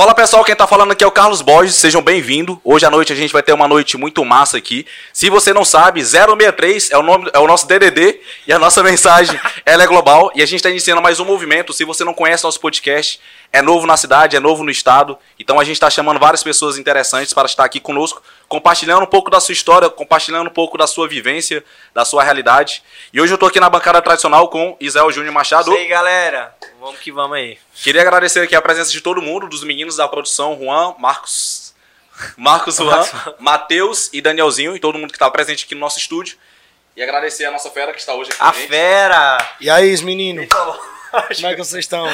Fala pessoal, quem tá falando aqui é o Carlos Borges, sejam bem-vindos. Hoje à noite a gente vai ter uma noite muito massa aqui. Se você não sabe, 063 é o nome, é o nosso DDD e a nossa mensagem ela é global e a gente está iniciando mais um movimento. Se você não conhece nosso podcast, é novo na cidade, é novo no estado. Então a gente está chamando várias pessoas interessantes para estar aqui conosco, compartilhando um pouco da sua história, compartilhando um pouco da sua vivência, da sua realidade. E hoje eu tô aqui na bancada tradicional com Isael Júnior Machado. E aí, galera, vamos que vamos aí. Queria agradecer aqui a presença de todo mundo, dos meninos da produção, Juan, Marcos, Marcos Juan, Matheus e Danielzinho, e todo mundo que está presente aqui no nosso estúdio. E agradecer a nossa fera que está hoje aqui A fera! E aí, menino? Como é que vocês estão?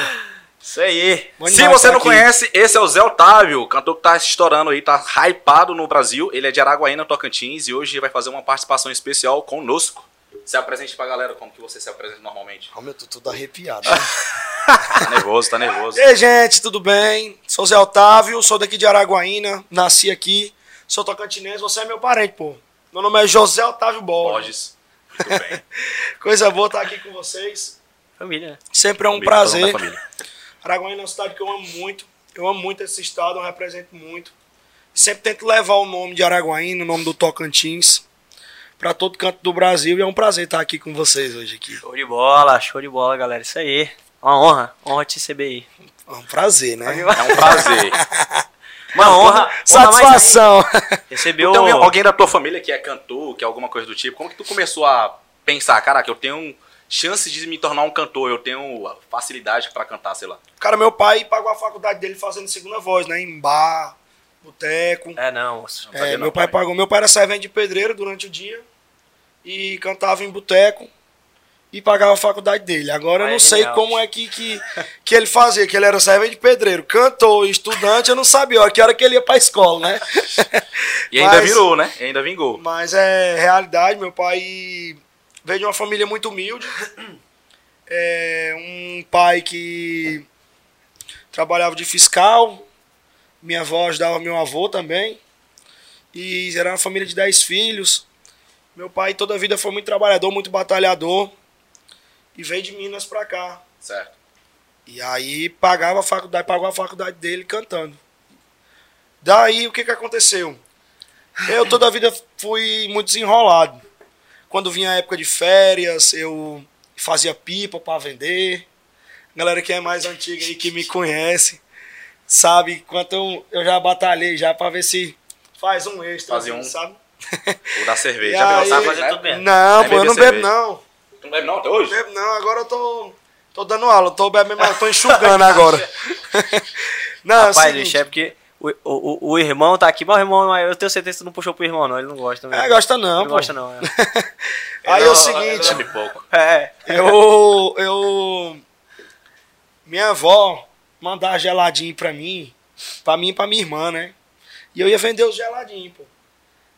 Isso aí. Bom Se você não aqui. conhece, esse é o Zé Otávio, cantor que tá estourando aí, tá hypado no Brasil. Ele é de Araguaína, Tocantins, e hoje vai fazer uma participação especial conosco. Se apresente pra galera como que você se apresenta normalmente. Oh, meu, tô tudo arrepiado. Tá nervoso, tá nervoso. e aí, gente, tudo bem? Sou Zé Otávio, sou daqui de Araguaína, nasci aqui, sou tocantinense, você é meu parente, pô. Meu nome é José Otávio Borges. Borges. Muito bem. Coisa boa estar aqui com vocês. Família, né? Sempre é um todo mundo prazer. Araguaína é uma cidade que eu amo muito. Eu amo muito esse estado, eu represento muito. Sempre tento levar o nome de Araguaína, o nome do Tocantins, para todo canto do Brasil. E é um prazer estar aqui com vocês hoje aqui. Show de bola, show de bola, galera. Isso aí. Uma honra, honra te receber aí. É um prazer, né? É um prazer. Uma honra, honra Satisfação. Recebeu. Alguém, alguém da tua família que é cantor, que é alguma coisa do tipo? Como que tu começou a pensar, caraca, eu tenho chance de me tornar um cantor, eu tenho facilidade pra cantar, sei lá. Cara, meu pai pagou a faculdade dele fazendo segunda voz, né? Em bar, boteco. É, não. Não É, não, meu pai pai. pagou. Meu pai era servente de pedreiro durante o dia e cantava em boteco e pagava a faculdade dele. Agora eu Ah, não é sei genial. como é que, que, que ele fazia, que ele era servente de pedreiro, cantor, estudante, eu não sabia a que hora que ele ia pra escola, né? E ainda Mas- virou, né? E ainda vingou. Mas é realidade, meu pai veio de uma família muito humilde. É um pai que trabalhava de fiscal, minha avó ajudava meu avô também. E era uma família de 10 filhos. Meu pai toda a vida foi muito trabalhador, muito batalhador. E veio de Minas pra cá. Certo. E aí pagava a faculdade, pagou a faculdade dele cantando. Daí o que que aconteceu? Eu toda a vida fui muito desenrolado. Quando vinha a época de férias, eu fazia pipa para vender. Galera que é mais antiga aí que me conhece, sabe quanto eu, eu já batalhei já para ver se faz um extra, Fazia um. sabe? O da cerveja. E Já aí- sabe tudo bem. Não, pô, eu não bebo cerveja. não. Tu não bebe não até hoje? Bebo não, agora eu tô, tô dando aula, tô bebendo, mas tô enxugando agora. não, Rapaz, bicho, é porque o, o, o- irmão tá aqui, mas o irmão, não é- eu tenho certeza que não puxou pro irmão, não. Ele não gosta também. É, gosta não, Ele pô. gosta não. É. Aí é Não, o seguinte, Bebe pouco. é. eu, eu, minha avó mandava geladinho pra mim, pra mim e pra minha irmã, né? E eu ia vender os geladinhos, pô.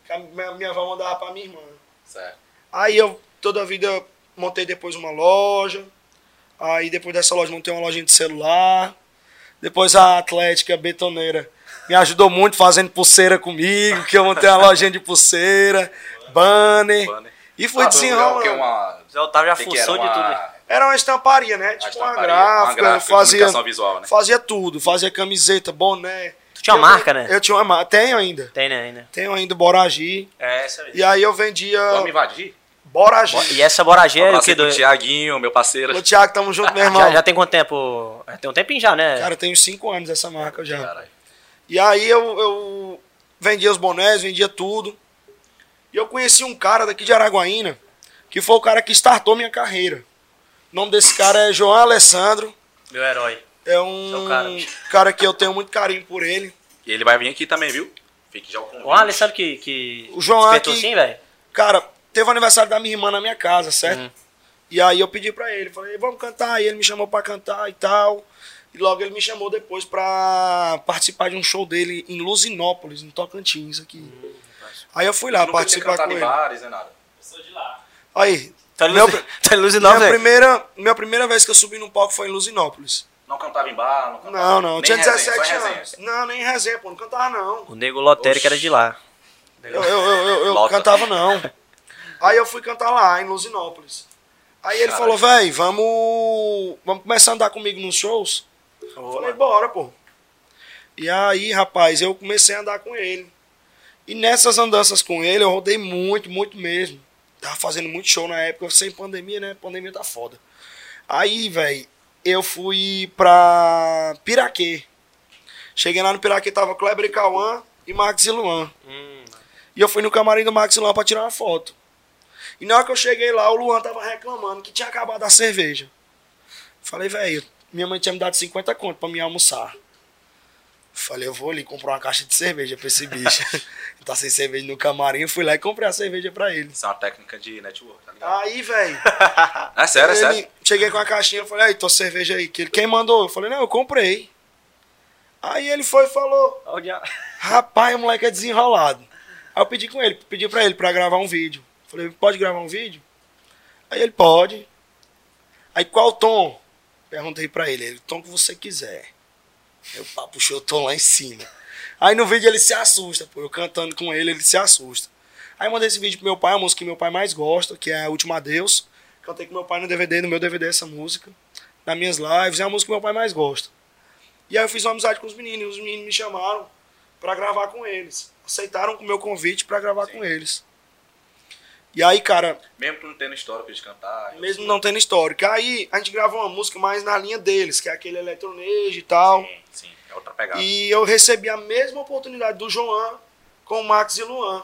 Que a minha, minha avó mandava pra minha irmã. Certo. Aí eu, toda a vida, montei depois uma loja. Aí depois dessa loja, montei uma lojinha de celular. Depois a Atlética Betoneira me ajudou muito fazendo pulseira comigo, que eu montei uma lojinha de pulseira, banner. Banner. E fui Ah, é o desenrolando. que? Uma... Zé Otávio já que que era? fuçou de tudo. Uma... Era uma estamparia, né? uma Tipo uma estamparia, gráfica, uma gráfica, fazia, visual, né? fazia tudo. Fazia camiseta, boné. Tu tinha uma marca, né? Eu tinha uma marca. Tenho ainda. Tem, né, ainda. Tenho ainda Boragi. É, essa aí. E aí eu vendia Vamos invadir? Boragi. E essa boragê Um é o que? Do... Tiaguinho, meu parceiro. Ô, Thiago, tamo junto, meu irmão. Já, já tem quanto tempo? É, Tem um tempinho já, né? Cara, eu tenho cinco anos essa marca já. Caralho. E aí eu, eu vendia os bonés, vendia tudo. E eu conheci um cara daqui de Araguaína, que foi o cara que startou minha carreira. O nome desse cara é João Alessandro. Meu herói. É um Seu cara, cara que eu tenho muito carinho por ele. E ele vai vir aqui também, viu? Fique já o convite. O Alessandro que, que O João despertou aqui- assim, velho? Cara, teve o aniversário da minha irmã na minha casa, certo? Uhum. E aí eu pedi pra ele, falei, vamos cantar. E ele me chamou pra cantar e tal. E logo ele me chamou depois pra participar de um show dele em Luzinópolis, em Tocantins aqui. aí eu fui lá tinha participar com em ele. bares, nem nada. Aí, Tá em meu, Luzi- tá em Luzinópolis, minha, velho? primeira, minha primeira vez que eu subi no palco foi em Luzinópolis. Não cantava em bar, não cantava... Não, não, eu nem tinha resenha, 17 só em resenha. anos. Não, nem em resenha, pô, não cantava não. O Nego Lotérico era de lá. Eu, eu, eu, eu- eu cantava não. Aí eu fui cantar lá, em Luzinópolis. Aí ele falou, véi, vamos, vamos começar a andar comigo nos shows? Falei, bora, pô. E aí, rapaz, eu comecei a andar com ele. E nessas andanças com ele, eu rodei muito, muito mesmo. Tava fazendo muito show na época, sem pandemia, né? Pandemia tá foda. Aí, velho, eu fui pra Piraquê. Cheguei lá no Piraquê, tava Kleber e Cauã e Max e Luan. Hum, E eu fui no camarim do Max e Luan pra tirar uma foto. E na hora que eu cheguei lá, o Luan tava reclamando que tinha acabado a cerveja. Falei, velho, minha mãe tinha me dado 50 conto pra me almoçar. Falei, eu vou ali comprar uma caixa de cerveja pra esse bicho. tá sem cerveja no camarim, eu fui lá e comprei a cerveja pra ele. Isso é uma técnica de network, tá ligado? Aí, velho, É sério, é sério. cheguei com a caixinha, eu falei, aí, tua cerveja aí. Que ele, quem mandou? Eu falei, não, eu comprei. Aí ele foi e falou, Rapaz, o moleque é desenrolado. Aí eu pedi com ele, pedi pra ele pra gravar um vídeo. Falei, pode gravar um vídeo? Aí ele, pode. Aí qual tom? Perguntei pra ele, ele, o tom que você quiser. Eu pá, puxei o tom lá em cima. Aí no vídeo ele se assusta, pô. Eu cantando com ele, ele se assusta. Aí mandei esse vídeo pro meu pai, a música que meu pai mais gosta, que é a Última Adeus. Cantei com meu pai no DVD, no meu DVD essa música. Nas minhas lives, é a música que meu pai mais gosta. E aí eu fiz uma amizade com os meninos, e os meninos me chamaram pra gravar com eles. Aceitaram o meu convite pra gravar com eles. E aí, cara, Mesmo não tendo história de cantar. mesmo não tendo histórico, aí a gente gravou uma música mais na linha deles, que é aquele eletronejo e tal. Sim, sim, é outra pegada. E eu recebi a mesma oportunidade do João com o Max e Luan.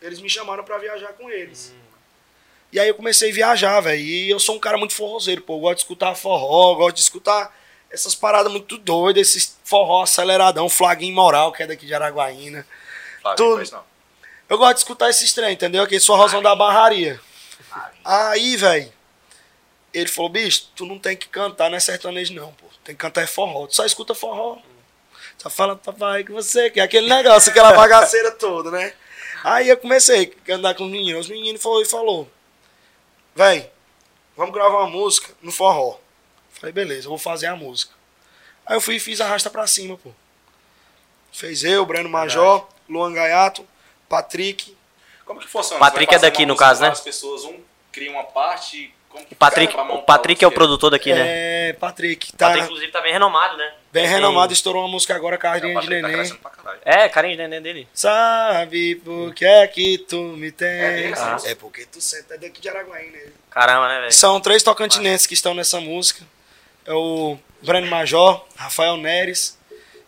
Eles me chamaram pra viajar com eles. E aí eu comecei a viajar, velho. E eu sou um cara muito forrozeiro, pô. Eu gosto de escutar forró, gosto de escutar essas paradas muito doidas, esses forró aceleradão, flaguinho moral, que é daqui de Araguaína. Flávio, tudo. não. Eu gosto de escutar esses trem, entendeu? Aquele forrozão da barraria. Aí, velho, ele falou, bicho, tu não tem que cantar, não é sertanejo não, pô. Tem que cantar é forró. Tu só escuta forró. Só fala, papai, que você quer. Aquele negócio, aquela bagaceira toda, né? Aí eu comecei a andar com os meninos. Os meninos falou e falou, véi, vamos gravar uma música no forró. Falei, beleza, eu vou fazer a música. Aí eu fui e fiz arrasta pra cima, pô. Fez eu, Breno Major, Luan Gaiato, Patrick. Como que funciona? Patrick é daqui, no caso, né? pessoas, um cria uma parte. O Patrick, o Patrick é o produtor daqui, né? É, Patrick, O tá Patrick, inclusive, tá bem renomado, né? bem Tem- renomado, estourou uma música agora, É, Carinha de tá Neném. caralho. É, carinho de neném dele. Sabe por que é que tu me É tens? Ah. É porque tu senta daqui de Araguaína. né? Caramba, né, velho? São três tocantinenses que estão nessa música. É o Breno Major, Rafael Neres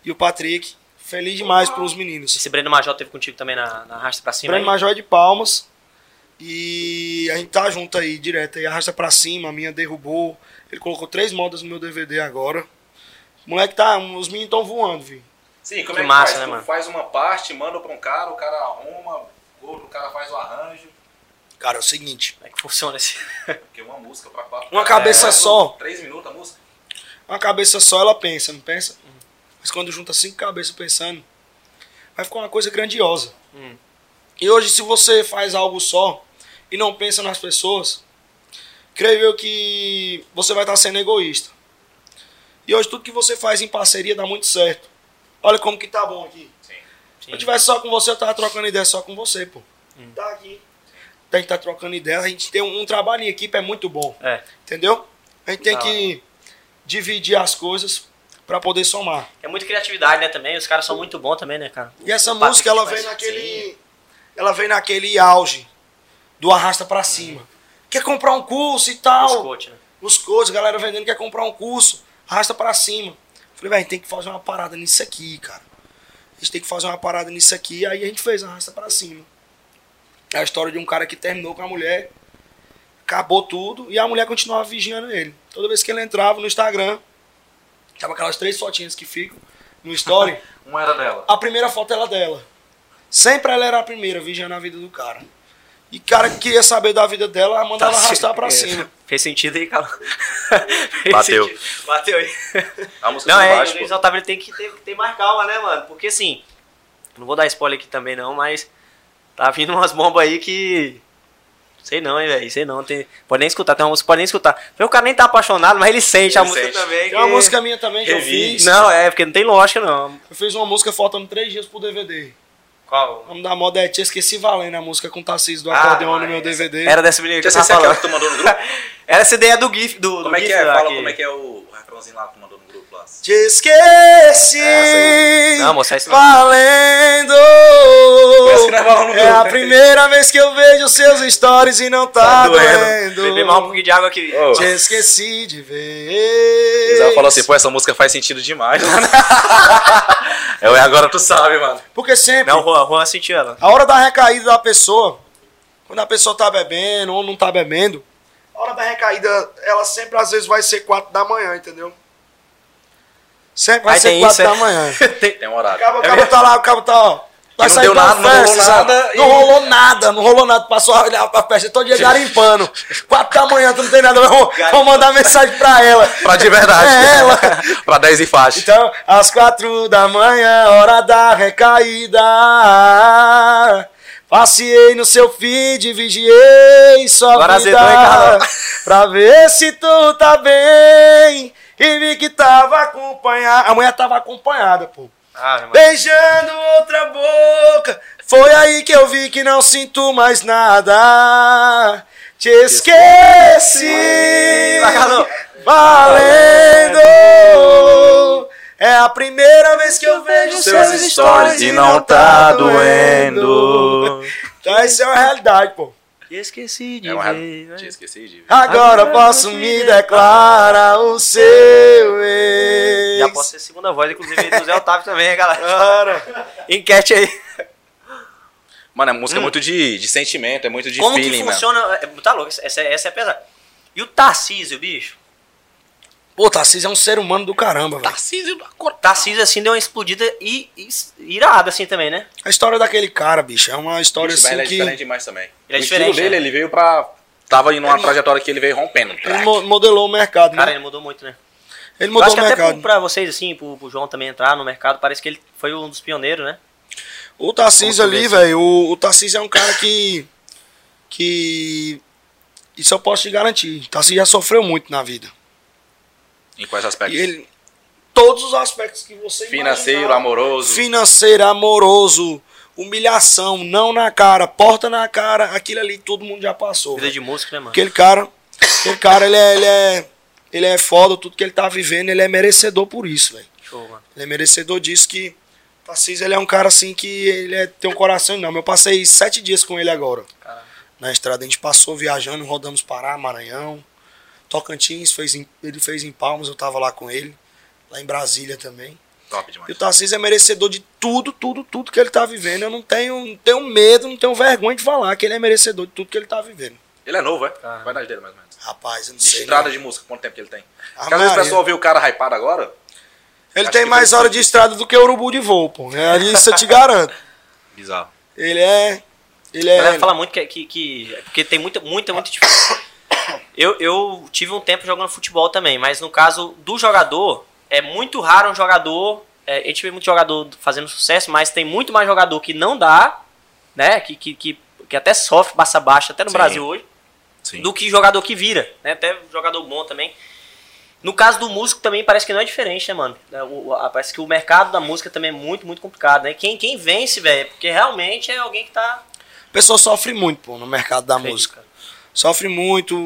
e o Patrick. Feliz demais pros meninos. Esse Breno Major teve contigo também na, na Arrasta pra cima. Breno aí? Major é de Palmas. E a gente tá junto aí, direto aí. Arrasta pra cima, a minha derrubou. Ele colocou três modas no meu DVD agora. O moleque tá. Os meninos estão voando, viu? Sim, como Que é que massa, faz? né, Tu mano? faz uma parte, manda pra um cara, o cara arruma, o outro cara faz o arranjo. Cara, é o seguinte. Como é que funciona esse? Porque uma música pra quatro. Uma cabeça É, só. Três minutos a música? Uma cabeça só ela pensa, não pensa? Mas quando junta cinco cabeças pensando, vai ficar uma coisa grandiosa. Hum. E hoje, se você faz algo só e não pensa nas pessoas, creio eu que você vai estar sendo egoísta. E hoje tudo que você faz em parceria dá muito certo. Olha como que tá bom aqui. Sim. Se eu tivesse só com você, eu tava trocando ideia só com você, pô. Tá aqui. A gente tá trocando ideia, a gente tem um, um trabalho em equipe, é muito bom. É. Entendeu? A gente tem Da que dividir as coisas pra poder somar. É muita criatividade, né, também. Os caras são muito bons também, né, cara? E essa O música ela vem naquele ela vem naquele auge do arrasta pra cima. Quer comprar um curso e Os tal? coach, né? Os coaches, galera vendendo quer comprar um curso, arrasta pra cima. Falei, velho, tem que fazer uma parada nisso aqui, cara. A gente tem que fazer uma parada nisso aqui, aí a gente fez arrasta pra cima. É a história de um cara que terminou com a mulher, acabou tudo e a mulher continuava vigiando ele. Toda vez que ele entrava no Instagram, tava aquelas três fotinhas que ficam no story. Uma era dela. A primeira foto era dela. Sempre ela era a primeira, vigiando a vida do cara. E cara que queria saber da vida dela, ela mandava arrastar pra É, cima. Fez sentido aí, cara. Fez Bateu. sentido. Bateu aí. A música Não, de é, baixo, o. Otávio ele tem que ter, ter mais calma, né, mano? Porque assim, não vou dar spoiler aqui também não, mas tá vindo umas bombas aí que. Sei não, hein, velho. Sei não. Tem... Pode nem escutar, tem uma música que pode nem escutar. O cara nem tá apaixonado, mas ele sente a Ele música sente. também. Tem uma que- música minha também que eu Revi. fiz. Não, é, porque não tem lógica, não. Eu fiz uma música faltando três dias pro DVD. O Qual? nome da moda é Te Esqueci Valendo, a música com o Tarcísio do Ah, acordeon no meu DVD. Era dessa menina que eu tava se é aquela falando. que tu mandou no grupo? Era essa ideia do GIF, do, do Como é GIF que é? Fala que- como é que é o refrãozinho lá que tu mandou no grupo lá. Te esqueci. Não, moça, isso não. Valendo. É a primeira vez que eu vejo seus stories e não tá, Tá doendo. doendo. Beber mais um pouquinho de água aqui. Ô, Te esqueci de ver. Isabel falou assim, pô, essa música faz sentido demais, mano. Eu, agora tu sabe, mano. Porque sempre, Não, Juan, Juan sentiu ela. a hora da recaída da pessoa, quando a pessoa tá bebendo ou não tá bebendo, a hora da recaída, ela sempre às vezes vai ser 4 da manhã, entendeu? Sempre vai Aí ser tem 4 isso, da é. manhã. Tem- Tem um horário. O cabo, o cabo tá lá, o cabo tá, ó. Vai não deu nada, não rolou festa, nada Não e- rolou nada, não rolou nada. Passou a pra festa todo dia garimpando. Quatro da manhã, tu não tem nada. Vou, vou mandar mensagem pra ela. Pra de verdade. É ela. pra 10 e faixa. Então, às quatro da manhã, hora da recaída. Passeei no seu feed, vigiei sua Agora vida. azedou? Pra ver se tu tá bem. E vi que tava acompanhada. A mulher tava acompanhada, pô. Ah. Beijando outra boca. Foi aí que eu vi que não sinto mais nada. Te esqueci. Valendo. É a primeira vez que eu vejo Seus stories e não tá doendo. Então essa é uma realidade, pô. Esqueci de É uma ver. Tinha esquecido de ver. Agora posso me declarar o seu ex. Já posso ser segunda voz, inclusive do Zé Otávio também, hein, galera. Cara, Enquete aí. Mano, a música é muito de, de sentimento, é muito de Como feeling, que mano. funciona. é, Tá louco, essa, essa é pesada. E o Tarcísio, bicho? Pô, Tarcísio é um ser humano do caramba, velho. Tarcísio da cor. Tarcísio, assim, deu uma explodida e, e irada, assim, também, né? A história daquele cara, bicho, é uma história Bicho, assim ele é que diferente demais também. Ele é o diferente, estilo dele, né? ele veio pra... Tava indo numa trajetória que ele veio rompendo. ele mo- modelou o mercado, Cara, né? ele mudou muito, né? Ele Eu mudou acho o que até mercado. pro, pra vocês, assim, pro, pro João também entrar no mercado, parece que ele foi um dos pioneiros, né? O Tarcísio ali, vê, velho, o, o Tarcísio é um cara que. que. Isso eu posso te garantir. O Tarcísio já sofreu muito na vida. Em quais aspectos? E ele. Todos os aspectos que você Financeiro, imaginar. amoroso. Financeiro, amoroso, humilhação, não na cara, porta na cara, aquilo ali todo mundo já passou. Vida velho. de músico, né, mano? Aquele cara, aquele cara, ele é, ele é, ele é foda, tudo que ele tá vivendo, ele é merecedor por isso, velho. Show, mano. Ele é merecedor disso que Tarcísio, ele é um cara assim que ele é, tem um coração enorme. Eu passei sete dias com ele agora. Caramba. Na estrada, a gente passou viajando, rodamos Pará, Maranhão, Tocantins, fez em- ele fez em Palmas, eu tava lá com ele. Lá em Brasília também. Top E demais. o Tarcísio é merecedor de tudo, tudo, tudo que ele tá vivendo. Eu não tenho, não tenho medo, não tenho vergonha de falar que ele é merecedor de tudo que ele tá vivendo. Ele é novo, é? Tá. Vai nas dele, mais ou menos. Rapaz, eu não De sei. estrada não. de música, quanto tempo que ele tem? Ah, Porque às vezes o pessoal vê o cara hypado agora. Ele tem mais hora de estrada do que urubu de voo, pô. É, Isso eu te garanto. Bizarro. Ele é. Ele é. fala muito que, que, que- Porque tem muita, muita, muita diferença. Eu, eu tive um tempo jogando futebol também, mas no caso do jogador, é muito raro um jogador. É, a gente vê muito jogador fazendo sucesso, mas tem muito mais jogador que não dá, né? Que, que, que, que até sofre baixa baixa, até no Sim. Brasil hoje, Sim. do que jogador que vira, né? Até jogador bom também. No caso do músico também parece que não é diferente, né, mano? É, o- o- a- parece que o mercado da música também é muito, muito complicado, né? Quem, quem vence, velho, é porque realmente é alguém que tá. A pessoa sofre muito, pô, no mercado da música. Sofre muito.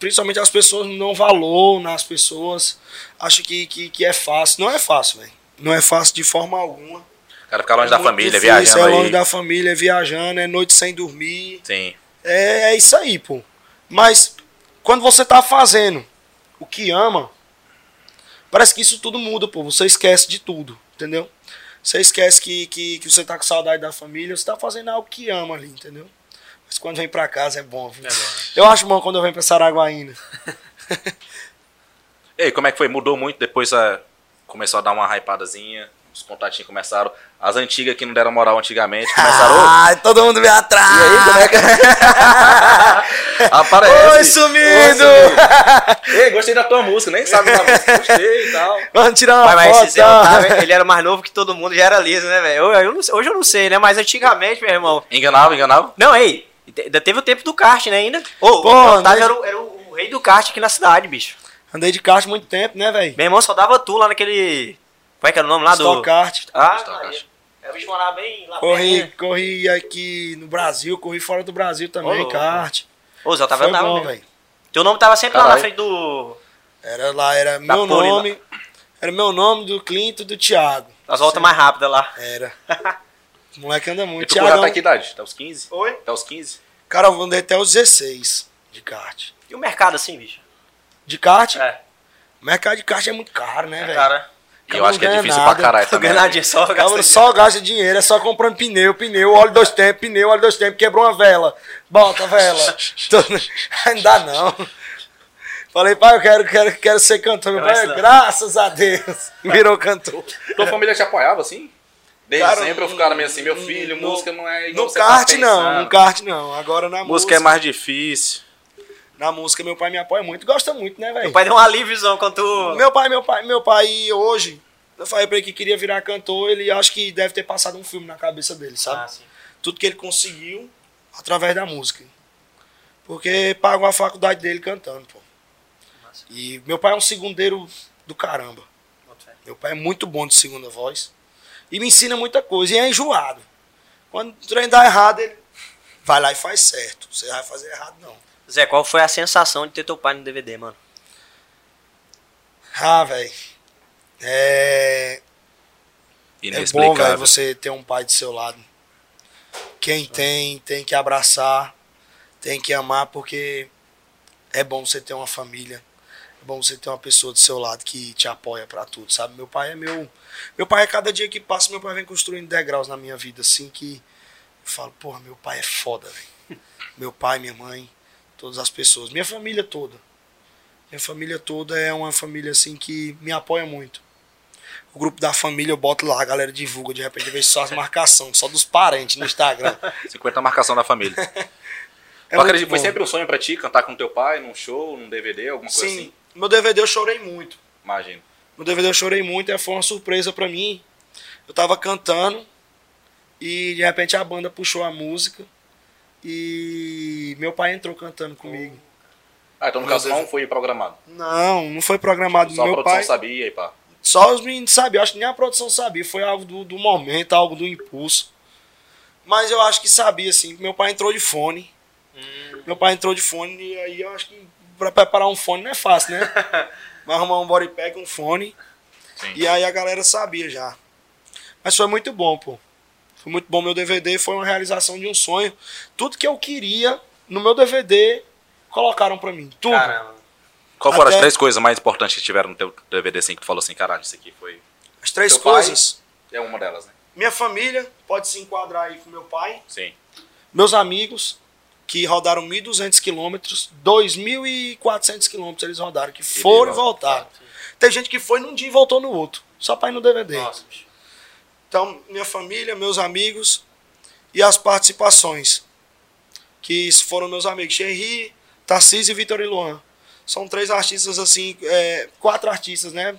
Principalmente as pessoas não valor nas pessoas. Acham que, que, que é fácil. Não é fácil, velho. Não é fácil de forma alguma. O cara ficar longe É da família, difícil, viajando É longe aí. da família, viajando, é noite sem dormir. Sim. É, é isso aí, pô. Mas quando você tá fazendo o que ama, parece que isso tudo muda, pô. Você esquece de tudo, entendeu? Você esquece que, que, que você tá com saudade da família, você tá fazendo algo que ama ali, entendeu? Mas quando vem pra casa é bom, viu? É bom, né? Eu acho bom quando eu venho pra Saraguaína. E aí, como é que foi? Mudou muito depois a... começou a dar uma hypadazinha. Os contatinhos começaram. As antigas que não deram moral antigamente começaram. "Ô, Ai, todo mundo vem atrás! E aí, como é que. Aparece. Oi, sumido! Ei, gostei da tua música, nem sabe da música. Gostei e tal. Vamos tirar uma Pai, mas foto. esse Zé tá? Ele era mais novo que todo mundo, já era liso, né, velho? Hoje eu não sei, né? Mas antigamente, meu irmão. Enganava, enganava? Não, ei, ainda teve o tempo do kart, né, ainda? Ô, Pô, o Otávio né? era, o, era o rei do kart aqui na cidade, bicho. Andei de kart muito tempo, né, velho? Meu irmão só dava tu lá naquele. Como é que era o nome lá do. Stock kart. Ah, Stock Maria. Kart. É, o bicho morava bem lá Corri, perto, né? corri aqui no Brasil, corri fora do Brasil também, kart. Ô, Zé Otávio andava bom, mesmo. velho. Teu nome tava sempre lá na frente do. Era lá, era meu Poli, nome. Era meu nome, do Clinto e do Thiago. Nós volta mais rápida lá. Era. O moleque anda E muito. tu correu até que idade? Até os 15? Oi? Até os 15? Cara, eu andei até os 16 de kart. E o mercado assim, bicho? De kart? É. O mercado de kart é muito caro, né, velho? Cara, E eu acho que é difícil nada. pra caralho tô também. ganhando né? dinheiro só, Cara, gastando só gasta dinheiro, é só comprando pneu, pneu, óleo dois tempos, pneu, óleo dois tempos, quebrou uma vela, bota a vela. Tô- Não dá não. Falei, pai, eu quero, quero, quero ser cantor. Meu pai, Graças a- graças a Deus, virou cantor. Tua família te apoiava assim? Desde Cara, sempre eu ficava meio assim, meu filho, no- música não é igual No você tá kart não, pensando. no kart não. Agora na música. Música é mais difícil. Na música meu pai me apoia muito, gosta muito, né, velho? Meu pai deu um alíviozão quando tu... Meu pai, meu pai, meu pai hoje, eu falei pra ele que queria virar cantor, ele acho que deve ter passado um filme na cabeça dele, sabe? Ah, sim. Tudo que ele conseguiu através da música. Porque pagou a faculdade dele cantando, pô. Massa. E meu pai é um segundeiro do caramba. Meu pai é muito bom de segunda voz. E me ensina muita coisa. E é enjoado. Quando o trem dá errado, ele vai lá e faz certo. Você vai fazer errado, não. Zé, qual foi a sensação de ter teu pai no DVD, mano? Ah, velho. É, é bom, velho, você ter um pai do seu lado. Quem tem, tem que abraçar, tem que amar, porque é bom você ter uma família. É bom você ter uma pessoa do seu lado que te apoia pra tudo, sabe? Meu pai é meu. Meu pai, a cada dia que passa, meu pai vem construindo degraus na minha vida, assim, que eu falo, porra, meu pai é foda, velho. Meu pai, minha mãe, todas as pessoas. Minha família toda. Minha família toda é uma família, assim, que me apoia muito. O grupo da família eu boto lá, a galera divulga, de repente eu vejo só as marcações, só dos parentes no Instagram. 50 marcação da família. É Eu acredito, foi sempre um sonho pra ti cantar com teu pai num show, num DVD, alguma coisa Sim, assim? Meu DVD eu chorei muito. Imagino. No DVD eu chorei muito, e foi uma surpresa pra mim. Eu tava cantando e de repente a banda puxou a música e meu pai entrou cantando comigo. Ah, então no caso não foi programado. Não, não foi programado. Só a meu produção pai, sabia e pá. só os meninos sabiam, acho que nem a produção sabia, foi algo do, do momento, algo do impulso. Mas eu acho que sabia, assim, meu pai entrou de fone. Hum. Meu pai entrou de fone e aí eu acho que pra preparar um fone não é fácil, né? Vai arrumar um body pack, um fone. Sim. E aí a galera sabia já. Mas foi muito bom, pô. Foi muito bom meu DVD, foi uma realização de um sonho. Tudo que eu queria no meu DVD colocaram pra mim. Tudo. Caramba. Qual foram as Até- três coisas mais importantes que tiveram no teu DVD assim que tu falou assim, caralho, isso aqui foi. As três Teu pai? coisas. É uma delas, né? Minha família pode se enquadrar aí com meu pai. Sim. Meus amigos, que rodaram 1.200 quilômetros, 2.400 quilômetros eles rodaram, que foram e voltaram. Tem gente que foi num dia e voltou no outro, só pra ir no DVD. Nossa. Então, minha família, meus amigos e as participações. Que foram meus amigos, Thierry, Tarcísio e Vitor e Luan. São três artistas, assim, é, quatro artistas, né?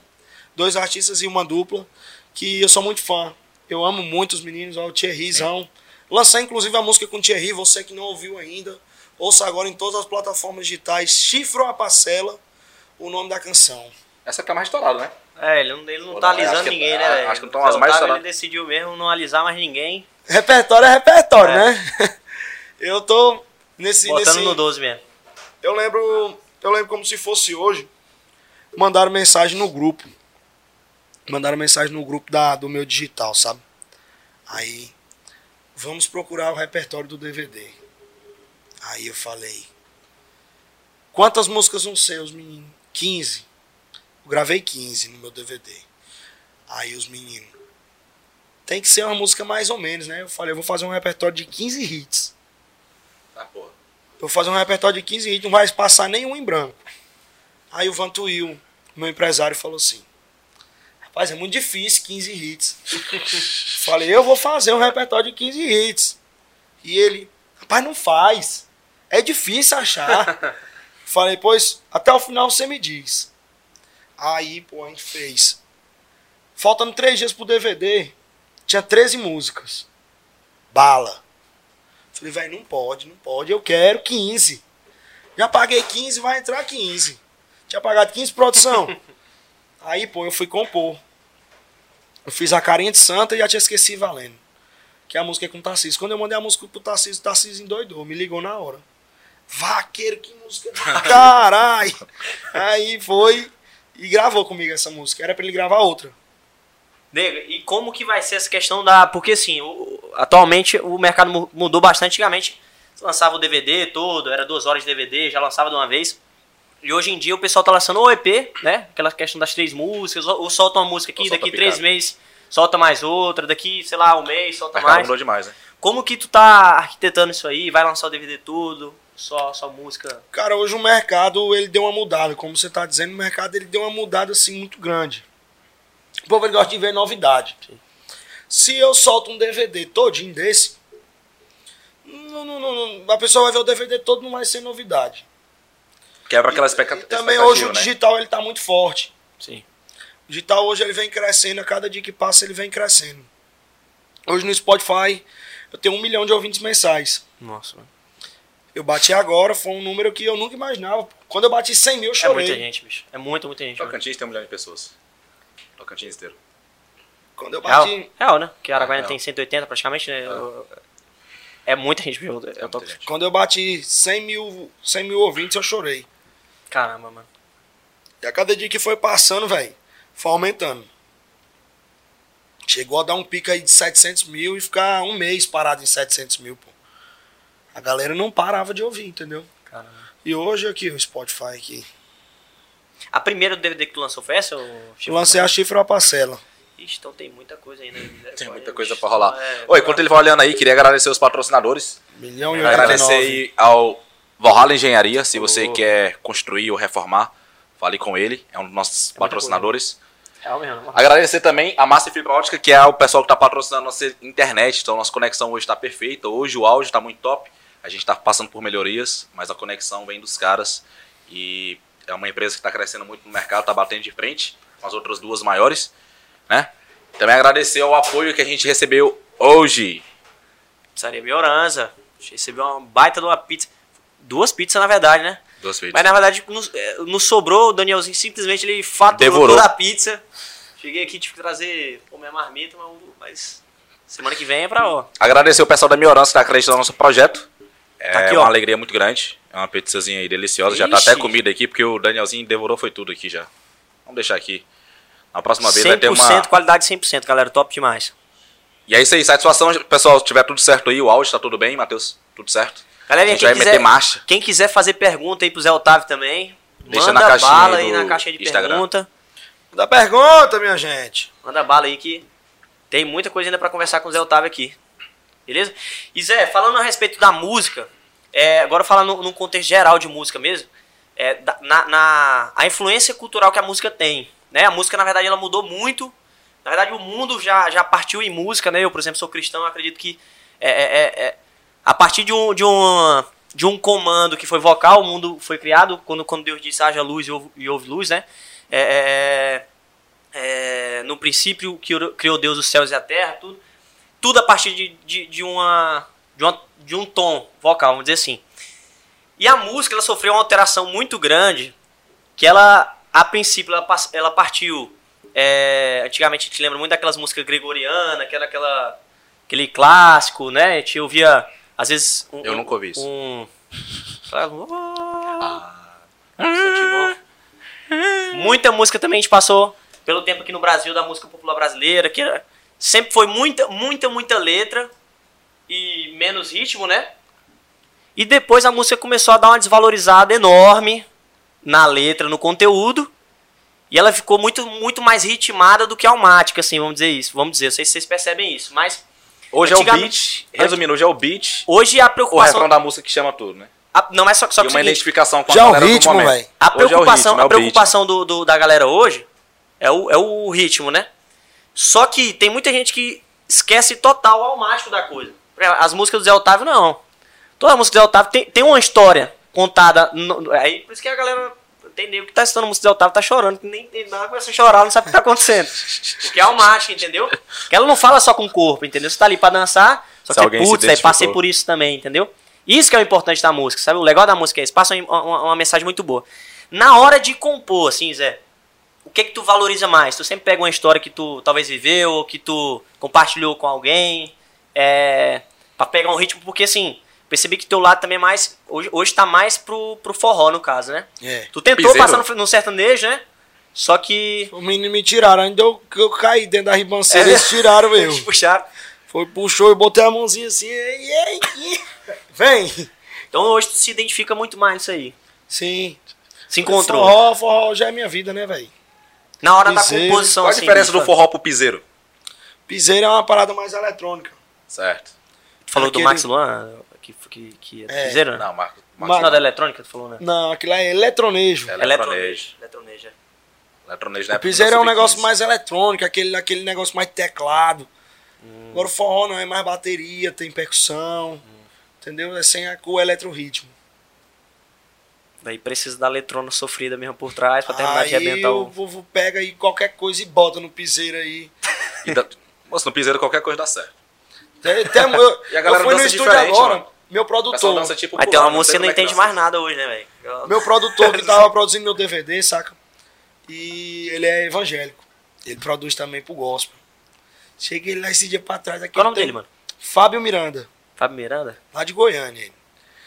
Dois artistas e uma dupla, que eu sou muito fã. Eu amo muito os meninos, ó, o Thierryzão. Lancei, inclusive, a música com o Thierry, você que não ouviu ainda. Ouça agora em todas as plataformas digitais. Chifro a Parcela, o nome da canção. Essa que é a mais estourada, né? É, ele não, ele não Pô, tá não, acho alisando que- ninguém, ah, né, acho que não tão Zé as mais estouradas. Ele decidiu mesmo não alisar mais ninguém. Repertório é repertório, É. né? eu tô nesse... Botando nesse... no 12 mesmo. Eu lembro, eu lembro como se fosse hoje. Mandaram mensagem no grupo. Mandaram mensagem no grupo da, do meu digital, sabe? Aí, vamos procurar o repertório do DVD. Aí eu falei, quantas músicas vão ser, os meninos? 15. Eu gravei 15 no meu DVD. Aí os meninos, tem que ser uma música mais ou menos, né? Eu falei, eu vou fazer um repertório de 15 hits. Tá, porra. Eu vou fazer um repertório de 15 hits, não vai passar nenhum em branco. Aí o Vantuil, meu empresário, falou assim: Rapaz, é muito difícil 15 hits. Falei, eu vou fazer um repertório de 15 hits. E ele, rapaz, não faz. É difícil achar. Falei, pois até o final você me diz. Aí, pô, a gente fez. Faltando três dias pro DVD, tinha 13 músicas. Bala. Falei, velho, não pode, não pode. Eu quero 15. Já paguei 15, vai entrar 15. Tinha pagado 15 produção. Aí, pô, eu fui compor. Eu fiz a carinha de santa e já tinha esquecido valendo. Que é a música é com o Tarcísio. Quando eu mandei a música pro Tarcísio, o Tarcísio endoidou, me ligou na hora. Vaqueiro, que música caralho! Aí foi. E gravou comigo essa música. Era pra ele gravar outra. Nega, e como que vai ser essa questão da. Porque assim, o- atualmente o mercado mu- mudou bastante. Antigamente você lançava o DVD todo, era duas horas de DVD, já lançava de uma vez. E hoje em dia o pessoal tá lançando o EP, né? Aquela questão das três músicas, ou, solta uma música aqui, daqui três meses solta mais outra, daqui, sei lá, um mês solta mais. mudou demais, né? Como que tu tá arquitetando isso aí? Vai lançar o DVD tudo? Só, só música? Cara, hoje o mercado ele deu uma mudada. Como você tá dizendo, o mercado ele deu uma mudada assim muito grande. O povo ele gosta de ver novidade. Se eu solto um DVD todinho desse, não, não, não, não, a pessoa vai ver o DVD todo, não vai ser novidade. Quebra aquela E expectativa. também hoje o né? digital ele tá muito forte. Sim. O digital hoje ele vem crescendo, a cada dia que passa ele vem crescendo. Hoje no Spotify eu tenho um milhão de ouvintes mensais. Nossa, mano. Eu bati agora, foi um número que eu nunca imaginava. Quando eu bati 100 mil, eu É chorei. muita gente, bicho. É muita, muita gente. mano. Tocantins tem um milhão de pessoas. Tocantins inteiro. Quando eu Real, bati, real, né? Porque Araguaia Real. tem 180 praticamente, né? Eu- É muita gente, viu? É gente. quando eu bati 100 mil, 100 mil ouvintes, eu chorei. Caramba, mano. E a cada dia que foi passando, velho, foi aumentando. Chegou a dar um pico aí de 700 mil e ficar um mês parado em 700 mil, pô. A galera não parava de ouvir, entendeu? Caramba. E hoje aqui, o Spotify aqui. A primeira DVD que tu lançou foi essa? Ou... Eu lancei a chifre ou a parcela. Ixi, então tem muita coisa ainda. Tem muita coisa pra rolar. É, Oi, enquanto ele vai olhando aí, queria agradecer os patrocinadores. Milhão e Agradecer 89. aí ao Valhalla Engenharia, se você Oh. quer construir ou reformar, fale com ele, é um dos nossos muita patrocinadores. Real mesmo. mano. Agradecer também a Massa Fibra Ótica, que é o pessoal que está patrocinando nossa internet, então nossa conexão hoje está perfeita, hoje o áudio está muito top, a gente está passando por melhorias, mas a conexão vem dos caras e é uma empresa que está crescendo muito no mercado, está batendo de frente com as outras duas maiores, né? Também agradecer ao apoio que a gente recebeu hoje. Pizzaria Mioranza. Recebeu uma baita de uma pizza. Duas pizzas, na verdade, né? Duas vezes. Mas na verdade nos, é, nos sobrou, o Danielzinho simplesmente ele faturou Devorou. toda a pizza. Cheguei aqui, tive que trazer pô, minha marmita, mas, semana que vem é pra ó. Agradecer o pessoal da Miorança que está acreditando no nosso projeto. É Tá aqui, uma ó. alegria muito grande. É uma pizzazinha aí deliciosa. Já tá Ixi. até comida aqui, porque o Danielzinho devorou foi tudo aqui já. Vamos deixar aqui. Na próxima vez vai ter 100%, uma. qualidade 100%, galera, top demais. E é isso aí, satisfação, pessoal. Se tiver tudo certo aí, o áudio tá tudo bem, Matheus? Tudo certo? A Galerinha, gente quem quiser, quem quiser fazer pergunta aí pro Zé Otávio também, Deixa manda na bala aí na caixinha de Instagram. pergunta. Da pergunta, minha gente. Manda bala aí que tem muita coisa ainda pra conversar com o Zé Otávio aqui. Beleza? E Zé, falando a respeito da música, é, agora falando num contexto geral de música mesmo, é, na, na- a influência cultural que a música tem. Né? A música, na verdade, ela mudou muito. Na verdade, o mundo já, já partiu em música, né? Eu, por exemplo, sou cristão, acredito que é, é- é- é- a partir de um, de, um, de um comando que foi vocal, o mundo foi criado, quando, quando Deus disse haja luz e houve, e houve luz, né? É, é, no princípio que criou Deus os céus e a terra, tudo, tudo a partir de, de, de uma, de, uma, de um tom vocal, vamos dizer assim. E a música ela sofreu uma alteração muito grande, que ela, a princípio, ela, ela partiu. é, antigamente a gente lembra muito daquelas músicas gregorianas, que era aquela, aquele clássico, né? A gente ouvia, às vezes. Um, Eu nunca ouvi isso. Um, Muita música também a gente passou pelo tempo aqui no Brasil da música popular brasileira, que era- sempre foi muita, muita, muita letra e menos ritmo, né? E depois a música começou a dar uma desvalorizada enorme na letra, no conteúdo. E ela ficou muito, muito mais ritmada do que almática, assim, vamos dizer isso. Vamos dizer, não sei se vocês percebem isso, mas Hoje é o beat, resumindo, hoje é o beat, hoje a o preocupação. refrão da música que chama tudo, né? a- não é só, só E que o uma seguinte, identificação com a Já é o galera do ritmo, momento. velho. A Hoje é o preocupação, ritmo, é a o preocupação do, do- da galera hoje é o, é o ritmo, né? Só que tem muita gente que esquece total o almático da coisa. As músicas do Zé Otávio, não. Toda música do Zé Otávio tem, tem uma história contada. aí, por isso que a galera entendeu que tá estudando música Zé Otávio, tá chorando, que nem tem nada, começa a chorar, não sabe o que tá acontecendo. Porque é almática, entendeu? Que ela não fala só com o corpo, entendeu? Você tá ali pra dançar, só Se que se putz, aí passei identificou. por isso também, entendeu? Isso que é o importante da música, sabe? O legal da música é isso. Passa uma, uma- uma mensagem muito boa. Na hora de compor, assim, Zé, o que que tu valoriza mais? Tu sempre pega uma história que tu talvez viveu, ou que tu compartilhou com alguém, é, pra pegar um ritmo, porque assim, percebi que teu lado também é mais, hoje, hoje tá mais pro, pro forró, no caso, né? É. Tu tentou Piseiro. passar no, no sertanejo, né? Só que. Os meninos me tiraram, ainda eu, eu caí dentro da ribanceira, eles tiraram eu. Eles puxaram. Foi, puxou e botei a mãozinha assim, ei, ei, ei. vem. Então hoje tu se identifica muito mais nisso aí. Sim. Se encontrou. Forró, forró já é minha vida, né, velho? Na hora da Piseiro. composição, Qual a assim. diferença do forró pro piseiro? Piseiro é uma parada mais eletrônica. Certo. Tu falou Aquele- do Max Luan, que, que, que é, É. piseiro, né? Não, Marcos. Ma- Não, da eletrônica, tu falou, né? Não, aquilo é eletronejo. É. Eletronejo. Eletronejo. é. Eletronejo, né? O piseiro é um Sub-15. negócio mais eletrônico, aquele, aquele negócio mais teclado. Hum. Agora o forró não, é mais bateria, tem percussão. Entendeu? É sem a, o eletrorritmo. Daí precisa da eletrona sofrida mesmo por trás pra terminar Aí de arrebentar o o. povo pega aí qualquer coisa e bota no piseiro aí. E Moço, no piseiro qualquer coisa dá certo. Até, até, eu, E a galera eu fui no dança estúdio diferente, agora, mano. Meu produtor. dança tipo Aí tem uma música que não é entende mais nada hoje, né, velho? Meu produtor que tava produzindo meu DVD, saca? E ele é evangélico. Ele produz também pro gospel. Cheguei lá esse dia pra trás. Aqui Qual é o nome dele, mano? Fábio Miranda, Fábio Miranda? lá de Goiânia. Ele.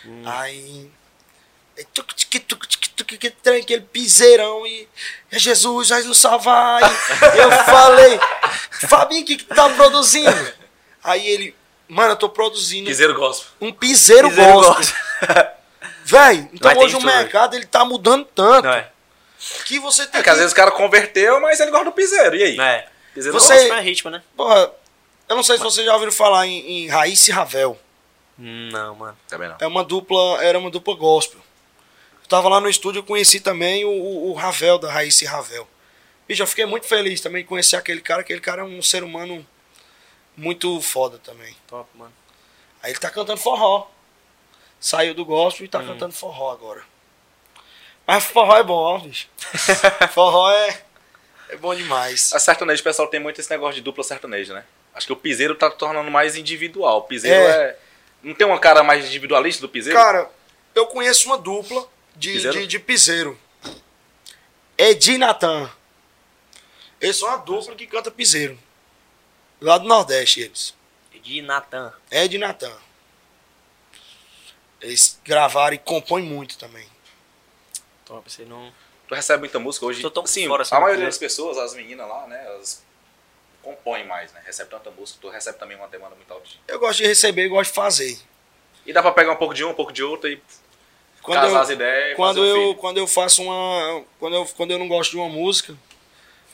Hum. Aí. é aquele piseirão e. É Jesus, vai nos salvar. E eu falei, Fabinho, o que, que tu tá produzindo? Aí ele, mano, eu tô produzindo Piseiro gospel. um piseiro, Piseiro gospel. gospel. Véi, então Mas tem hoje o mercado ele tá mudando tanto Não é? que você É tem que às vezes o cara converteu, mas ele gosta do piseiro. E aí? Não é. Piseiro Você- gospel. Gospel é ritmo, né? Porra, eu não sei se vocês já ouviram falar em, em Raíssa e Ravel. Não, mano. Também não. É uma dupla, era uma dupla gospel. Eu tava lá no estúdio, eu conheci também o, o, o Ravel, da Raíssa e Ravel. Bicho, eu fiquei muito feliz também de conhecer aquele cara, aquele cara é um ser humano muito foda também. Top, mano. Aí ele tá cantando forró. Saiu do gospel e Hum. tá cantando forró agora. Mas forró é bom, ó, bicho. forró é, é bom demais. A sertanejo, o pessoal tem muito esse negócio de dupla sertaneja, né? Acho que o piseiro tá tornando mais individual. O piseiro É. é... Não tem uma cara mais individualista do piseiro? Cara, eu conheço uma dupla de Piseiro? de, de piseiro. Edi e Natan. Eles são uma dupla que canta piseiro. Lá do Nordeste, eles. De Natan. Ed e Natan. Eles gravaram e compõem muito também. Top, você não. Tu recebe muita música hoje. Tô tão Sim, fora, assim, a maioria das pessoas, as meninas lá, né, elas compõem mais, né? Recebe tanta música, tu recebe também uma demanda muito alta. Eu gosto de receber e gosto de fazer. E dá pra pegar um pouco de um, um pouco de outro e Quando casar eu, as ideias quando eu, quando eu faço uma. Quando eu, quando eu não gosto de uma música,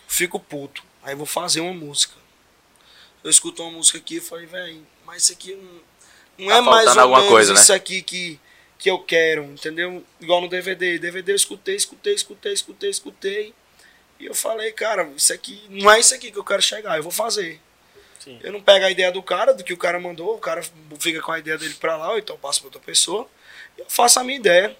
fico puto. Aí vou fazer uma música. Eu escuto uma música aqui e falei, velho, mas isso aqui não, não Tá é mais ou alguma menos coisa, né? isso aqui que, que eu quero, entendeu? Igual no DVD. DVD eu escutei, escutei, escutei, escutei, escutei. E eu falei, cara, isso aqui não é isso aqui que eu quero chegar, eu vou fazer. Sim. Eu não pego a ideia do cara, do que o cara mandou, o cara fica com a ideia dele pra lá, ou então passa pra outra pessoa. E eu faço a minha ideia.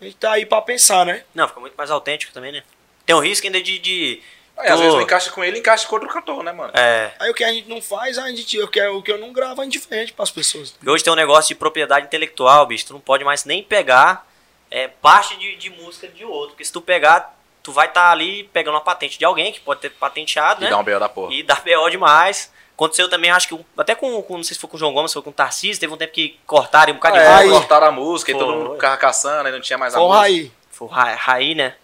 A gente tá aí pra pensar, né? Não, fica muito mais autêntico também, né? Tem um risco ainda de. de Aí, às tu- vezes não encaixa com ele, encaixa com outro cantor, né, mano? É. Aí o que a gente não faz, a gente, o que eu não gravo, a gente vende pras pessoas. Porque hoje tem um negócio de propriedade intelectual, bicho. Tu não pode mais nem pegar é, parte de, de música de outro. Porque se tu pegar, tu vai estar ali pegando uma patente de alguém que pode ter patenteado, E né? dá um B.O. da porra. E dá BO demais. Aconteceu também, acho que até com, com- não sei se foi com o João Gomes, foi com o Tarcísio, teve um tempo que cortaram um bocado de É, Aí- música. cortaram a música e todo Foi. mundo ficava caçando, aí não tinha mais a Porra música. aí. Foi Raí, né?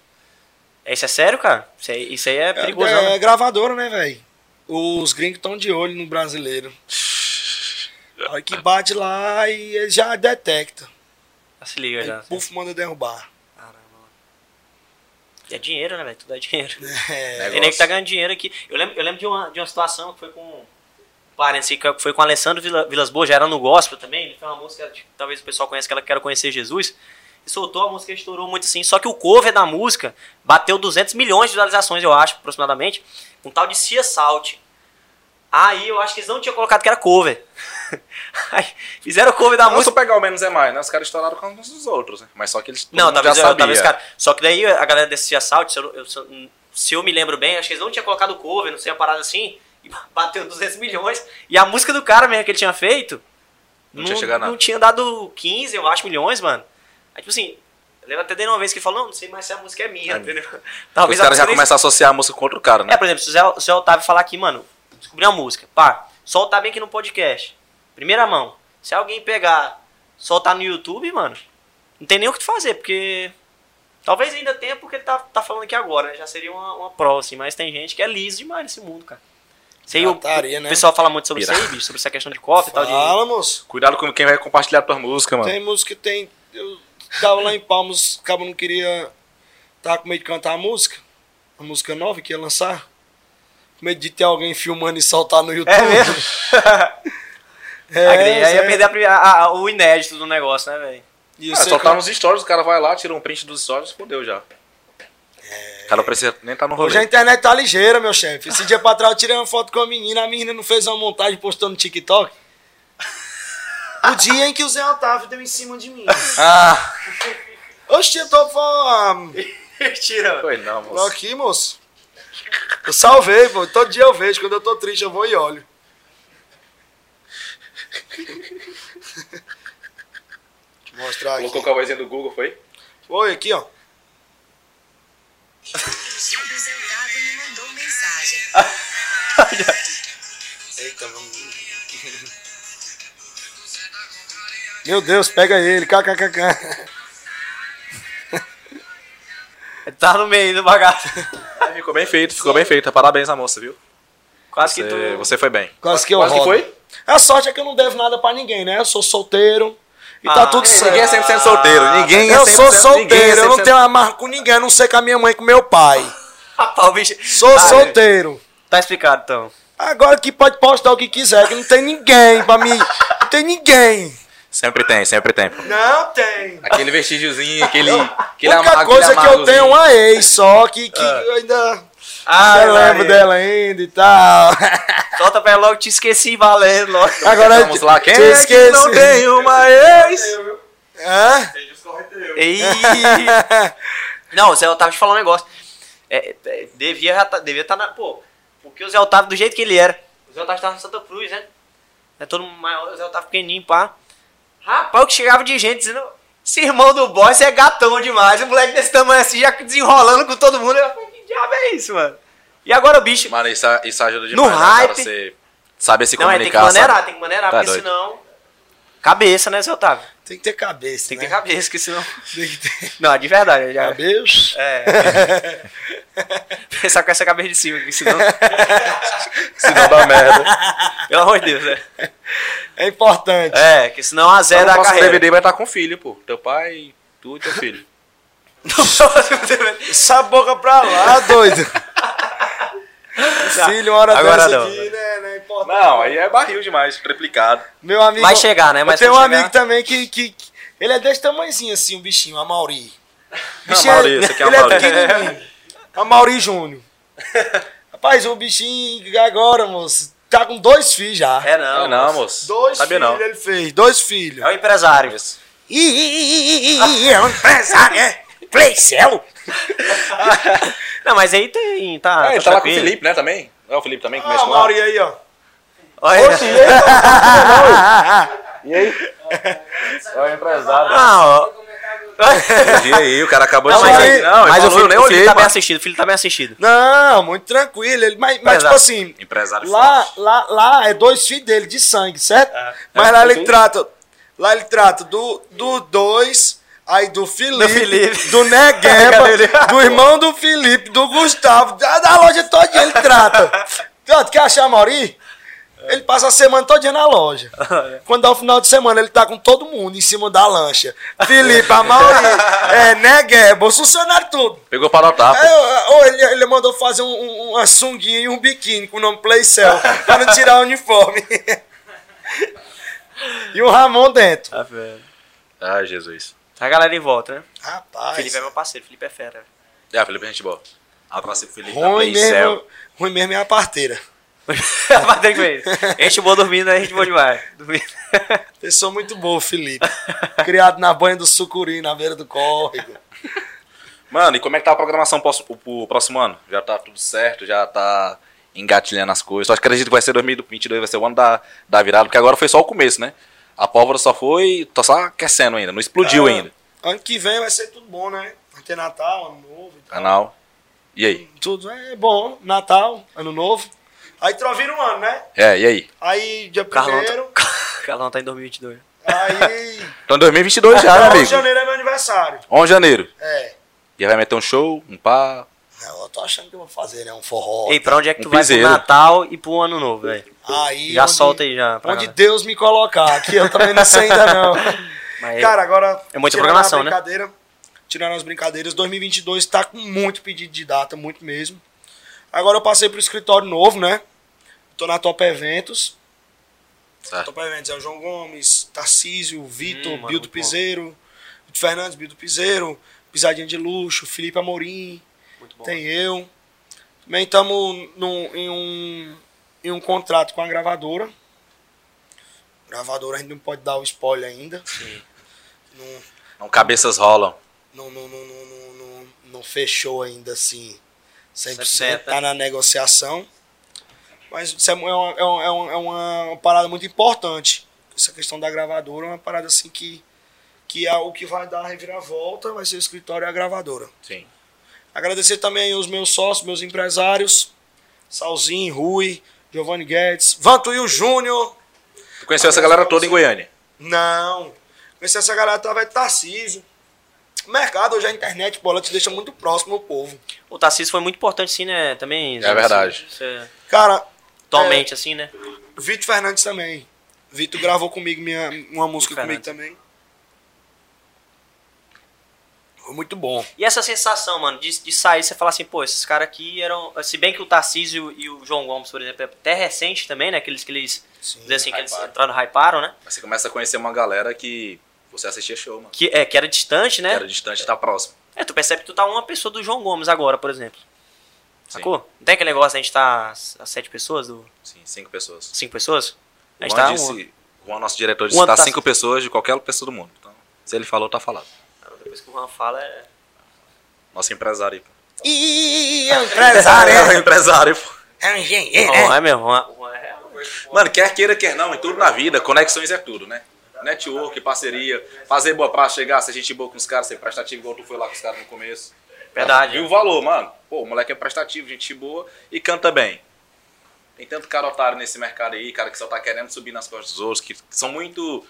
Isso é sério, cara? Isso aí, isso aí é perigoso, é, é né? gravadora, né, velho? Os gringos estão de olho no brasileiro. A hora que bate lá e ele já detecta. Se liga Aí, já. puf, manda derrubar. Caramba. E é dinheiro, né, velho? Tudo é dinheiro. É. Tem nego que tá ganhando dinheiro aqui. Eu lembro, eu lembro de, uma, de uma situação que foi com. assim, que foi com o Alessandro Vila- Vilas Boas, já era no gospel também. Ele fez uma música, que talvez o pessoal conheça, que ela quer conhecer Jesus. Soltou a música, estourou muito assim. Só que o cover da música bateu 200 milhões de visualizações, eu acho, aproximadamente. Um tal de Cia Salt. Aí eu acho que eles não tinham colocado que era cover. Aí, fizeram o cover da Não, música. eu pegar o menos é mais, né? Os caras estouraram com uns dos outros, né? Mas só que eles Não, talvez, já sabia. talvez, cara. Só que daí a galera desse assalto, se eu, eu- se eu- me lembro bem, acho que eles não tinham colocado o cover, não sei, uma parada assim, e bateu 200 milhões. E a música do cara mesmo que ele tinha feito, Não tinha chegado nada. não tinha dado 15, eu acho, milhões, mano. Aí, tipo assim, eu lembro até dele uma vez que ele falou, não, não sei mais se a música é minha, É entendeu? Os Talvez a caras já nem- começam a associar a música com outro cara, né? É, por exemplo, se o Zé, o Zé Otávio falar aqui, mano, descobri uma música, pá, soltar bem aqui no podcast, primeira mão. Se alguém pegar, soltar no YouTube, mano, não tem nem o que fazer, porque Talvez ainda tenha porque ele tá, tá falando aqui agora, né? Já seria uma, uma prova, assim. Mas tem gente que é liso demais nesse mundo, cara. Sei, o, Pirataria, né? o pessoal fala muito sobre isso aí, bicho, sobre essa questão de cópia e tal. De... Fala, moço. Cuidado com quem vai compartilhar tua música, mano. Tem música que tem. Eu tava lá em Palmas, o cabo não queria. Tava com medo de cantar a música. A música nova que ia lançar. Com medo de ter alguém filmando e soltar no YouTube. É mesmo? É, aí ia perder a a- a- o inédito do negócio, né, velho? Ah, tá can- nos stories, o cara vai lá, tira um print dos stories, fodeu já. O cara não precisa nem estar no rolê. Hoje a internet tá ligeira, meu chefe. Esse dia pra trás eu tirei uma foto com a menina, a menina não fez uma montagem postou no TikTok. O dia em que o Zé Otávio deu em cima de mim. Ah, Oxe, eu tô falando. Mentira, mano. foi não, Tô moço. aqui, moço. Eu salvei, pô. Todo dia eu vejo. Quando eu tô triste, eu vou e olho. Deixa eu mostrar aqui. Colocou com a vozinha do Google, foi? Oi, aqui, ó. Inclusive, o Zé Otávio me mandou mensagem. Eita, vamos... Meu Deus, pega ele. KKKK. Tá no meio do bagaço. Ficou bem feito, ficou bem feito. Parabéns à moça, viu? Quase Você, que tu. você foi bem. Quase que eu Quase que rodo. foi? A sorte é que eu não devo nada pra ninguém, né? Eu sou solteiro. E Ah, tá tudo certo. Ninguém é 100% solteiro. Ninguém é 100% Eu sou ninguém é solteiro, eu não 100% tenho amarra com ninguém, a não ser com a minha mãe e com meu pai. Rapaz, bicho. Sou Ah, solteiro. Tá explicado então. Agora que pode postar o que quiser, que não tem ninguém pra mim. Não tem ninguém. Sempre tem, sempre tem. Não tem. Aquele vestígiozinho, aquele. A aquele única ama- coisa é aquele que eu tenho uma ex só, que, que eu ainda Ah, eu lembro dela ainda e tal. Solta pra ela logo, te esqueci valendo logo. Agora Vamos lá, quem te é que não tem uma ex? Hã? Ei! Não, o Zé Otávio te falar um negócio. É, é, devia estar tá, devia tá na. Pô, porque o Zé Otávio, do jeito que ele era. O Zé Otávio tava no Santa Cruz, né? É todo mundo maior, o Zé Otávio pequenininho, pá. Rapaz, o que chegava de gente dizendo. Esse irmão do você é gatão demais. Um moleque desse tamanho assim, já desenrolando com todo mundo. Eu falei, que diabo é isso, mano? E agora o bicho. Mano, isso, isso ajuda No demais. né, cara? hype. Você saber se não, é, tem que comunicar. maneirar, sabe? tem que maneirar, Tá porque doido. senão. Cabeça, né, Zé Otávio? Tem que ter cabeça, Tem que né? ter cabeça, que senão. Tem que ter Não, de verdade. Já... cabeça. É. Pensar com essa cabeça de cima, que senão. Se não dá merda. Pelo amor de Deus, né? É importante. É, que senão a zero da próximo carreira. DVD vai estar com o filho, pô. Teu pai, tu e teu filho. Essa boca pra lá, doido. Filho, uma hora Agora dessa não. aqui, né? Não é importante. Não, aí é barril demais, triplicado. Meu amigo. Vai chegar, né? Mas eu tenho um chegar- amigo também que, que, que- Ele é desse tamanhozinho assim, o bichinho, a Mauri. Ah, Mauri, esse aqui é ele Mauri. é pequenininho. A Mauri Júnior. Rapaz, o bichinho agora, moço, tá com dois filhos já. É não. Não, não, moço. moço. Dois Sabia filhos não. ele fez, dois filhos. É o empresário. Ih, é um empresário, é? Playcell. Não, mas aí tem. Tá, Ah, ele tá lá com o. Felipe, né, também? Não é o Felipe também que Ah, mexe a com lá? Mauri aí, ó. Olha Oxe, e aí, E aí? É o empresário. Não, ó. E aí, o cara acabou Não, de mas, chegar aí. Não, mas ele o falou, eu filho, nem o filho olhei, tá bem mano. assistido, o filho tá bem assistido. Não, muito tranquilo. Ele, mas, mas tipo assim, Empresário lá, forte. lá, lá é dois filhos dele de sangue, certo? Mas É, lá ele trata. Lá ele trata do, do dois, aí do Felipe, Felipe. do Negueba, do irmão do Felipe, do Gustavo, da, da loja toda ele trata. Tanto, quer achar Mauri? Ele passa a semana todinha na loja. Quando dá o final de semana, ele tá com todo mundo em cima da lancha. Felipe, a Mauri, é, Negueba, os funcionários tudo. Pegou pra notar, ó, ó, ele, ele mandou fazer um, um- uma sunguinha e um biquíni com o nome Playcell, pra não tirar o uniforme. e o Ramon dentro. Vendo? Ai, Jesus. A galera em volta, né? Rapaz, Felipe é meu parceiro, Felipe é fera. É, Felipe, a gente boa. Abraço pro Felipe da ruim Playcell. mesmo, ruim mesmo é a parteira. Mas tem que ver. Gente boa dormindo, a gente boa demais. Dormindo. Pessoa muito boa, Felipe. Criado na banha do sucuri, na beira do córrego. Mano, e como é que tá a programação pro, pro próximo ano? Já tá tudo certo? Já tá engatilhando as coisas? Só acredito que vai ser 2022, vai ser o ano da, da virada, porque agora foi só o começo, né? A pólvora só foi, tá só aquecendo ainda, não explodiu Ah, ainda. Ano que vem vai ser tudo bom, né? Vai ter Natal, Ano Novo e tal. Canal. E aí? Tudo é bom. Natal, Ano Novo. Aí trovira um ano, né? É, e aí? Aí, dia Carlão primeiro. tá, Carlão tá em 2022. Aí. Então 2022 já, meu 11 de amigo. janeiro é meu aniversário. 11 de janeiro. É. Já vai meter um show, um pá. Não, eu tô achando que eu vou fazer, né? Um forró. Ei, pra onde é que Um tu vai piseiro. pro Natal e pro Ano Novo, velho? Aí, Já onde- solta aí já. pra Onde galera. Deus me colocar. Aqui eu também não sei ainda não. Mas Cara, agora. É muita programação, né? brincadeira, Tirando as brincadeiras, 2022 tá com muito pedido de data, muito mesmo. Agora eu passei pro escritório novo, né? Tô na Top Eventos. Certo. Top Eventos é o João Gomes, Tarcísio, Vitor, Hum, Bildo. Piseiro, Vitor Fernandes, Bildo Piseiro, Pisadinha de Luxo, Felipe Amorim, Muito bom. tem eu. Também estamos em um, em um contrato com a gravadora. Gravadora a gente não pode dar o spoiler ainda. Sim. Não, Não, cabeças rolam. não, não, não, não, não, não, fechou ainda assim 100%. 100%, Tá na negociação. Mas isso é uma, é uma, é uma, é uma parada muito importante. Essa questão da gravadora é uma parada assim que, que é o que vai dar a reviravolta, vai ser o escritório e a gravadora. Sim. Agradecer também os meus sócios, meus empresários, Salzinho, Rui, Giovanni Guedes, Vantuil Júnior. Tu conheceu essa galera toda em Goiânia? Não. Conheci essa galera através de Tarcísio. O mercado, hoje a internet, bola te deixa muito próximo ao povo. O Tarcísio foi muito importante, sim, né? Também. Zé, verdade. é- Cara, Atualmente, assim, né? Vitor Fernandes também. Vitor gravou comigo minha, uma música comigo também. Foi muito bom. E essa sensação, mano, de, de sair, você falar assim, pô, esses caras aqui eram. Se bem que o Tarcísio e o João Gomes, por exemplo, é até recente também, né? Aqueles que eles. Sim. assim, que eles entraram, hyparam, né? Aí você começa a conhecer uma galera que você assistia show, mano. Que, é, que era distante, né? Que era distante e tá próximo. É, tu percebe que tu tá uma pessoa do João Gomes agora, por exemplo. Sacou? Não tem aquele negócio de a gente tá a sete pessoas, do, Sim, cinco pessoas. cinco pessoas? A O gente Juan tá disse, Juan, nosso diretor, disse que tá tá- cinco pessoas de qualquer pessoa do mundo. Então, se ele falou, tá falado. Que o Juan fala, é. Nosso empresário aí, pô. Ih, é um empresário, É, é. empresário, pô. É um engenheiro. Não, é. é mesmo. Juan, Juan é. Mano, quer queira, quer não, em tudo na vida, conexões é tudo, né? Network, parceria, fazer boa pra chegar, ser gente boa com os caras, ser prestativo igual tu foi lá com os caras no começo. Verdade. Viu o valor, mano. Pô, o moleque é prestativo, gente boa e canta bem. Tem tanto cara otário nesse mercado aí, cara que só tá querendo subir nas costas dos outros, que são muito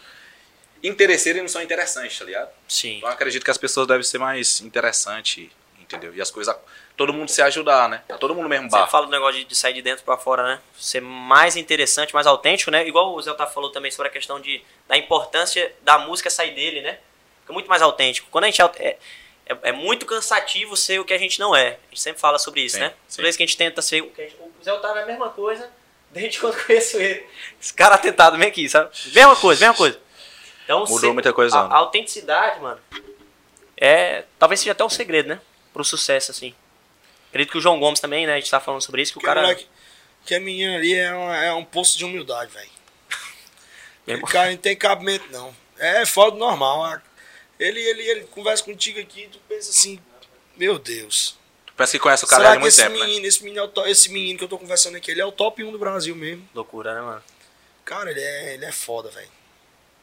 interesseiros e não são interessantes, tá ligado? Sim. Então eu acredito que as pessoas devem ser mais interessantes, entendeu? E as coisas. Todo mundo se ajudar, né? Tá todo mundo no mesmo Você barco. fala do negócio de, sair de dentro pra fora, né? Ser mais interessante, mais autêntico, né? Igual o Zé Otávio falou também sobre a questão de, da importância da música sair dele, né? Fica muito mais autêntico. Quando a gente é, é, é, é muito cansativo ser o que a gente não é. A gente sempre fala sobre isso, Sim, né? sim. Toda vez que a gente tenta ser o que a gente, O Zé Otávio é a mesma coisa desde quando conheço ele. Esse cara atentado vem aqui, sabe? Mesma coisa, mesma coisa. Então, Mudou ser- muita coisa, A, né? a autenticidade, mano, é. Talvez seja até um segredo, né? Pro sucesso, assim. Acredito que o João Gomes também, né? A gente tá falando sobre isso, que o Que cara. moleque, que a menina ali é, uma- é um poço de humildade, velho. O cara não tem cabimento, não. É fora do normal. Ele, ele, ele conversa contigo aqui e tu pensa assim, meu Deus. Tu pensa que conhece o cara Será há que muito esse tempo, né? menino, esse menino, é o esse menino que eu tô conversando aqui, ele é o top 1 do Brasil mesmo. Loucura, né, mano? Cara, ele é, ele é foda, velho.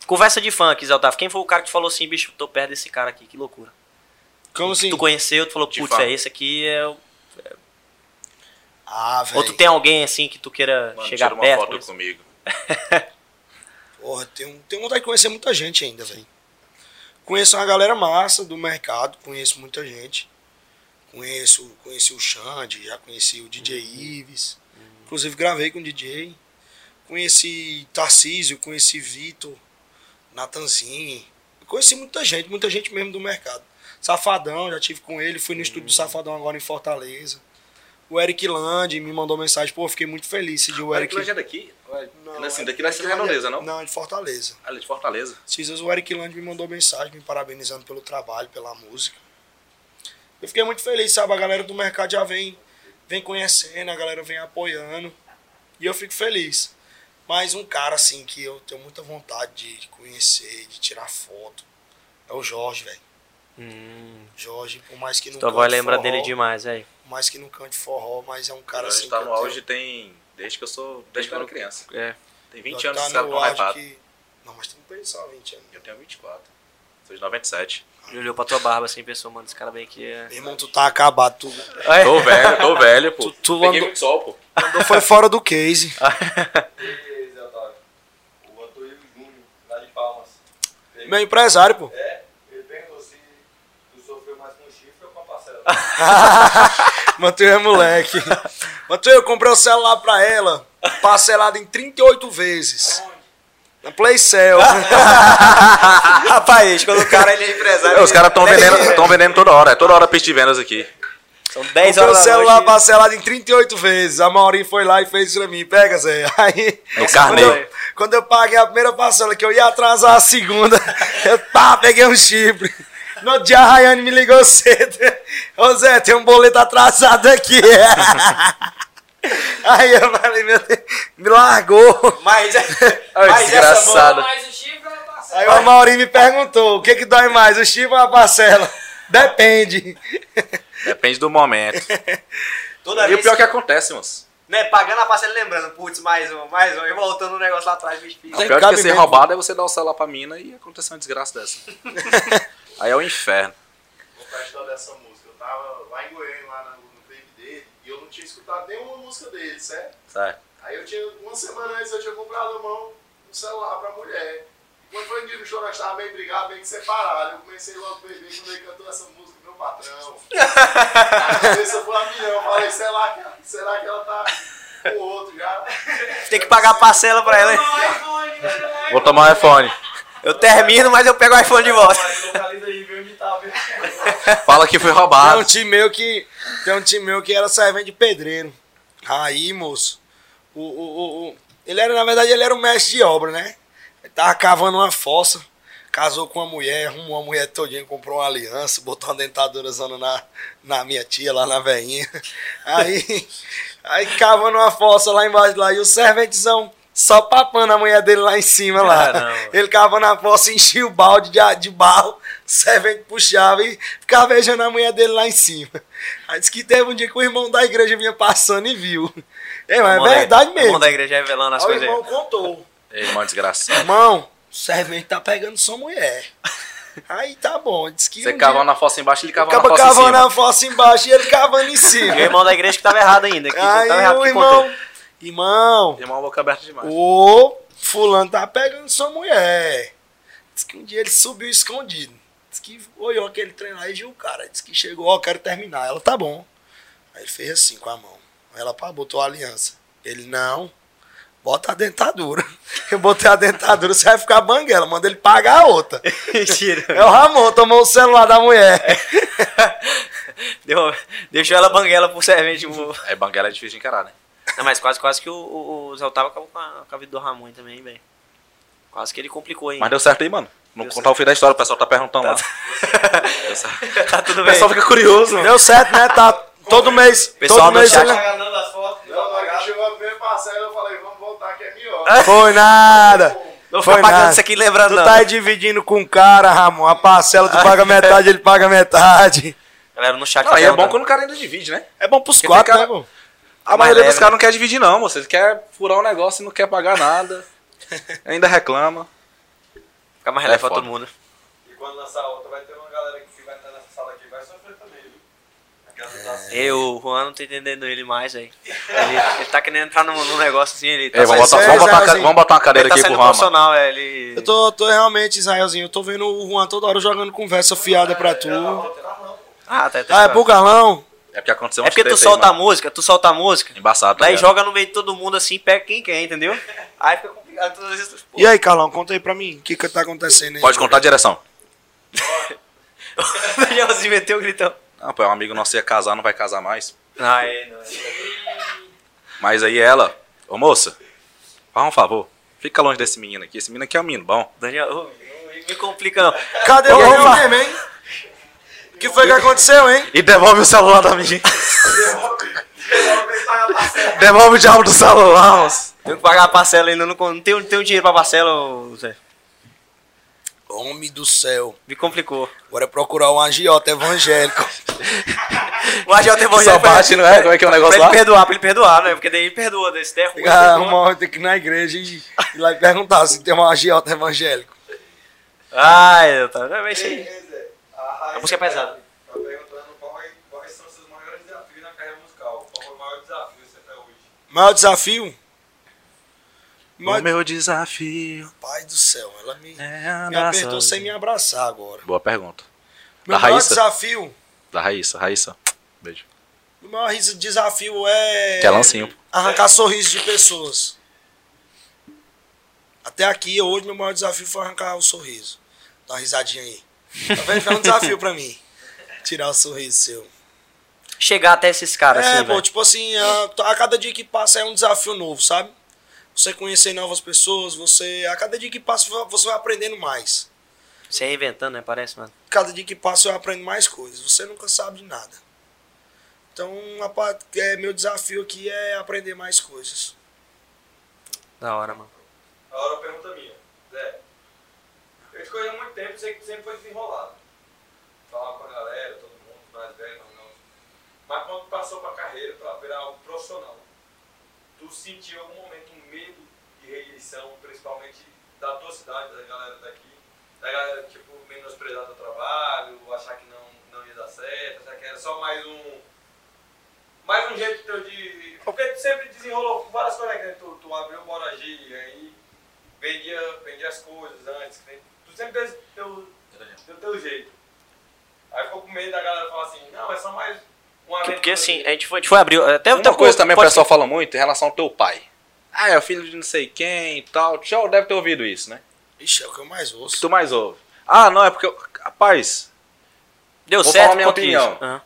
Conversa de funk, Zé Otávio. Quem foi o cara que falou assim, bicho, tô perto desse cara aqui, que loucura. Como assim? Tu conheceu, tu falou, putz, é esse aqui é o... Ah, velho. Ou tu tem alguém assim que tu queira Mano, chegar tira uma perto. foto mas- comigo. Porra, tenho, tenho vontade de conhecer muita gente ainda, velho. Conheço uma galera massa do mercado, conheço muita gente. Conheço, conheci o Xande, já conheci o DJ Ives. Inclusive gravei com o DJ. Conheci Tarcísio, conheci Vitor, Natanzinho. Conheci muita gente, muita gente mesmo do mercado. Safadão, já tive com ele, fui no estúdio do Safadão agora em Fortaleza. O Eric Land me mandou mensagem, pô, fiquei muito feliz de o O Eric. Eric é daqui? Não, assim, daqui Eric deve ser Land é- redondeza, não? Não, é de Fortaleza. Ah, é de Fortaleza. Dias o Eric Land me mandou mensagem me parabenizando pelo trabalho, pela música. Eu fiquei muito feliz, sabe? A galera do mercado já vem, vem conhecendo, a galera vem apoiando. E eu fico feliz. Mas um cara, assim, que eu tenho muita vontade de conhecer, de tirar foto, é o Jorge, velho. Hum, Jorge, por mais que não tua avó cante lembra forró, dele demais, velho. Por mais que não cante forró, mas é um cara assim. tá que no tenho- auge tem. Desde que eu sou. Desde que eu era criança. É. Tem 20 já anos tá no estão auge que... Não, mas tu não pensa só 20 anos. Eu tenho 24. Sou de 97. Ele olhou pra tua barba assim e pensou, mano, esse cara bem que é. Meu irmão, tu tá acabado, tu Tô velho, tô velho, pô. Tu- tu Peguei andou- muito sol, pô. andou foi fora do case. Zé Otávio. O Antônio Júnior, lá de Ele, Meu empresário, pô. É, ele perguntou se tu sofreu mais com chifre ou com a Mantu é moleque. Mantu, eu comprei o celular pra ela, parcelado em 38 vezes. Na Playcell. Rapaz, quando o cara ele é empresário. Os caras estão ele- vendendo, tão vendendo toda hora. É toda hora peixe de vendas aqui. São 10 Comprei o horas da celular noite. parcelado em 38 vezes. A Maurinho foi lá e fez isso pra mim. Pega, Zé. Aí, No quando carnê. eu, quando eu paguei a primeira parcela, que eu ia atrasar a segunda, eu pá, peguei um chifre. No dia a Rayane me ligou cedo. Ô Zé, tem um boleto atrasado aqui. Aí eu falei, meu Deus, me largou. Mas, Ai, mas essa desgraçado. bola- o é uma parcela. Aí o Maurinho me perguntou, o que que dói mais, o chifre ou a parcela? Depende. Depende do momento. Toda E o pior que acontece, moço. né, pagando a parcela e lembrando, putz, mais um, mais um, e voltando o negócio lá atrás, bicho. O pior que é ser roubado é você dar o celular pra mina e acontecer uma desgraça dessa. Aí é o inferno. Vou pra história dessa música. Eu tava lá em Goiânia, lá no, no clipe dele, e eu não tinha escutado nenhuma música dele, certo? Certo. Aí eu tinha, uma semana antes, eu tinha comprado a mão um celular pra mulher. E quando foi um dia no show, nós tava meio brigado, meio que separado. Eu comecei logo a beber quando ele cantou essa música, patrão. a cabeça foi a milhão. Falei, será que, será que ela tá com outro já? Tem que pagar a parcela pra ela. hein? Vou tomar um iPhone. Eu termino, mas eu pego o iPhone de volta. Localiza aí, vê onde tá, vê. Fala que foi Tem um roubado. time meu que. Tem um time meu que era servente de pedreiro. Aí, moço. O, o, o, o- ele era, na verdade, ele era um mestre de obra, né? Ele tava cavando uma fossa, casou com uma mulher, arrumou uma mulher todinha, comprou uma aliança, botou uma dentadura zona na, na minha tia, lá na veinha. Aí, aí cavando uma fossa lá embaixo lá, e o serventezão só papando a mulher dele lá em cima lá. Caramba. Ele cavando a fossa, enchia o balde de, de barro, o servente puxava e ficava beijando a mulher dele lá em cima. Aí disse que teve um dia que o irmão da igreja vinha passando e viu. É, mas é da- verdade O mesmo. irmão da igreja revelando as Aí o coisas. irmão aí. contou. Ei, Irmão desgraçado. Irmão, o servente tá pegando sua mulher. Aí tá bom. Diz que Você um cavando dia- na fossa embaixo, ele cavando na Acaba fossa em cavando cima. a fossa embaixo e ele cavando em cima. E o irmão da igreja que tava errado ainda. Que Aí tava errado o que irmão, contou. irmão, Irmão, boca aberta demais. o fulano tá pegando sua mulher. Diz que um dia ele subiu escondido. Diz que olhou aquele trem lá e viu o cara. Diz que chegou, ó, quero terminar. Ela, tá bom. Aí ele fez assim com a mão. Aí ela, pá, botou a aliança. Ele, não. Bota a dentadura. Eu botei a dentadura, você vai ficar banguela. Manda ele pagar a outra. Mentira. É o Ramon, tomou o celular da mulher. Deu- deixou ela banguela pro servente. É, banguela é difícil de encarar, né? Não, mas quase, quase que o, o, o Zé Otávio acabou com a, com a vida do Ramon também, velho. Quase que ele complicou aí. Mas deu certo aí, mano. Não Deu contar o fim da história, o pessoal tá perguntando lá. Deu certo. tá tudo O bem. pessoal fica curioso, mano. Deu certo, né? Tá todo mês. Pessoal todo do mês as fotos. Não, chegou a primeira parcela, eu falei, Foi nada. Não Foi fica pagando nada. isso aqui lembrando, Tu não. tá aí dividindo com o cara, Ramon. A parcela, tu paga metade, ele paga metade. Galera no chat Não, tá e é bom perguntando. quando o cara ainda divide, né? É bom pros Porque quatro, tem né, cara- pô? A mais maioria leve, dos caras não quer dividir, não. Você quer furar um negócio e não quer pagar nada. Ainda reclama. Fica mais É leve pra foda. todo mundo. E quando lançar outra, vai ter uma galera que vai estar nessa sala aqui, vai sofrer também, viu? Aquela situação. Eu, o Juan, não tô entendendo ele mais, aí. Ele, ele tá querendo entrar num, num negócio assim, ele tá Ei, vamos, botar, vamos, botar Israelzinho. vamos botar uma ele cadeira tá aqui saindo pro Rama. é, ele... Eu tô, tô realmente, Israelzinho, eu tô vendo o Juan toda hora jogando conversa fiada pra tu. Ah, tá, tá Ah, é pro Carlão? É porque aconteceu É porque tu treta aí, solta a música, tu solta a música, Embaçado, tá daí ligado? joga no meio de todo mundo assim, pega quem quer, entendeu? Aí fica complicado todas as vezes. Pô, E aí, Carlão, conta aí pra mim. O que que tá acontecendo aí? Pode contar a direção. o Danielzinho meteu o gritão. Não, pô, é um amigo nosso ia casar, não vai casar mais. Ah, é, não. Mas aí ela, ô moça, faz um favor. Fica longe desse menino aqui. Esse menino aqui é um menino bom. Daniel, ô, não me complica não. Cadê o E mesmo, hein? O que foi que aconteceu, hein? E devolve o celular da minha. devolve o diabo do celular, moço. Tenho que pagar a parcela ainda, não, não tenho, não tenho dinheiro pra parcela, ô, Zé. Homem do céu. Me complicou. Bora procurar um agiota evangélico. O Agel tem Só bate, não é? Como é que é o negócio Pra lá? ele perdoar, pra ele perdoar, né? Porque daí ele perdoa, desse der ruim. Ah, uma hora tem que ir na igreja e ir lá e perguntar se tem um agiota evangélico. Ai, eu tá. Vai ser. A A música é pesada. Tá perguntando qual é- quais são os seus maiores desafios na carreira musical. Qual foi o maior desafio você até hoje? Maior desafio? Maior... O meu desafio Pai do céu, ela me, é me apertou sem me abraçar agora. Boa pergunta. Meu Da maior Raíssa? desafio Da Raíssa, Raíssa. Beijo. O maior desafio é. Que é lancinho. Arrancar sorrisos de pessoas. Até aqui, hoje, meu maior desafio foi arrancar o sorriso. Dá uma risadinha aí. Tá vendo? É um desafio pra mim. Tirar o sorriso seu. Chegar até esses caras, é, assim, pô, velho. tipo assim, a, a cada dia que passa é um desafio novo, sabe? Você conhecer novas pessoas, você. A cada dia que passa você vai aprendendo mais. Se reinventando, né? Parece, mano. Cada dia que passa eu aprendo mais coisas. Você nunca sabe de nada. Então, a parte, é, meu desafio aqui é aprender mais coisas. Da hora, mano. Agora a pergunta minha. Zé, eu te conheço há muito tempo, sei que sempre foi desenrolado. Falava com a galera, todo mundo, mais velho, mais não. Mas quando passou pra carreira, pra virar algo profissional, tu sentiu algum momento medo de rejeição, principalmente da tua cidade, da galera daqui? Da galera, tipo, menosprezar teu trabalho, achar que não, não ia dar certo, achar que era só mais um. Mais um jeito teu de. Porque tu sempre desenrolou várias coisas, né? Tu, tu abriu o Boragi, aí vendia, vendia as coisas antes. né? Tu sempre fez teu, teu, teu jeito. Aí ficou com medo da galera falar assim, não, é só mais Porque, assim, aqui." a gente foi, a gente foi abrir. Até Uma coisa também o pessoal fala muito em relação ao teu pai. Ah, é o filho de não sei quem e tal. Tu já deve ter ouvido isso, né? Ixi, é o que eu mais que ouço. tu mais ouve? Ah, não, é porque. eu- Rapaz, Deu Vou certo falar minha opinião. Aham.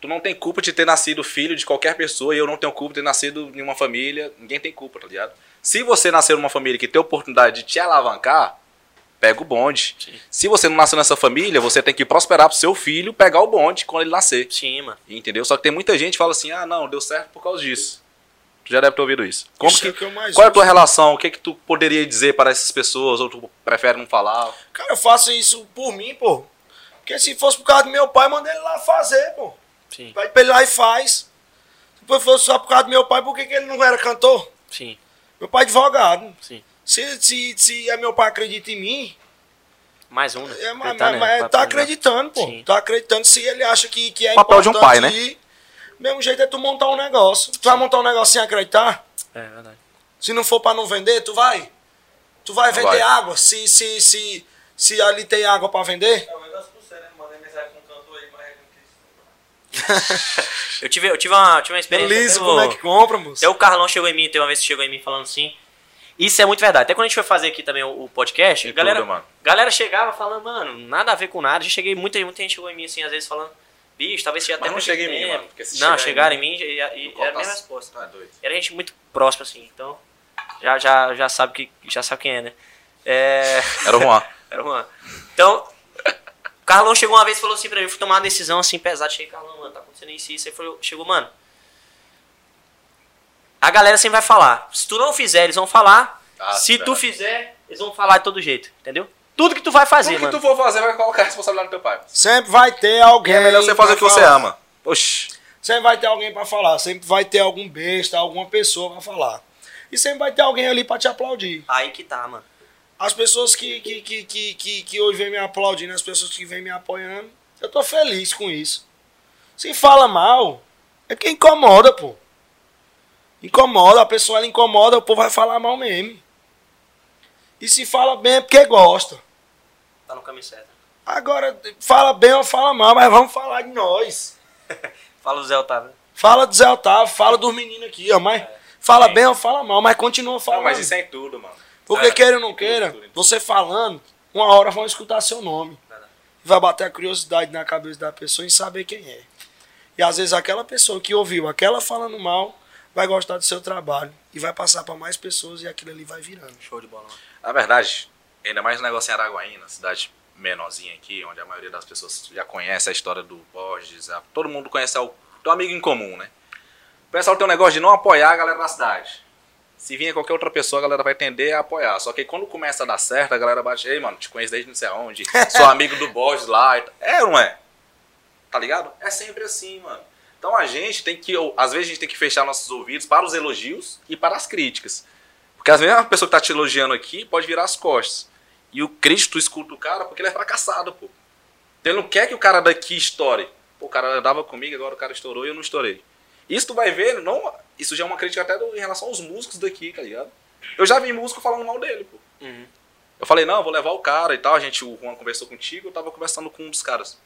tu não tem culpa de ter nascido filho de qualquer pessoa e eu não tenho culpa de ter nascido em uma família. Ninguém tem culpa, tá ligado? Se você nasceu numa família que tem oportunidade de te alavancar, pega o bonde. Sim. Se você não nasceu nessa família, você tem que prosperar pro seu filho pegar o bonde quando ele nascer. Sim, mano. Entendeu? Só que tem muita gente que fala assim: ah, não, deu certo por causa disso. Tu já deve ter ouvido isso. Como Isso que, é que qual é a tua relação? O que, que tu poderia dizer para essas pessoas? Ou tu prefere não falar? Cara, eu faço isso por mim, pô. Porque se fosse por causa do meu pai, manda ele lá fazer, pô. Sim, Vai pra ele lá e faz. Se fosse só por causa do meu pai, por que, que ele não era cantor? sim, Meu pai é advogado. sim. Se, se, se é meu pai acredita em mim, Mais um, né? é, mas, né? mas Pra- tá acreditando, pô. Sim. Tá acreditando. Se ele acha que, que é Papel de um importante pai, né? Mesmo jeito é tu montar um negócio. Tu vai montar um negócio sem acreditar? É verdade. Se não for pra não vender, tu vai? Tu vai vender vai. água? Se, se, se, se ali tem água pra vender? É o negócio pro você, né? Um. Eu tive, eu tive uma, tive uma experiência. Liso, como o- é que compra, moço? Até o Carlão chegou em mim, tem uma vez que chegou em mim falando assim. Isso é muito verdade. Até quando a gente foi fazer aqui também o, o podcast, a galera, tudo, galera chegava falando, mano, nada a ver com nada. Já cheguei, muita, muita gente chegou em mim assim, às vezes falando, bicho, talvez você já Mas até não chega em mim, tempo." mano, porque se Não, chegaram em mim, mim e, e era a mesma resposta. Tá doido. Era gente muito próxima, assim, então. Já, já, já sabe que. Já sabe quem é, né? É. Era o Juan. Era uma. Então, o Carlão chegou uma vez e falou assim pra mim, eu fui tomar uma decisão assim pesada, cheguei, Carlão, mano, tá acontecendo isso e isso. Aí falou, chegou, mano. A galera sempre vai falar. Se tu não fizer, eles vão falar. Ah, Se tu fizer, eles vão falar de todo jeito, entendeu? Tudo que tu vai fazer, Tudo que mano. tu for fazer vai colocar a responsabilidade no teu pai. Sempre vai ter alguém. É melhor você fazer o que você falar. ama. Oxi. Sempre vai ter alguém pra falar. Sempre vai ter algum besta, alguma pessoa pra falar. E sempre vai ter alguém ali pra te aplaudir. Aí que tá, mano. As pessoas que, que, que, que, que, que hoje vêm me aplaudindo, as pessoas que vêm me apoiando, eu tô feliz com isso. Se fala mal, é que incomoda, pô. Incomoda, a pessoa ela incomoda, o povo vai falar mal mesmo. E se fala bem é porque gosta. Tá no caminho certo. Agora, fala bem ou fala mal, mas vamos falar de nós. Fala o Zé Otávio. Fala do Zé Otávio, fala dos meninos aqui, ó, mas fala bem ou fala mal, mas continua falando. Não, mas isso é em tudo, mano. Porque É, queira ou não queira, tudo, tudo. você falando, uma hora vão escutar seu nome. Vai bater a curiosidade na cabeça da pessoa em saber quem é. E às vezes aquela pessoa que ouviu aquela falando mal vai gostar do seu trabalho e vai passar para mais pessoas e aquilo ali vai virando. Show de bola, mano. Na verdade, ainda mais um negócio em Araguaína, cidade menorzinha aqui, onde a maioria das pessoas já conhece a história do Borges, a- todo mundo conhece o teu amigo em comum, né? O pessoal tem um negócio de não apoiar a galera da cidade. Se vinha qualquer outra pessoa, a galera vai tender a apoiar. Só que quando começa a dar certo, a galera bate, ei, mano, te conheço desde não sei aonde, sou amigo do Borges lá. e tal." É ou não é? Tá ligado? É sempre assim, mano. Então a gente tem que, às vezes a gente tem que fechar nossos ouvidos para os elogios e para as críticas. Porque às vezes uma pessoa que tá te elogiando aqui pode virar as costas. E o crítico tu escuta o cara porque ele é fracassado, pô. Então ele não quer que o cara daqui estoure. Pô, o cara andava comigo, agora o cara estourou e eu não estourei. Isso tu vai ver, não, isso já é uma crítica até do- em relação aos músicos daqui, tá ligado? Eu já vi músico falando mal dele, pô. Eu falei, não, vou levar o cara e tal. A gente, o Juan conversou contigo, eu tava conversando com um dos caras.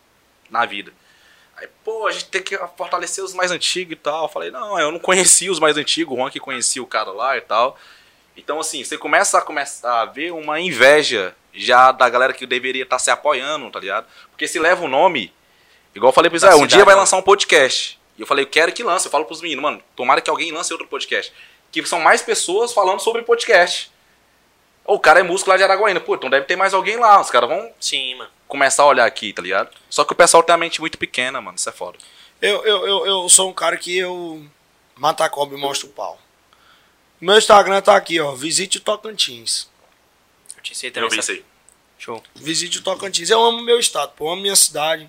na vida. Aí, pô, a gente tem que fortalecer os mais antigos e tal. Eu falei, não, eu não conhecia os mais antigos, o Juan que conhecia o cara lá e tal. Então, assim, você começa a, começar a ver uma inveja já da galera que deveria estar se apoiando, tá ligado? Porque se leva o nome, igual eu falei Da Israel, um cidade, dia vai né? lançar um podcast. E eu falei, eu quero que lance. Eu falo pros meninos, mano, tomara que alguém lance outro podcast. Que são mais pessoas falando sobre podcast. O cara é músico lá de Araguaína. Pô, então deve ter mais alguém lá. Os caras vão Sim, mano. começar a olhar aqui, tá ligado? Só que o pessoal tem a mente muito pequena, mano. Isso é foda. Eu, eu, eu, eu sou um cara que eu mata a cobra e mostra o pau. Meu Instagram tá aqui, ó. Visite o Tocantins. Eu te também. Eu vi essa- isso aí. Show. Visite o Tocantins. Eu amo meu estado, pô. Eu amo minha cidade.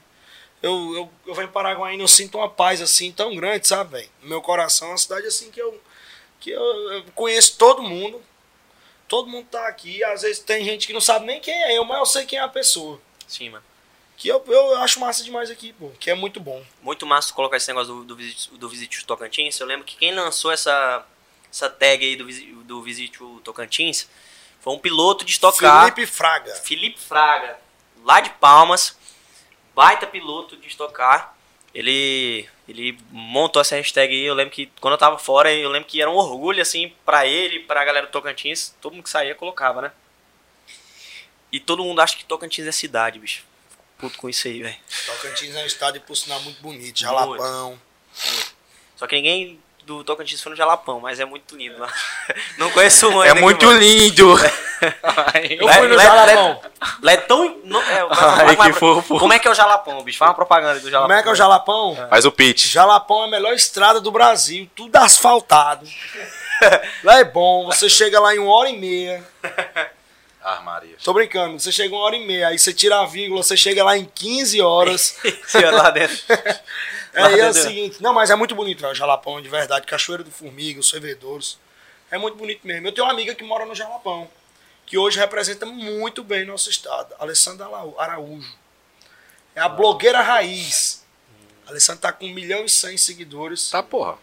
Eu, eu, eu venho para Paraguaína, eu sinto uma paz assim tão grande, sabe, velho? No meu coração, é uma cidade assim que eu, que eu, eu conheço todo mundo. Todo mundo tá aqui. Às vezes tem gente que não sabe nem quem é eu, mas eu sei quem é a pessoa. Sim, mano. Que eu, eu acho massa demais aqui, pô. Que é muito bom. Muito massa tu colocar esse negócio do, do, Visit, do Visit Tocantins. Eu lembro que quem lançou essa, essa tag aí do, do Visit Tocantins foi um piloto de estocar. Felipe Fraga. Felipe Fraga, lá de Palmas, baita piloto de estocar. Ele, ele montou essa hashtag aí. Eu lembro que quando eu tava fora, eu lembro que era um orgulho assim pra ele, pra galera do Tocantins. Todo mundo que saía colocava, né? E todo mundo acha que Tocantins é cidade, bicho. Puto com isso aí, velho. Tocantins é um estado, por sinal, muito bonito. Jalapão. Só que ninguém do Tocantins foi no Jalapão, mas é muito lindo lá. Não conheço um É muito lindo! Eu fui no Lá- Jalapão. Lá é tão. Não, é, Ai, que fofo. Como é que é o Jalapão, bicho? Faz uma propaganda do Jalapão. Como é que é o Jalapão? Faz o pitch. Jalapão é a melhor estrada do Brasil, tudo asfaltado. lá é bom, você chega lá em uma hora e meia. Ah, Maria. Tô brincando, você chega uma hora e meia, aí você tira a vírgula, você chega lá em 15 horas. Senhor, lá dentro. Aí é o Entendeu? seguinte, não, mas é muito bonito, o Jalapão, de verdade, Cachoeira do Formiga, os servidores. É muito bonito mesmo. Eu tenho uma amiga que mora no Jalapão, que hoje representa muito bem nosso estado, Alessandra Araújo. É a blogueira raiz. A Alessandra tá com 1 milhão e 100 seguidores. Tá, porra.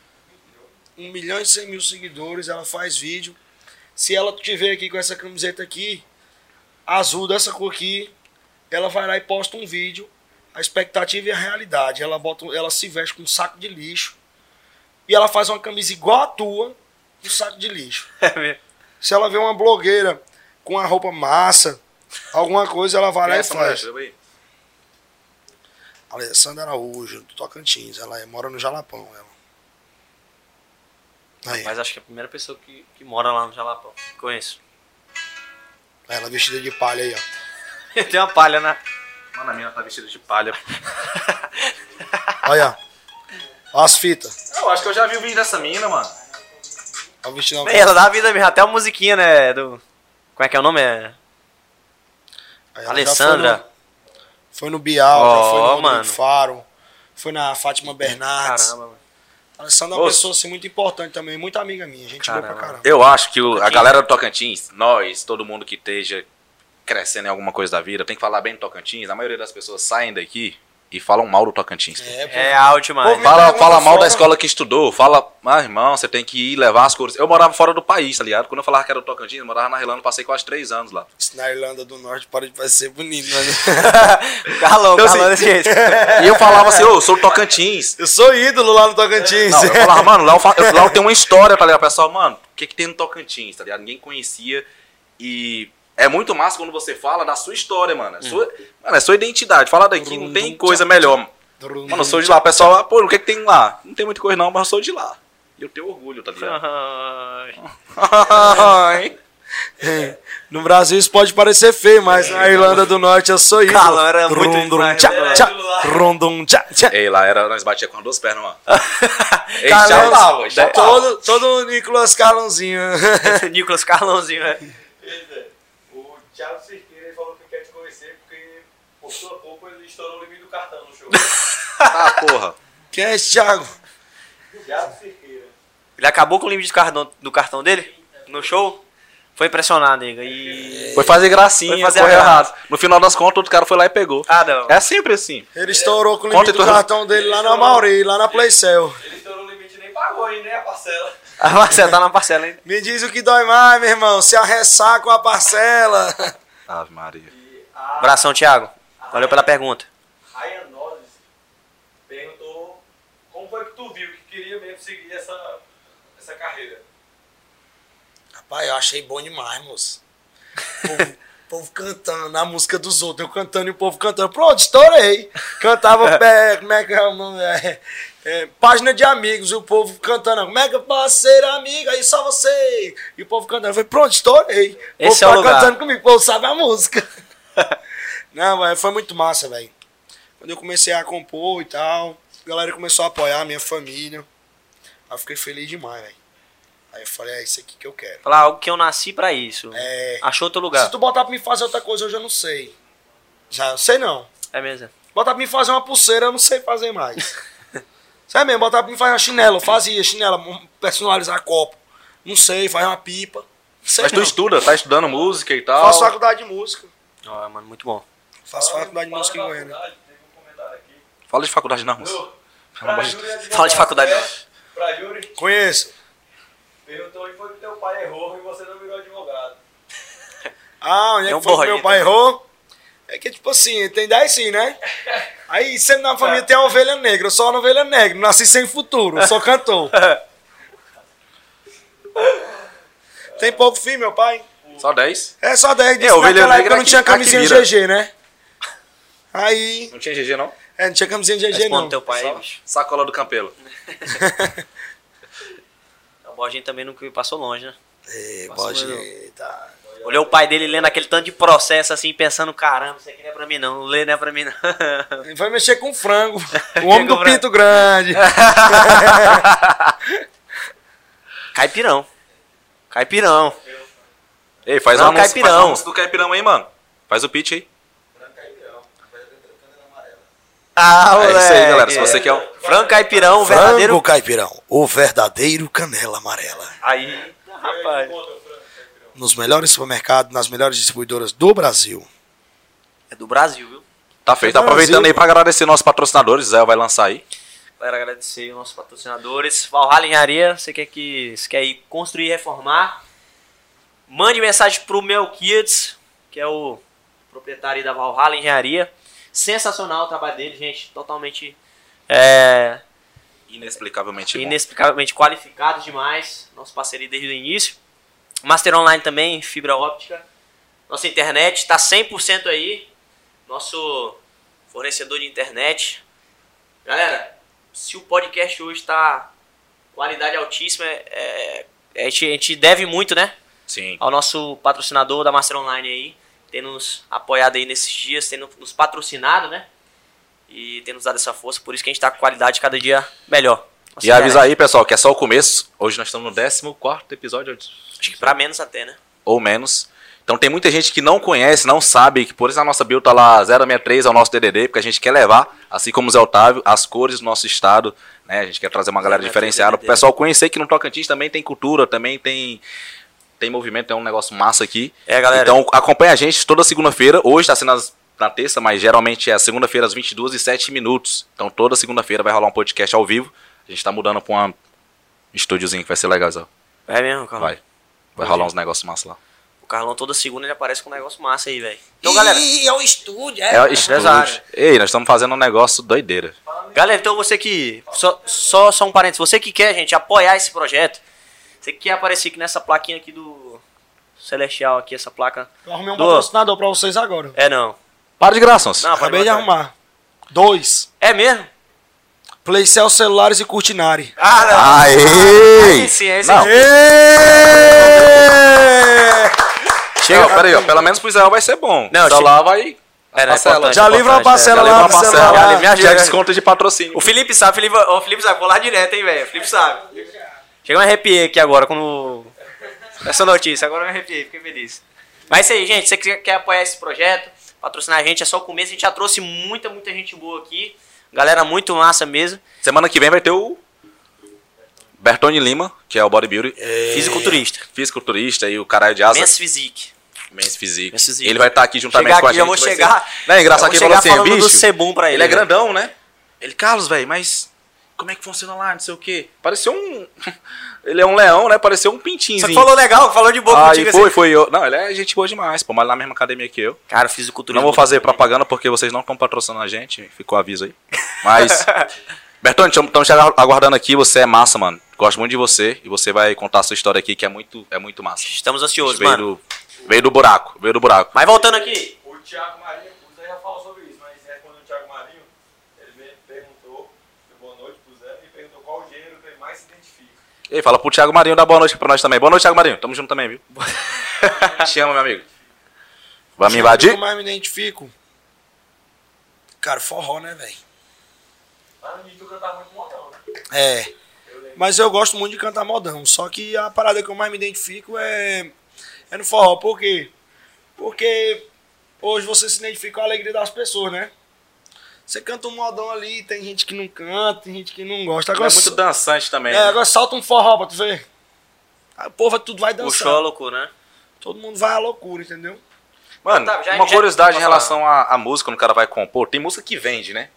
1 milhão e 100 mil seguidores, ela faz vídeo. Se ela te ver aqui com essa camiseta aqui, azul dessa cor aqui, ela vai lá e posta um vídeo. A expectativa e a realidade. Ela, bota, ela se veste com um saco de lixo. E ela faz uma camisa igual a tua, um saco de lixo. Se ela vê uma blogueira com uma roupa massa, alguma coisa, ela vai lá e faz. Alessandra Araújo, do Tocantins. Ela é- mora no Jalapão. Ela. Aí, Mas acho que é a primeira pessoa que, que mora lá no Jalapão. Conheço. ela vestida de palha aí, ó. Tem uma palha na. Mano, a mina tá vestida de palha. Olha, ó as fitas. Eu acho que eu já vi o vídeo dessa mina, mano. Ó o vestidão. Ei, ela dá a vida mesmo, até a musiquinha, né? Do. Como é que é o nome? É. Alessandra. Foi no, foi no Bial, já foi no mano. Faro, foi na Fátima Bernardes. Caramba, mano. A Alessandra é uma Ô, pessoa assim, muito importante também, muita amiga minha, gente boa pra Caramba. caramba. Eu acho que o- a galera do Tocantins, nós, todo mundo que esteja crescendo em alguma coisa da vida, tem que falar bem do Tocantins. A maioria das pessoas saem daqui e falam mal do Tocantins. É, pô. É áudio, mano. Fala, fala mal da escola que estudou, fala, mas irmão, você tem que ir levar as cores. Eu morava fora do país, tá ligado? Quando eu falava que era do Tocantins, eu morava na Irlanda, passei quase três anos lá. Isso na Irlanda do Norte pode parecer bonito, mas. Carlão, Então, Carlão assim, desse jeito. E eu falava assim, ô, eu sou do Tocantins. eu sou ídolo lá no Tocantins. Não, eu falava, mano, lá eu, fa- eu- lá eu tenho uma história, tá ligado? O pessoal, mano, o que, que tem no Tocantins, tá ligado? Ninguém conhecia. E é muito massa quando você fala da sua história, mano. É sua, mano, é sua identidade. Falar daqui não tem coisa melhor. Mano, eu sou de lá. O pessoal, ah, pô, o que, que tem lá? Não tem muita coisa não, mas eu sou de lá. E eu tenho orgulho, tá ligado? Ai. No Brasil isso pode parecer feio, mas na Irlanda do Norte eu sou ídolo. Carlão era muito tchá, né? tchá, tchá, tchá. Ei, lá era, nós batia com as duas pernas, mano. Ei, Carlão, já tava, já tava. todo, todo o Nicolas Carlãozinho. Nicolas Carlãozinho, né? O Thiago Cerqueira ele falou que quer te conhecer porque por sua pouco ele estourou o limite do cartão no show. Ah, porra. Quem é esse Thiago? Thiago Cerqueira. Ele acabou com o limite do cartão, do cartão dele no show. Foi impressionado, nega. E. Foi fazer gracinha, Foi fazer correu a graça. errado. No final das contas, outro cara foi lá e pegou. Ah, não. É sempre assim. Ele estourou com o Conta limite do então. cartão dele lá na Mauri, lá na Playcell. Ele estourou o limite e nem pagou ainda, nem a parcela. A Marcela tá na parcela ainda. Me diz o que dói mais, meu irmão, se arressar com a parcela. Ave Maria. Abração, Thiago. Valeu pela pergunta. Ryan Nozes foi que tu viu que queria mesmo seguir essa, essa carreira? Rapaz, eu achei bom demais, moço. O povo, o povo cantando a música dos outros, eu cantando e o povo cantando. Pronto, estourei. Cantava, é, como é que é o nome? É, é, página de amigos, e o povo cantando, posso ser amigo? Aí só você. E o povo cantando. Eu falei, pronto, estourei. O Esse povo é o tá lugar. cantando comigo, o povo sabe a música. Não, mas foi muito massa, velho. Quando eu comecei a compor e tal, a galera começou a apoiar a minha família. Aí eu fiquei feliz demais, velho. Aí eu falei, é isso aqui que eu quero. Falar algo que eu nasci pra isso. É. Achou outro lugar. Se tu botar pra mim fazer outra coisa, eu já não sei. Já, eu sei não. É mesmo. Botar pra mim fazer uma pulseira, eu não sei fazer mais. Sério mesmo, botar pra mim fazer uma chinela, eu fazia chinela, personalizar copo. Não sei, fazer uma pipa. Não sei Mas tu não. estuda, tá estudando música e tal. Faço faculdade de música. Ó, mano, muito bom. Faço faculdade de música em Goiânia. um. Fala de faculdade não, moço. Fala de faculdade, não. Pra Júri, Conheço. perguntou onde foi que teu pai errou e você não virou advogado. Ah, onde é que um foi que meu pai também. errou? É que tipo assim, tem 10 sim, né? Aí sempre na família tem a ovelha negra, eu sou uma ovelha negra, nasci sem futuro, sou cantor. Tem pouco fim, meu pai. Só 10? É só 10 É, ovelha naquela negra época não tinha camisinha vira. GG, né? Aí. Não tinha GG não? É, não tinha camisinha GG, Responde não. teu pai Só bicho. sacola do Campelo. O Borginho também não passou longe, né? Ei, Passou pode. Olhou o pai dele lendo aquele tanto de processo assim, pensando, caramba, isso aqui não é pra mim não, não lê não é pra mim não. Ele vai mexer com frango. O homem do frango. pinto grande. Caipirão. Caipirão. Ei, faz Não, um anúncio, faz caipirão. um anúncio do Caipirão aí, mano. Faz o pitch aí. Ah, É isso aí, galera. Se você quer um... Frango caipirão, Frango verdadeiro. caipirão. O verdadeiro canela amarela. Aí, rapaz. Nos melhores supermercados, nas melhores distribuidoras do Brasil. É do Brasil, viu? Tá feito. Brasil. Aproveitando aí pra agradecer nossos patrocinadores. Zé vai lançar aí. Quero agradecer os nossos patrocinadores. Valhalla Engenharia, você quer que você quer ir construir e reformar? Mande mensagem pro meu Kids, que é o proprietário da Valhalla Engenharia. Sensacional o trabalho dele, gente. Totalmente é, Inexplicavelmente bom. inexplicavelmente qualificado demais. Nosso parceria desde o início. Master Online também, fibra óptica. Nossa internet está 100% aí. Nosso fornecedor de internet. Galera, se o podcast hoje está qualidade altíssima, é, é- a, gente, a gente deve muito, né? Sim. Ao nosso patrocinador da Master Online aí, ter nos apoiado aí nesses dias, tendo nos patrocinado, né? E ter nos dado essa força, por isso que a gente tá com qualidade cada dia melhor. Nossa E internet. aí, pessoal, que é só o começo. Hoje nós estamos no 14 episódio. Acho que pra menos até, né? ou menos. Então tem muita gente que não conhece, não sabe, que por isso a nossa build tá lá 063 é o nosso DDD, porque a gente quer levar, assim como o Zé Otávio, as cores do nosso estado, né? A gente quer trazer uma galera 063 diferenciada, pro DDD. pessoal conhecer que no Tocantins também tem cultura, também tem tem movimento, tem um negócio massa aqui. É, galera. Então acompanha a gente toda segunda-feira, hoje tá sendo as- na terça, mas geralmente é segunda-feira às 22 e 7 minutos. Então toda segunda-feira vai rolar um podcast ao vivo. A gente tá mudando pra um estúdiozinho que vai ser legal, Zé. É mesmo, Carlão. Vai. Vai rolar uns negócios massa lá. O Carlão toda segunda ele aparece com um negócio massa aí, velho. Então, galera. Ih, é o estúdio, é. É, o estúdio. Ei, nós estamos fazendo um negócio doideira. Galera, então você que. Só, só, só um parênteses. Você que quer, gente, apoiar esse projeto. Você que quer aparecer aqui nessa plaquinha aqui do Celestial, aqui, essa placa. Eu arrumei um Do- patrocinador pra vocês agora. É não. Para de graça. Não, Acabei de arrumar. Dois. É mesmo? Playcell celulares e Curtinari. Ah, não. Aê! Aí sim, aí sim. Não, Ê! chega, peraí, ó. Pelo menos pro Israel vai ser bom. Não, Só lá vai. É, não, é parcela. Já é livra uma parcela é. Já lá uma parcela. celular. Me ajuda, Já desconto de patrocínio. O Felipe sabe, o Felipe, o Felipe sabe, vou lá direto, hein, velho. O Felipe sabe. Chega um arrepiei aqui agora quando. Essa notícia, agora eu me arrepiei, fiquei feliz. Mas é isso aí, gente. Se você quer apoiar esse projeto, patrocinar a gente, é só o começo. A gente já trouxe muita, muita gente boa aqui. Galera muito massa mesmo. Semana que vem vai ter o Bertone Lima, que é o bodybuilder, Fisiculturista. fisiculturista e o caralho de asa. Men's Physique. Men's Physique. Men's Physique. Ele vai estar aqui juntamente Chegar com a gente. já vou vai chegar- Ser... Não é engraçado que vou ele falou assim, bicho, ele, Ele é velho. grandão, né? Ele, Carlos, velho, mas como é que funciona lá, não sei o quê. Pareceu um... ele é um leão, né? Pareceu um pintinho. Só que falou legal, falou de boa Aí contigo foi, assim. foi eu. Não, ele é gente boa demais, pô, mas na mesma academia que eu. Cara, fisiculturismo. Não vou fazer propaganda porque vocês não estão patrocinando a gente, ficou o aviso aí. Mas Bertone, estamos te aguardando aqui. Você é massa, mano. Gosto muito de você. E você vai contar a sua história aqui, que é muito, é muito massa. Estamos ansiosos, veio, mano. do, veio do buraco. Veio do buraco. Mas voltando aqui. O Thiago Marinho, o Zé já falou sobre isso, mas respondendo o Thiago Marinho, ele me perguntou, deu boa noite pro Zé, e perguntou qual gênero que ele mais se identifica. E fala pro Thiago Marinho dar boa noite pra nós também. Boa noite, Thiago Marinho. Tamo junto também, viu? Te amo, meu amigo. Vai me O que invadir? eu mais me identifico? Cara, forró, né, velho? Lá no início eu cantava muito modão, né? É. Mas eu gosto muito de cantar modão. Só que a parada que eu mais me identifico é, é no forró. Por quê? Porque hoje você se identifica com a alegria das pessoas, né? Você canta um modão ali, tem gente que não canta, tem gente que não gosta. Agora, é muito dançante também. é, né? agora salta um forró pra tu ver. Aí o povo tudo vai O dançar. show é loucura, né? Todo mundo vai à loucura, entendeu? Mano, Tá, já- uma já- curiosidade em posso relação à, à música, quando o cara vai compor, tem música que vende, né?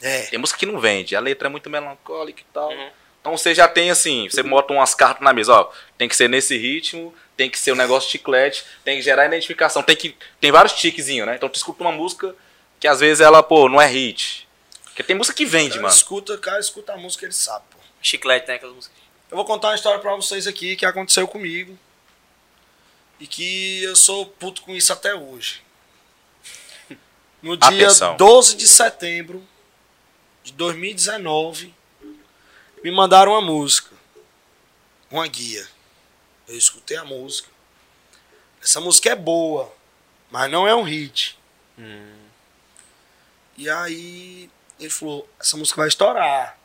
É. Tem música que não vende. A letra é muito melancólica e tal. Uhum. Então você já tem assim, você bota umas cartas na mesa, ó. Tem que ser nesse ritmo, tem que ser um negócio chiclete, tem que gerar identificação, tem que. Tem vários tiquezinhos, né? Então tu escuta uma música que às vezes ela, pô, não é hit. Porque tem música que vende, Cara, mano. escuta, cara, escuta a música, ele sabe, pô. Chiclete, né? Aquelas músicas. Eu vou contar uma história pra vocês aqui que aconteceu comigo. E que eu sou puto com isso até hoje. No dia Atenção. 12 de setembro de 2019, me mandaram uma música. Uma guia. Eu escutei a música. Essa música é boa, mas não é um hit. E aí ele falou, essa música vai estourar.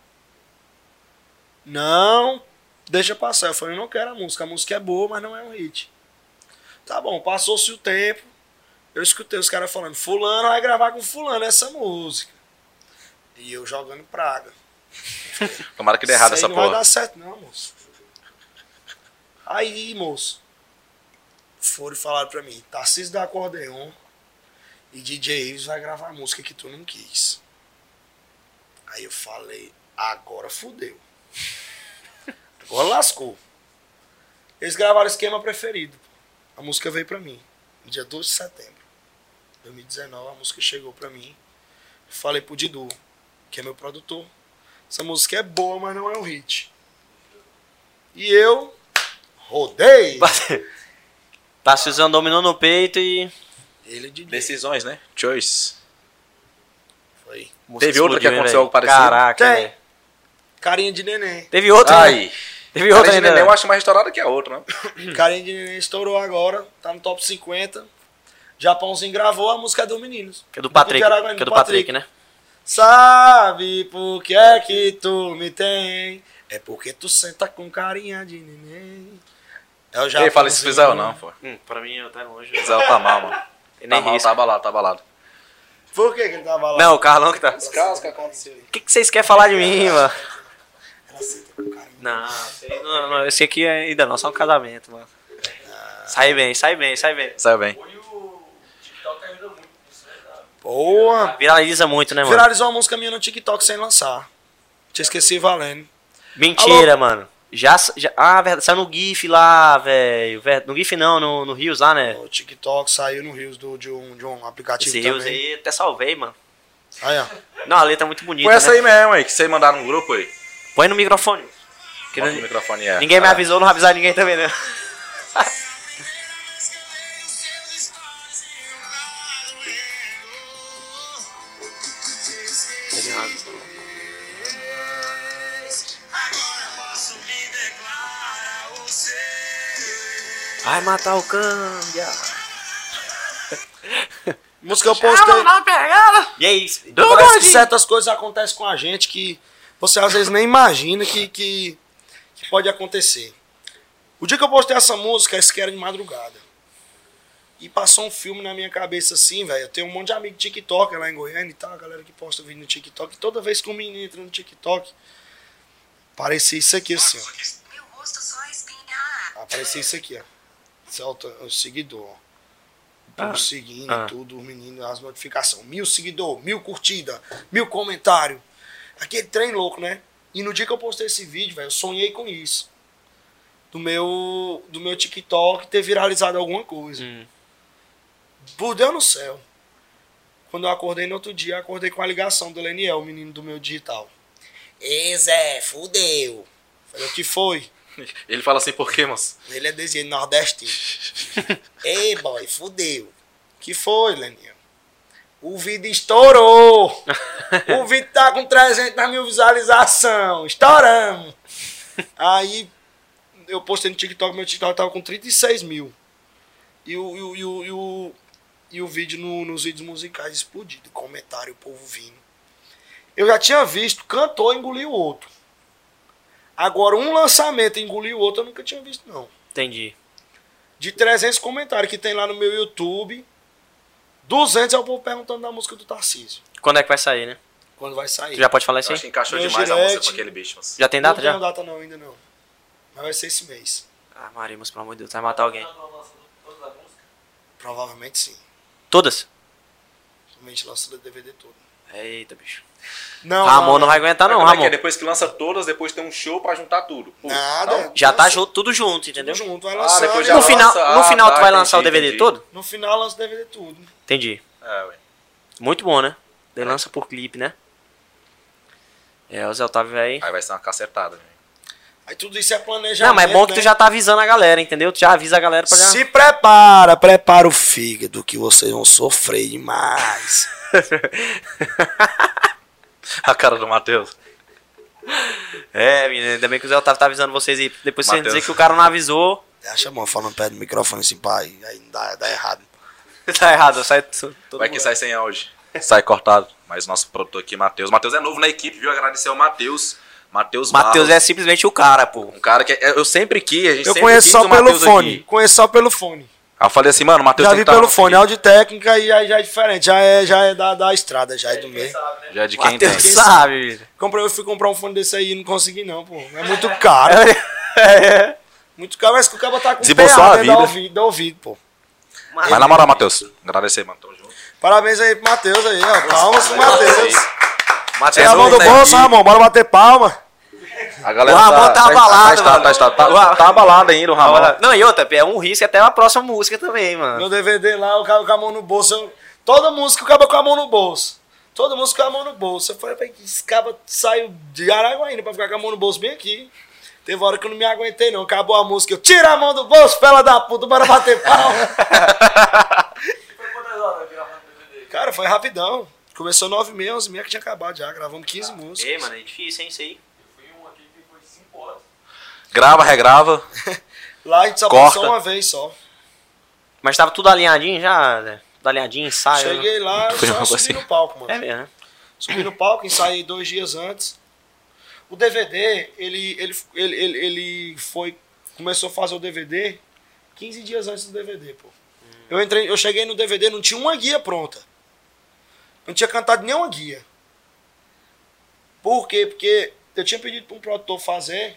Não, deixa passar. Eu falei, não quero a música. A música é boa, mas não é um hit. Tá bom, passou-se o tempo. Eu escutei os caras falando, fulano vai gravar com fulano essa música. E eu jogando praga. Tomara que dê errado essa aí não vai porra. dar certo não, moço. Aí, moço, foram e falaram pra mim, Tarcísio da Acordeon e DJ Ives vai gravar a música que tu não quis. Aí eu falei, agora fudeu. Agora lascou. Eles gravaram o esquema preferido. A música veio pra mim, no dia 12 de setembro de 2019, a música chegou pra mim. Falei pro Didu, que é meu produtor, essa música é boa, mas não é um hit. E eu rodei. Usando dominou no peito e. Ele de Decisões, né? Choice. Foi. Teve outra que aconteceu algo parecido? Caraca, Tem. velho. Carinha de neném. Teve outra, né? Ai. Teve outra ainda. neném eu acho mais estourada que a outra, né? Carinha de neném estourou agora. Tá no top 50. Japãozinho gravou a música do Meninos. Que é do Patrick. Que é do Patrick, né? Sabe por que é que tu me tem? É porque tu senta com carinha de neném. É o Ele fala isso. Fizel não, pô. Hum, pra mim, eu tá longe. Fizel tá mal, mano. Tá nem mal, risco. tá abalado, tá abalado. Por que, que ele tava lá? Não, o Carlão que tá. Os casos que aconteceram. O que, que vocês querem falar de mim, mano? Ela senta com carinha. Não, não, não, esse aqui é ainda não, só um casamento, mano. Sai bem, sai bem, sai bem. Saiu bem. Né? Boa. Viraliza muito, né, mano? Viralizou uma música minha no TikTok sem lançar. Tinha esquecido valendo. Mentira, mano. Já, já. Ah, verdade. Saiu no GIF lá, velho. No GIF não, no, no Rios lá, né? O TikTok saiu no Rios do, de, um, de um aplicativo Esse Rios também. aí até salvei, mano. Aí, ó. Não, a letra é muito bonita. Foi essa né? aí mesmo, aí, que vocês mandaram no grupo aí. Põe no microfone. Que Bota não- o microfone é. Ninguém me Ah, avisou, não avisar ninguém também, né? Vai matar o câmbio. Música eu postei. E é isso. Parece que certas coisas acontecem com a gente que você às vezes nem imagina que, que, que pode acontecer. O dia que eu postei essa música, esse que era de madrugada. E passou um filme na minha cabeça assim, velho. Eu tenho um monte de amigo TikTok lá em Goiânia e tal, a galera que posta vídeo no TikTok. E toda vez que um menino entra no TikTok, parecia isso aqui assim, ó. Meu rosto só espinha. Aparecia isso aqui, ó. Solta o seguidor. ó. O povo Ah, seguindo ah. tudo, os meninos, as notificações. Mil seguidor, mil curtida, mil comentário. Aquele trem louco, né? E no dia que eu postei esse vídeo, velho, eu sonhei com isso. Do meu, do meu TikTok ter viralizado alguma coisa. Hum. Por Deus no céu. Quando eu acordei no outro dia, acordei com a ligação do Leniel, o menino do meu digital. Ei, Zé, fudeu. Falei, o que foi? Ele fala assim, por quê, moço? Ele é desse jeito, nordestino. Ei, boy, fudeu. que foi, Leninho? O vídeo estourou. o vídeo tá com 300 mil visualizações. Estouramos. Aí eu postei no TikTok, meu TikTok tava com 36 mil. E o, e o, e o, e o, e o vídeo no- nos vídeos musicais explodido. Comentário, o povo vindo. Eu já tinha visto cantor engolir o outro. Agora, um lançamento engolir o outro, eu nunca tinha visto, não. Entendi. De 300 comentários que tem lá no meu YouTube, 200 é o povo perguntando da música do Tarcísio. Quando é que vai sair, né? Quando vai sair. Tu já pode falar isso Eu aí? acho que encaixou Meu demais a direct. música com aquele bicho, moço. Já tem não data já? tenho data não, ainda não. Mas vai ser esse mês. Ah, Maria, mas pelo amor de Deus, vai matar alguém. Provavelmente sim. Todas? Somente lança o DVD todo. Eita, bicho. Não, Ramon não vai aguentar, não, Como é que é? Ramon. Depois que lança todas, depois tem um show pra juntar tudo. Pô, Nada. não? Já tá Lança junto, tudo junto, entendeu? Tudo junto, vai Ah, lançar. depois né? já No lança. final, no Ah, final tá, tu vai lançar o entendi, DVD entendi. todo? No final lança o DVD tudo. Entendi. É, ué. Muito bom, né? Lança por clipe, né? É, o Zé Otávio aí. Aí vai ser uma cacetada, velho. Aí tudo isso é planejamento. Não, mas é bom que tu né? já tá avisando a galera, entendeu? Tu já avisa a galera pra já. Se prepara, prepara o fígado que vocês vão sofrer demais. A cara do Matheus. É, menino, ainda bem que o Zé Otávio tá avisando vocês aí. Depois você Matheus. dizer que o cara não avisou. Acha bom, falando perto do microfone assim, pai, aí dá, dá errado. tá errado, sai todo Vai que mundo. sai sem áudio. Sai cortado. Mas nosso produtor aqui, Matheus. Matheus é novo na equipe, viu? Agradecer ao Matheus. Matheus Matheus é simplesmente o cara, pô. Um cara que é- eu sempre quis, a gente Eu sempre conheço quis só o pelo fone. aqui. Conheço só pelo fone. Aí eu falei assim, mano, o Matheus Já vi que pelo fone, áudio técnica e aí já é diferente. Já é, já é da, da estrada, já é do meio. Já é de quem tem. Matheus sabe. Comprei, eu fui comprar um fone desse aí e não consegui não, pô. É muito caro. muito caro, mas que o cara tá com Desembolsou PA a dentro vida. do ouvido, do ouvido, pô. Mas na moral, Matheus, agradecer, mano. Tamo junto. Parabéns aí pro Matheus aí, ó. Palmas pro Matheus. Matheus, É a mão do né, bolso. Ramon, bora bater palma. A galera O Ramon tá abalado, tá, mano. tá, tá, tá, tá, tá abalado ainda o Ramon. Não, e outra, é um risco até a próxima música também, mano. Meu DVD lá, o cara com a mão no bolso. eu- Toda música o cara com a mão no bolso. Toda música com a mão no bolso. Eu falei, "Pai, que esse cara saiu de Araguaína pra ficar com a mão no bolso bem aqui. Teve hora que eu não me aguentei, não. Acabou a música. Eu tira a mão do bolso, fela da puta, bora bater DVD? Cara, foi rapidão. Começou 9 h 11 h que tinha acabado já. Gravamos 15 músicas. Ei, mano, é difícil, hein, isso aí. Eu fui um aqui que foi 5 horas. Grava, regrava. Lá a gente só Corta. passou uma vez só. Mas tava tudo alinhadinho já, né? Tudo alinhadinho, ensaio. né? Cheguei lá, Foi só subi assim. no palco, mano. É mesmo, né? Subi no palco, ensaiei dois dias antes. O DVD, ele, ele, ele, ele, ele foi. Começou a fazer o DVD 15 dias antes do DVD, pô. Eu, entrei, eu cheguei no DVD, não tinha uma guia pronta. Não tinha cantado nenhuma guia. Por quê? Porque eu tinha pedido para um produtor fazer.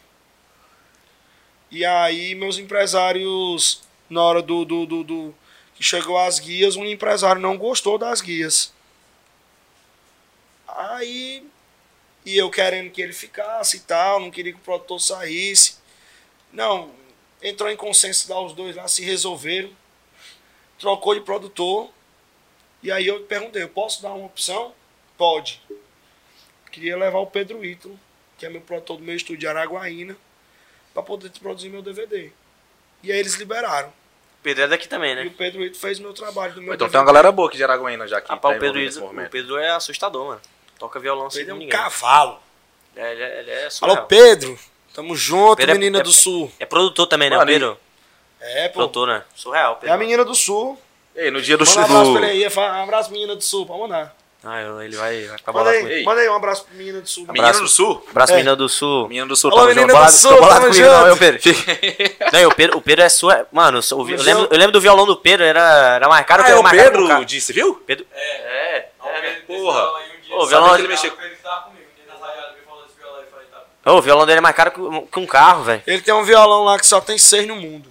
E aí meus empresários, na hora do, do, do, do que chegou as guias, um empresário não gostou das guias. Aí, e eu querendo que ele ficasse e tal, não queria que o produtor saísse. Não, entrou em consenso lá, os dois lá se resolveram. Trocou de produtor. E aí eu perguntei, eu posso dar uma opção? Pode. Queria levar o Pedro Ítalo, que é meu produtor do meu estúdio de Araguaína, para poder produzir meu DVD. E aí eles liberaram. O Pedro é daqui também, E né? o Pedro Ítalo fez meu trabalho do meu Então DVD. tem uma galera boa aqui de Araguaína já que Rapaz, tá o Pedro, nesse o. Pedro é assustador, mano. Toca violão sem Pedro é um ninguém. cavalo. É, ele, é, ele é Alô, surreal. Pedro. Tamo junto, Pedro é- menina é- do Sul. É produtor também, né, Mano, e- Pedro? É, pô. Produtor, né? Surreal, É Pedro. a menina do Sul. Ei, no dia do Manda um abraço do... pra ele aí. Um abraço, menina do Sul. Pode mandar. Ah, eu- ele vai, vai ficar Manda bolado aí, comigo. Manda aí um abraço pra menina do Sul. Menina Abraço. do Sul? Abraço, É. menina do Sul. Menina do Sul, Alô, tamo junto. do Bolado- Sul, tô bolado tamo comigo não, junto. eu, Pedro. Não, o Pedro, o Pedro é sua. Mano, eu, sou- eu, lembro, eu- lembro do violão do Pedro, era, era mais caro Ah, que é eu o mais caro que Pedro disse, viu? Pedro. É, é, né? porra. Ô, Ô, violão- violão ele mexeu- tá. Ô, o violão dele é mais caro que, um carro, velho. Ele tem um violão lá que só tem seis no mundo.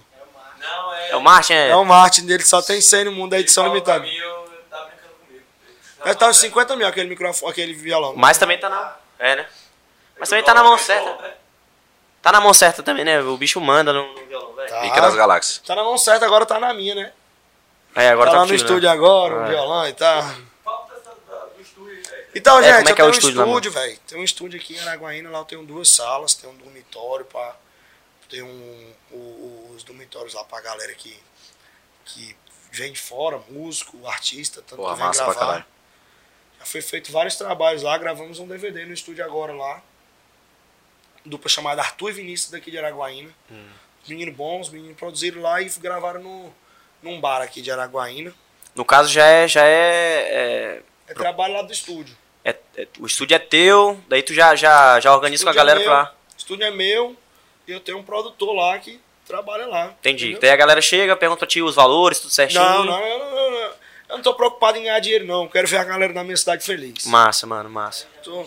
Não, é. É o Martin, é. É o Martin dele, só tem seis no mundo, é edição limitada. mim, eu- ele tá brincando comigo. Deve estar uns 50 mil aquele microfone, aquele violão. Mas também tá na. É, né? Mas também tá na mão certa. Tá na mão certa também, né? O bicho manda no, no violão, velho. Tá. Pica das Galáxias. Tá na mão certa, agora tá na minha, né? É, agora tá tá, lá no né? estúdio agora, o É. violão e tal. Falta essa da- do estúdio, velho. Então, É, gente, como é eu que é o tenho um estúdio lá, estúdio, velho. Tem um estúdio aqui em Araguaína, lá eu tenho duas salas, tem um dormitório pra. Tem um, o- os dormitórios lá pra galera que, que vem de fora, músico, artista, tanto Porra, que vem massa pra gravar. caralho. Já foi feito vários trabalhos lá, gravamos um DVD no estúdio agora lá. Dupla chamada Arthur e Vinícius daqui de Araguaína. Hum. Meninos bons, meninos produziram lá e gravaram no, num bar aqui de Araguaína. No caso, já é. Já é, É trabalho lá do estúdio. é- é- o estúdio é teu, daí tu já, já, já organiza com a Estúdio galera é pra. meu, O estúdio é meu e eu tenho um produtor lá que trabalha lá. Entendi. entendeu? Daí a galera chega, pergunta pra ti os valores, tudo certinho. Não, não, não, eu não, eu não tô preocupado em ganhar dinheiro, não. Quero ver a galera da minha cidade feliz. Massa, mano, massa. Tô,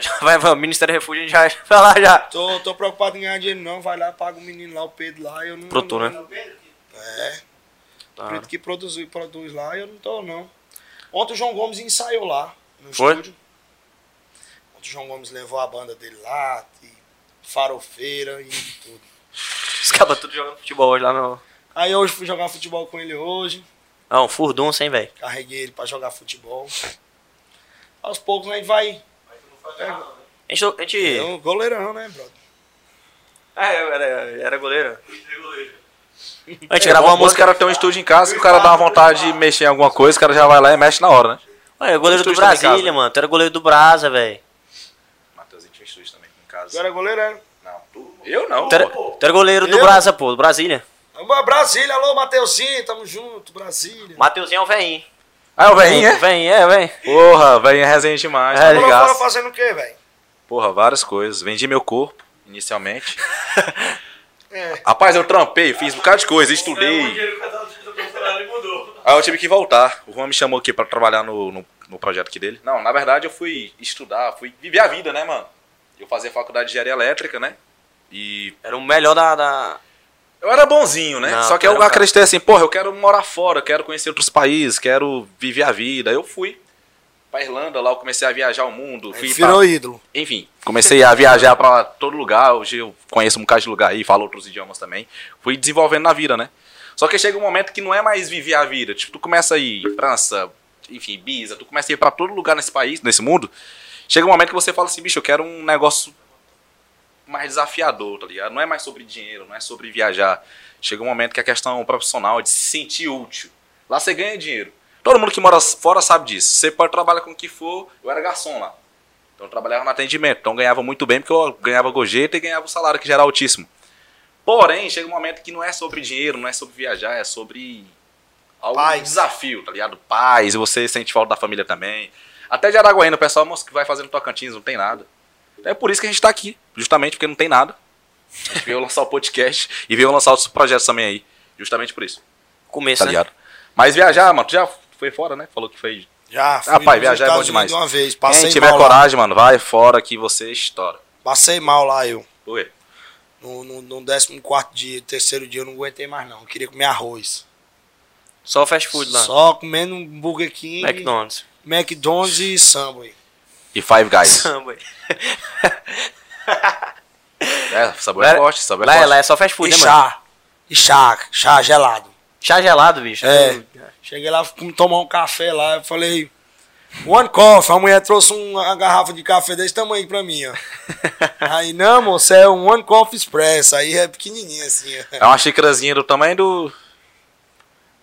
Já vai, vai, o Ministério da Refúgio, a gente já vai lá já. tô, tô preocupado em ganhar dinheiro, não. Vai lá, paga o menino lá, o Pedro lá. Eu não. Não, né? É. Tá. O Pedro que produz, produz lá, eu não tô, não. Ontem o João Gomes ensaiou lá, no Foi? estúdio. Ontem o João Gomes levou a banda dele lá, e farofeira e tudo. Os cabas tudo jogando futebol hoje lá no. Aí hoje fui jogar futebol com ele hoje. Não, furdum sem, velho. Carreguei ele pra jogar futebol. Aos poucos a gente vai. A gente. A gente... É um goleirão, né, brother? Ah, eu era, era goleiro. A gente É, gravou uma música. caras têm um estúdio em casa, que o cara dá uma vontade de mexer em alguma coisa, o cara já vai lá e mexe na hora, né? Ué, goleiro do Brasília, mano. Tu era goleiro do Brasa, velho. Matheusinho tinha um estúdio também em casa. Tu era goleirão. Não, tu? Eu não. Tu era, pô. tu era goleiro do Eu? Brasa, pô, do Brasília. Brasília, alô, Mateuzinho, tamo junto, Brasília. Mateuzinho é o velhinho. Ah, é o velhinho, O é? velhinho, é, velho. Porra, velhinho é resenha demais. É, tá Agora fazendo o quê, velho? Porra, várias coisas. Vendi meu corpo, inicialmente. É. Rapaz, eu trampei, fiz um bocado de coisa, estudei. Aí eu tive que voltar. O Juan me chamou aqui pra trabalhar no, no, no projeto aqui dele. Não, na verdade eu fui estudar, fui viver a vida, né, mano? Eu fazia faculdade de engenharia elétrica, né? E Era o melhor da. da... eu era bonzinho, né? Não, Só que eu um cara- acreditei assim, porra, eu quero morar fora, eu quero conhecer outros países, quero viver a vida. Eu fui pra Irlanda, lá eu comecei a viajar o mundo. Fui pra- Virou ídolo. enfim, comecei a viajar pra todo lugar. Hoje eu conheço um bocado de lugar aí, falo outros idiomas também. Fui desenvolvendo na vida, né? Só que chega um momento que não é mais viver a vida. Tipo, tu começa a ir França, enfim, Ibiza, tu começa a ir pra todo lugar nesse país, nesse mundo. Chega um momento que você fala assim, bicho, eu quero um negócio mais desafiador, tá ligado? Não é mais sobre dinheiro, não é sobre viajar. Chega um momento que a questão profissional é de se sentir útil. Lá você ganha dinheiro. Todo mundo que mora fora sabe disso. Você pode trabalhar com o que for. Eu era garçom lá. Então eu trabalhava no atendimento. Então eu ganhava muito bem porque eu ganhava gorjeta e ganhava o salário que já era altíssimo. Porém, chega um momento que não é sobre dinheiro, não é sobre viajar, é sobre algum Paz. desafio, tá ligado? Paz, você sente falta da família também. Até de Araguaína, o pessoal moço, que vai fazendo Tocantins, não tem nada. É por isso que a gente tá aqui, justamente porque não tem nada. A gente veio lançar o podcast e veio lançar outros projetos também aí. Justamente por isso, Começo, tá né? ligado? Mas viajar, mano, tu já foi fora, né? Falou que foi. Já, fui Rapaz, viajar é bom Estados demais. Uma vez, Quem passei tiver mal lá. coragem, mano, vai fora que você estoura. Passei mal lá, eu. Por quê? No, no, no 14 dia, terceiro dia, eu não aguentei mais não. Eu queria comer arroz. Só fast food lá. Só comendo um Burger King, McDonald's. McDonald's e Subway. E Five Guys. Samba. é, sabor Lá- é forte, sabor é Lá, é- forte. lá é só fast food, E né, mano? chá. E chá, chá gelado. Chá gelado, bicho. É. Cheguei lá, fui tomar um café lá, eu falei, one coffee. A mulher trouxe uma garrafa de café desse tamanho pra mim, ó. Aí, não, moço, é um one coffee express. Aí é pequenininho assim, ó. É uma xícarazinha do tamanho do.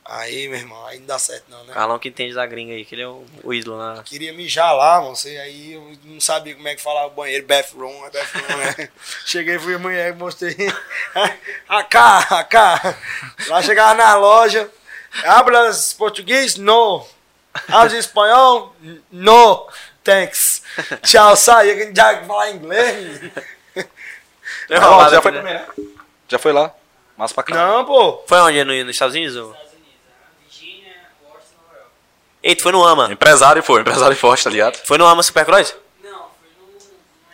Aí, meu irmão, aí não dá certo não, né? Carlão que entende da gringa aí, que ele é o, o ídolo lá. Queria mijar lá, moço, e aí eu não sabia como é que falava banheiro, bathroom, é bathroom, né? Cheguei, fui a mulher, mostrei, acá, acá. Lá chegava na loja, hablas português? No. Hablas espanhol? No. Thanks. Tchau, sai, já falar inglês? Não, rolado já foi né? né? Já foi lá. Massa pra caralho. Não, pô. Foi onde? No, nos Estados Unidos? Ei, tu foi no AMA. Empresário foi, empresário forte, tá ligado? Foi no AMA Supercross? Não, foi no, no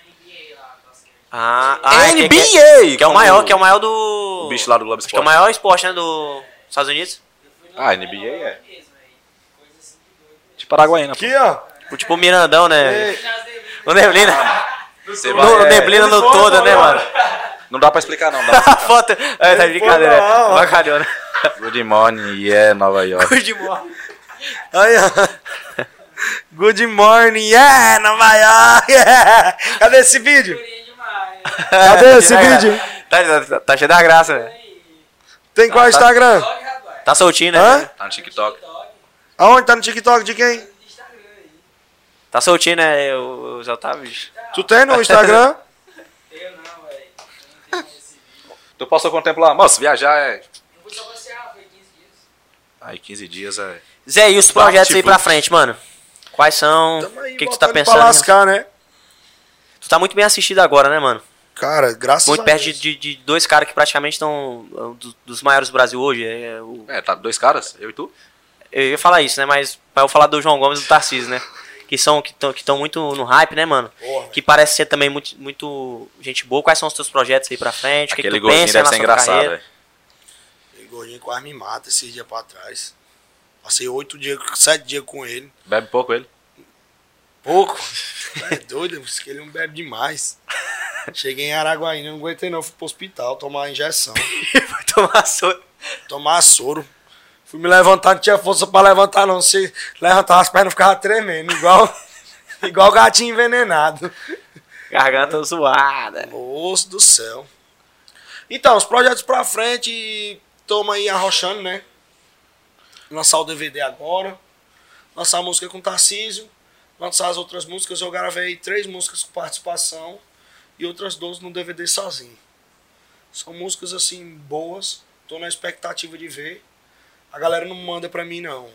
NBA lá, basquete. Ah, ah é que- NBA! Que, que é o maior, que é o maior do... O bicho lá do Globo Acho que é o maior esporte, né, do Estados Unidos. Ah, NBA é. Mesmo, aí. Coisa assim. De Paraguaína. pô. Aqui, ó. O tipo Mirandão, né? Ei, O Neblina. Você O é, Neblina no toda, né, mano? Não dá pra explicar, não. Dá pra foto... É, tá de brincadeira. Bacalhona. Good morning, yeah, Nova York. De morte. Aí, ó. Good morning, yeah, Nova York. yeah. Cadê esse vídeo? Cadê esse Cheio da vídeo? Tá, tá, tá cheio da graça, velho. Tem qual Instagram? blog, rapaz. Tá soltinho, né? Hã? Tá no TikTok. Aonde? Tá no TikTok de quem? Instagram aí. Tá soltinho, né? O, o Zé Otávio. bicho? Tu tem no Instagram? Eu não, velho. Eu não tenho esse vídeo. Tu passou quanto tempo lá? Moço, viajar é. Não fui só passear, foi 15 dias. Aí, 15 dias é. Zé, e os projetos aí pra frente, mano? Quais são? O que, que tu tá pensando? Pra lascar, né? Tu tá muito bem assistido agora, né, mano? Cara, graças Muito a perto de, Deus. de- de dois caras que praticamente estão uh, do- dos maiores do Brasil hoje. É, o- É, tá dois caras, eu e tu? eu ia falar isso, né? Mas eu vou falar do João Gomes e do Tarcísio, né? Que são que estão que tão muito no hype, né, mano? Porra. Que parece ser também muito, muito gente boa. Quais são os teus projetos aí pra frente? O que, que Aquele tu gordinho pensa deve ser engraçado, velho. Aquele gordinho quase me mata esses dias pra trás. Passei oito dias, sete dias com ele. Bebe pouco ele. Pouco. é doido, porque ele não bebe demais. Cheguei em Araguaína, não aguentei não, fui pro hospital tomar injeção, Vai tomar soro. tomar soro. Fui me levantar, não tinha força pra levantar não. Se levantar as pernas, ficava tremendo, igual, igual gatinho envenenado. Garganta zoada. Moço do céu. Então, os projetos pra frente, toma aí arrochando, né? Lançar o DVD agora. Lançar a música com Tarcísio. Lançar as outras músicas. Eu gravei três músicas com participação. E outras 12 no DVD sozinho. São músicas assim boas. Tô na expectativa de ver. A galera não manda pra mim, não.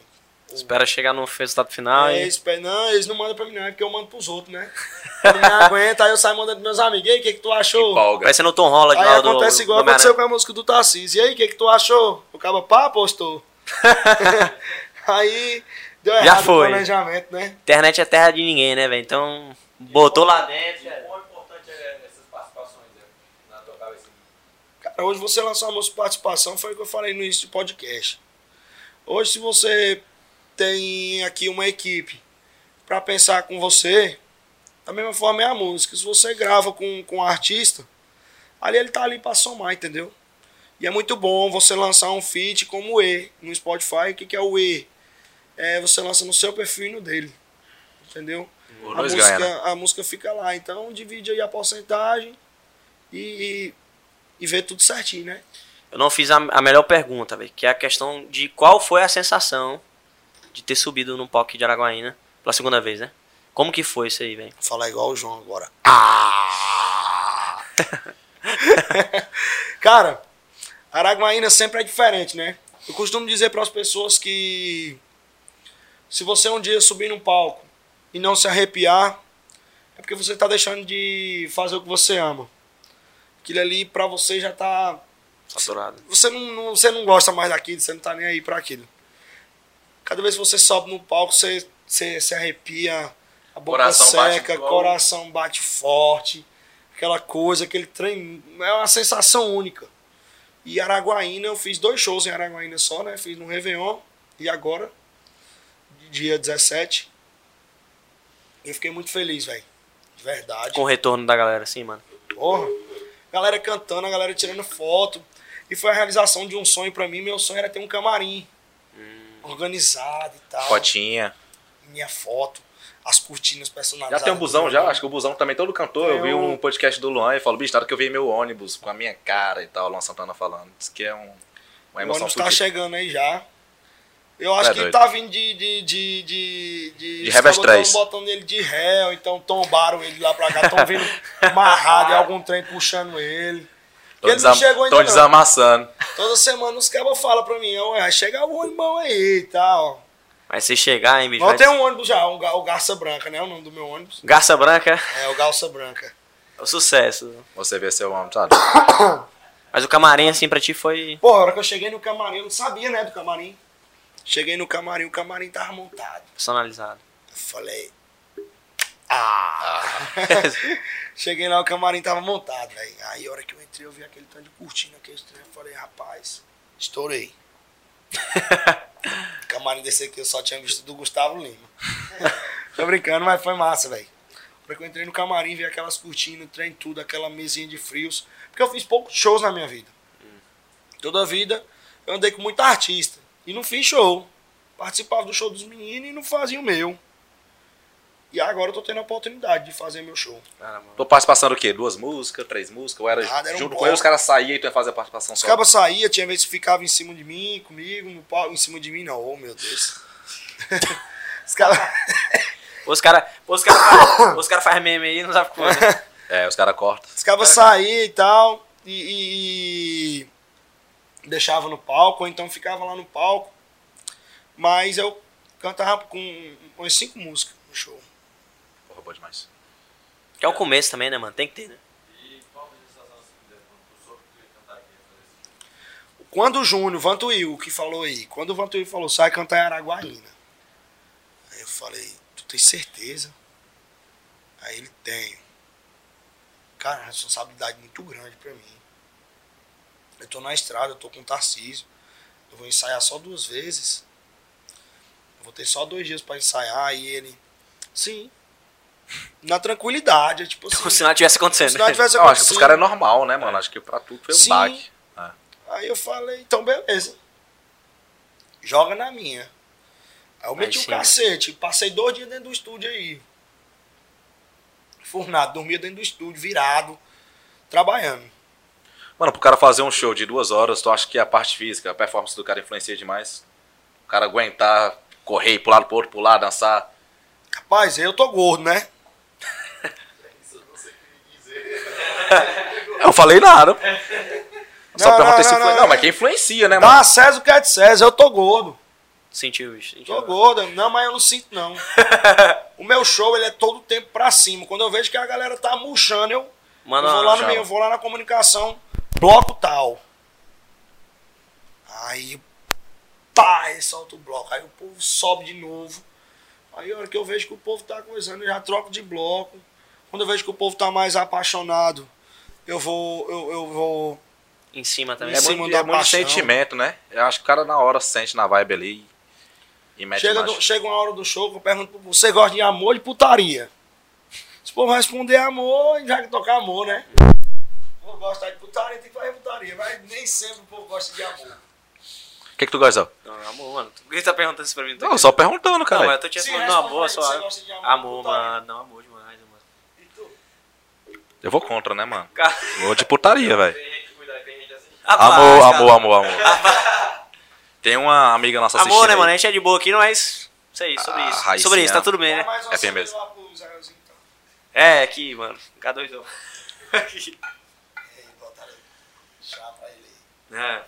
Espera chegar no resultado final É, e. espe- não, eles não mandam pra mim, não. É porque eu mando pros outros, né? Não me aguento, aí eu saio mandando pros meus amigos. E aí, o que, que tu achou? Empolga. Parecendo o Tom Holland Aí lá do. acontece igual do aconteceu Homem-Aranha. com a música do Tarcísio. E aí, o que, que tu achou? O cara pá, postou. aí deu Já errado foi. o planejamento, né? Internet é terra de ninguém, né, velho? Então, botou lá dentro. já- Quão importante é essas participações né, na tua cabeça? Cara, hoje você lançou uma música de participação, foi o que eu falei no início do podcast. Hoje, se você tem aqui uma equipe pra pensar com você, da mesma forma é a música. Se você grava com, com um artista, ali ele tá ali pra somar, entendeu? E é muito bom você lançar um feat como o E no Spotify. O que, que é o E? É você lança no seu perfil e no dele. Entendeu? A música, né? a música fica lá. Então divide aí a porcentagem e, e, e vê tudo certinho, né? Eu não fiz a, a melhor pergunta, velho. Que é a questão de qual foi a sensação de ter subido no palco de Araguaína pela segunda vez, né? Como que foi isso aí, velho? Vou falar igual o João agora. Ah! Cara, Araguaína sempre é diferente, né? Eu costumo dizer para as pessoas que se você um dia subir num palco e não se arrepiar, é porque você tá deixando de fazer o que você ama. Aquilo ali pra você já tá Saturado. você não, não- você não gosta mais daquilo, você não tá nem aí pra aquilo. Cada vez que você sobe no palco, você, você se arrepia, a boca Coração bate seca, igual- coração bate forte, aquela coisa, aquele trem. É uma sensação única. E Araguaína, eu fiz dois shows em Araguaína só, né? Fiz no Réveillon e agora, dia 17. Eu fiquei muito feliz, velho. De verdade. Com o retorno da galera, assim, mano. Porra. Galera cantando, a galera tirando foto. E foi a realização de um sonho pra mim. Meu sonho era ter um camarim organizado e tal. Fotinha. Minha foto, as cortinas Já personalizadas. tem um busão já? Acho que o busão também, todo cantor. Eu vi um- podcast do Luan e falou, bicho, na hora que eu vi meu ônibus com a minha cara e tal, o Luan Santana falando. Diz que é um, uma O emoção ônibus tá chegando aí já. Eu acho É que doido. tá vindo de. De, de, de, de, De os Revés cabos tão 3. botando ele de réu, então tombaram ele lá pra cá. Estão vindo amarrado e algum trem puxando ele. Desam... chegou ainda não. desamassando. Toda semana os cabos falam pra mim: "Ó, vai chegar o ônibus bom aí e tal. Mas se chegar, hein, bicho? Mas vai- tem um ônibus já, um, o Garça Branca, né? O nome do meu ônibus. Garça Branca É o Garça Branca. é o sucesso. Você vê seu homem, sabe? Mas o camarim, assim, pra ti foi. Pô, a hora que eu cheguei no camarim, eu não sabia, né, do camarim. Cheguei no camarim, o camarim tava montado. personalizado. Eu falei. Ah! cheguei lá, o camarim tava montado, velho. Aí a hora que eu entrei, eu vi aquele tanto de cortina, aquele trem. Eu falei, rapaz, estourei. camarim desse aqui eu só tinha visto do Gustavo Lima. Tô brincando, mas foi massa, velho. A hora que eu entrei no camarim, vi aquelas cortinas, trem tudo, aquela mesinha de frios. Porque eu fiz poucos shows na minha vida. Toda a vida eu andei com muita artista. E não fiz show. Participava do show dos meninos e não fazia o meu. E agora eu tô tendo a oportunidade de fazer meu show. Cara, mano. Tua participação do quê? Duas músicas, três músicas? Ou era, Nada, era um junto com ele, os caras saíam e tu ia fazer a participação Os só? cabas saía, tinha vezes que ficava em cima de mim, comigo, no pau, em cima de mim não, oh meu Deus. Os caras. Os caras os cara faz, os cara faz meme aí, não sabe como. É, os caras cortam. Os cabas saíam e tal, e, e, e deixava no palco, ou então ficava lá no palco. Mas eu cantava com umas cinco músicas no show. Porra, boa demais. Que é o começo também, né, mano? Tem que ter, né? E qual manifestação você me deu? Quando tu soube que tu ia cantar aqui, ia fazer esse? Quando o Júnior, Vantuil, que falou aí, quando o Vantuil falou, sai cantar em Araguaína. Aí eu falei, tu tem certeza? Aí ele tem. Cara, uma responsabilidade muito grande pra mim. Eu tô na estrada, eu tô com o Tarcísio. Eu vou ensaiar só duas vezes. Eu vou ter só dois dias pra ensaiar e ele. Sim. Na tranquilidade, tipo assim. Como se nada tivesse acontecendo. se nada tivesse Eu acho que pros acontecido. caras é normal, né, mano? Acho que pra tu foi um Sim. baque. Aí eu falei, então beleza. Joga na minha. Aí eu meti o né? cacete. Passei dois dias dentro do estúdio aí. Fornado, dormia dentro do estúdio, virado, trabalhando. Mano, pro cara fazer um show de duas horas, tu acha que a parte física, a performance do cara influencia demais? O cara aguentar, correr, lado pro outro, pular, dançar. Rapaz, eu tô gordo, né? Isso eu não sei o que dizer. Eu falei nada. Só Não, perguntei não, se não, influencia. não. Não, mas quem influencia, né, Dá mano? a César o que é de César, eu tô gordo. Sentiu, bicho. Sentiu. Tô gordo. Não, mas eu não sinto, não. o meu show, ele é todo tempo pra cima. Quando eu vejo que a galera tá murchando, eu, Mano, eu vou lá no meio, eu vou lá na comunicação, bloco tal. Aí, pá, aí solta o bloco. Aí o povo sobe de novo. Aí a hora que eu vejo que o povo tá coisando, eu já troco de bloco. Quando eu vejo que o povo tá mais apaixonado, eu vou, eu, eu vou. em cima também. É Em cima muito, da é muito sentimento, né? Eu acho que o cara na hora sente na vibe ali e mete Chega, do- chega uma hora do show que eu pergunto pro povo, você gosta de amor ou de putaria? Se o povo responder amor, já que tocar amor, né? O povo gosta de putaria, tem que fazer putaria, mas nem sempre o povo gosta de amor. O que, que tu gosta? Não, amor, mano. Por que você tá perguntando isso pra mim? Não, só perguntando, Não, cara. mas eu tô te Sim, respondendo aí, só. amor, Amor, mano. Não, amor demais, mano. E tu? Eu vou contra, né, mano? Cara, Vou de putaria, velho. Assim. Amor, amor, amor, amor. Tem uma amiga nossa assistindo. Amor, né, aí. mano? A gente é de boa aqui, mas. Isso aí, sobre Ah, isso. Raicinha. Sobre isso, tá tudo bem, É né? É pro Israelzinho, então. É, aqui, mano. K2 Aí, botaram chapa ele aí. É,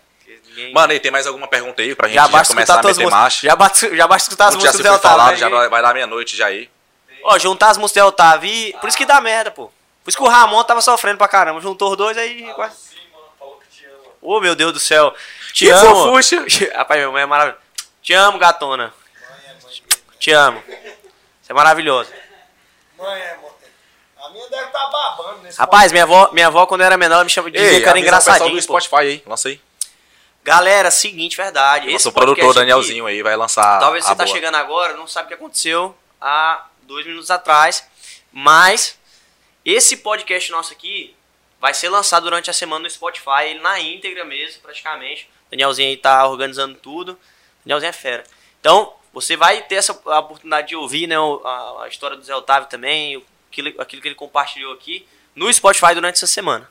ninguém. Mano, e tem mais alguma pergunta aí pra gente já já, basta começar escutar a meter músicas. marcha? Já basta, já basta escutar as músicas do Otávio. falado, né? já vai vai dar meia-noite já aí. Ó, juntar as músicas do Otávio e. Por isso que dá merda, pô. Por isso que o Ramon tava sofrendo pra caramba. Juntou os dois aí. quase- Sim, mano, falou que te ama. Ô, meu Deus do céu. Te Que amo. fofuxa. Rapaz, minha mãe é maravilhosa. Te amo, gatona. Mãe é mãe. Te amo. Você é maravilhosa. Mãe é mãe. A minha deve estar babando nesse Rapaz, minha avó, minha avó, quando eu era menor, ela me chama de dizia que era engraçadinho. do. Spotify aí, lança aí. Galera, seguinte, verdade. esse Nosso produtor aqui, Danielzinho aí vai lançar Talvez você tá boa. chegando agora, não sabe o que aconteceu há dois minutos atrás. Mas esse podcast nosso aqui vai ser lançado durante a semana no Spotify, na íntegra mesmo, praticamente. Danielzinho aí tá organizando tudo. Danielzinho é fera. Então, você vai ter essa oportunidade de ouvir né, o- a, a história do Zé Otávio também, o- aquilo, aquilo que ele compartilhou aqui no Spotify durante essa semana.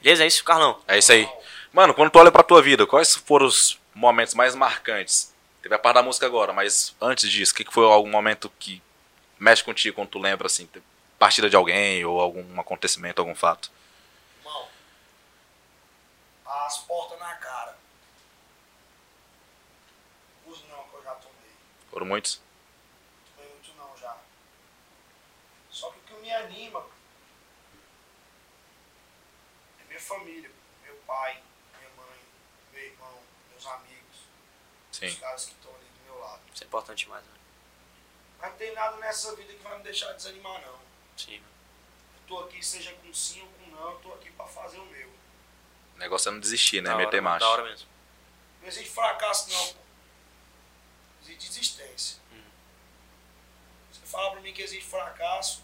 Beleza? É isso, Carlão? É isso aí. Mano, quando tu olha pra tua vida, quais foram os momentos mais marcantes? Teve a parte da música agora, mas antes disso, o que que foi algum momento que mexe contigo quando tu lembra, assim, partida de alguém ou algum acontecimento, algum fato? Irmão, as portas na cara. Os não que eu já tomei. Foram muitos? Tomei muito não já. Só que o que me anima é minha família. Meu pai, minha mãe, meu irmão, meus amigos. Os Sim. caras que estão ali do meu lado. Isso é importante demais, né? Mas não tem nada nessa vida que vai me deixar desanimar não. Sim. Eu tô aqui, seja com sim ou com não, eu tô aqui pra fazer o meu. O negócio é não desistir, né? Da hora, Meter mano, marcha. Da hora mesmo. Não existe fracasso não, pô. Existe desistência. Você fala pra mim que existe fracasso,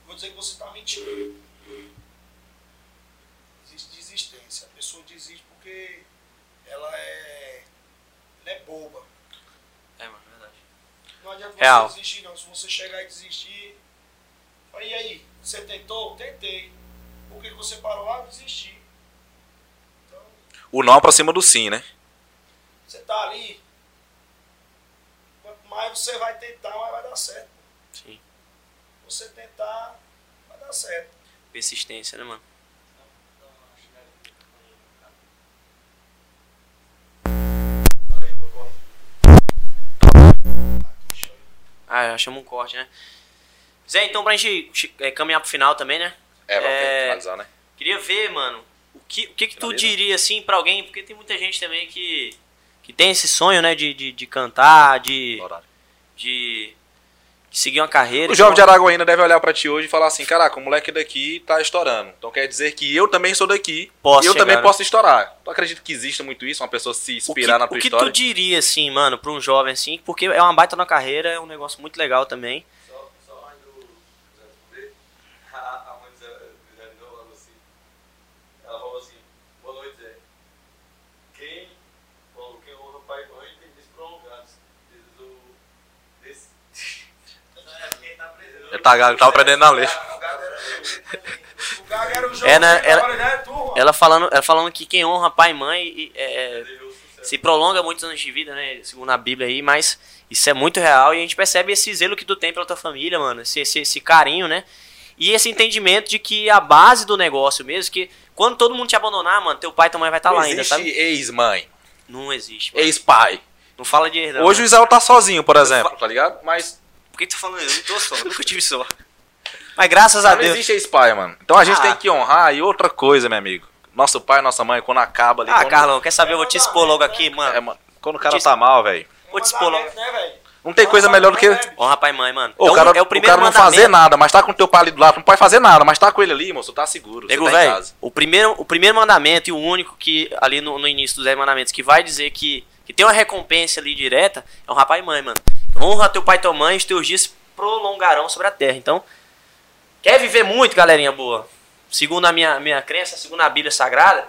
eu vou dizer que você tá mentindo. Existe desistência. A pessoa desiste porque ela é. Ela é boba. É, mano, verdade. Não adianta você Real. desistir não. Se você chegar e desistir. E aí, você tentou? Tentei. Por que você parou? Ah, eu desisti. Então, O não aproxima do sim, né? você tá ali. Quanto mais você vai tentar, mais vai dar certo. Sim. Você tentar, vai dar certo. Persistência, né, mano? Ah, já chama um corte, né? Zé, então pra gente é, caminhar pro final também, né? É, vamos É. finalizar, né? Queria ver, mano, o que, o que, que tu diria, assim, pra alguém, porque tem muita gente também que, que tem esse sonho, né, de, de, de cantar, de, de, de seguir uma carreira. O jovem de Araguaína deve olhar pra ti hoje e falar assim, caraca, o moleque daqui tá estourando. Então quer dizer que eu também sou daqui Posso e eu chegar, também né? posso estourar. Tu acredita que existe muito isso? Uma pessoa se o que, inspirar na tua o que história? tu diria, assim, mano, pra um jovem, assim, porque é uma baita na carreira, é um negócio muito legal também. Só, só antes do Zé responder, a, a mãe do Zé, do Zé Lindon falou assim, ela falou assim, boa noite Zé, quem, falou, quem honra pai e mãe tem dias prolongados, diz o, desse, Ele tá gago, tava aprendendo na lei. O o. É, né, ela- já é. Ela falando, ela falando que quem honra pai e mãe é, se prolonga muitos anos de vida, né? Segundo a Bíblia aí, mas isso é muito real e a gente percebe esse zelo que tu tem pela tua família, mano. Esse, esse, esse carinho, né? E esse entendimento de que a base do negócio mesmo, que quando todo mundo te abandonar, mano, teu pai e tua mãe vai estar Não lá ainda, existe sabe? ex-mãe, Não existe. ex-pai. Não fala de herdão. Hoje o né? Israel tá sozinho, por exemplo, tá ligado? Mas Por que tu tá falando isso? Eu não tô só, nunca tive só. Mas graças a não Deus. existe ex-pai, mano. Então a gente Ah. tem que honrar. E outra coisa, meu amigo. Nosso pai, nossa mãe, quando acaba ali. Ah, quando, Carlão, quer saber? Eu vou te expor logo aqui, É, mano. mano, quando o cara Te- tá mal, velho. Vou te expor logo. Né? Não tem coisa melhor do que. Honra pai e mãe, mano. Ô, é, o o- cara, é o o primeiro cara não mandamento. fazer nada, mas tá com o teu pai ali do lado, não pode fazer nada, mas tá com ele ali, moço, tá seguro. Nego, tá velho, o primeiro, o primeiro mandamento e o único que, ali no, no início dos 10 mandamentos, que vai dizer que, que tem uma recompensa ali direta, é honrar pai e mãe, mano. Honra teu pai e tua mãe, os teus dias se prolongarão sobre a terra. Então, quer viver muito, galerinha boa? Segundo a minha, minha crença, segundo a Bíblia Sagrada,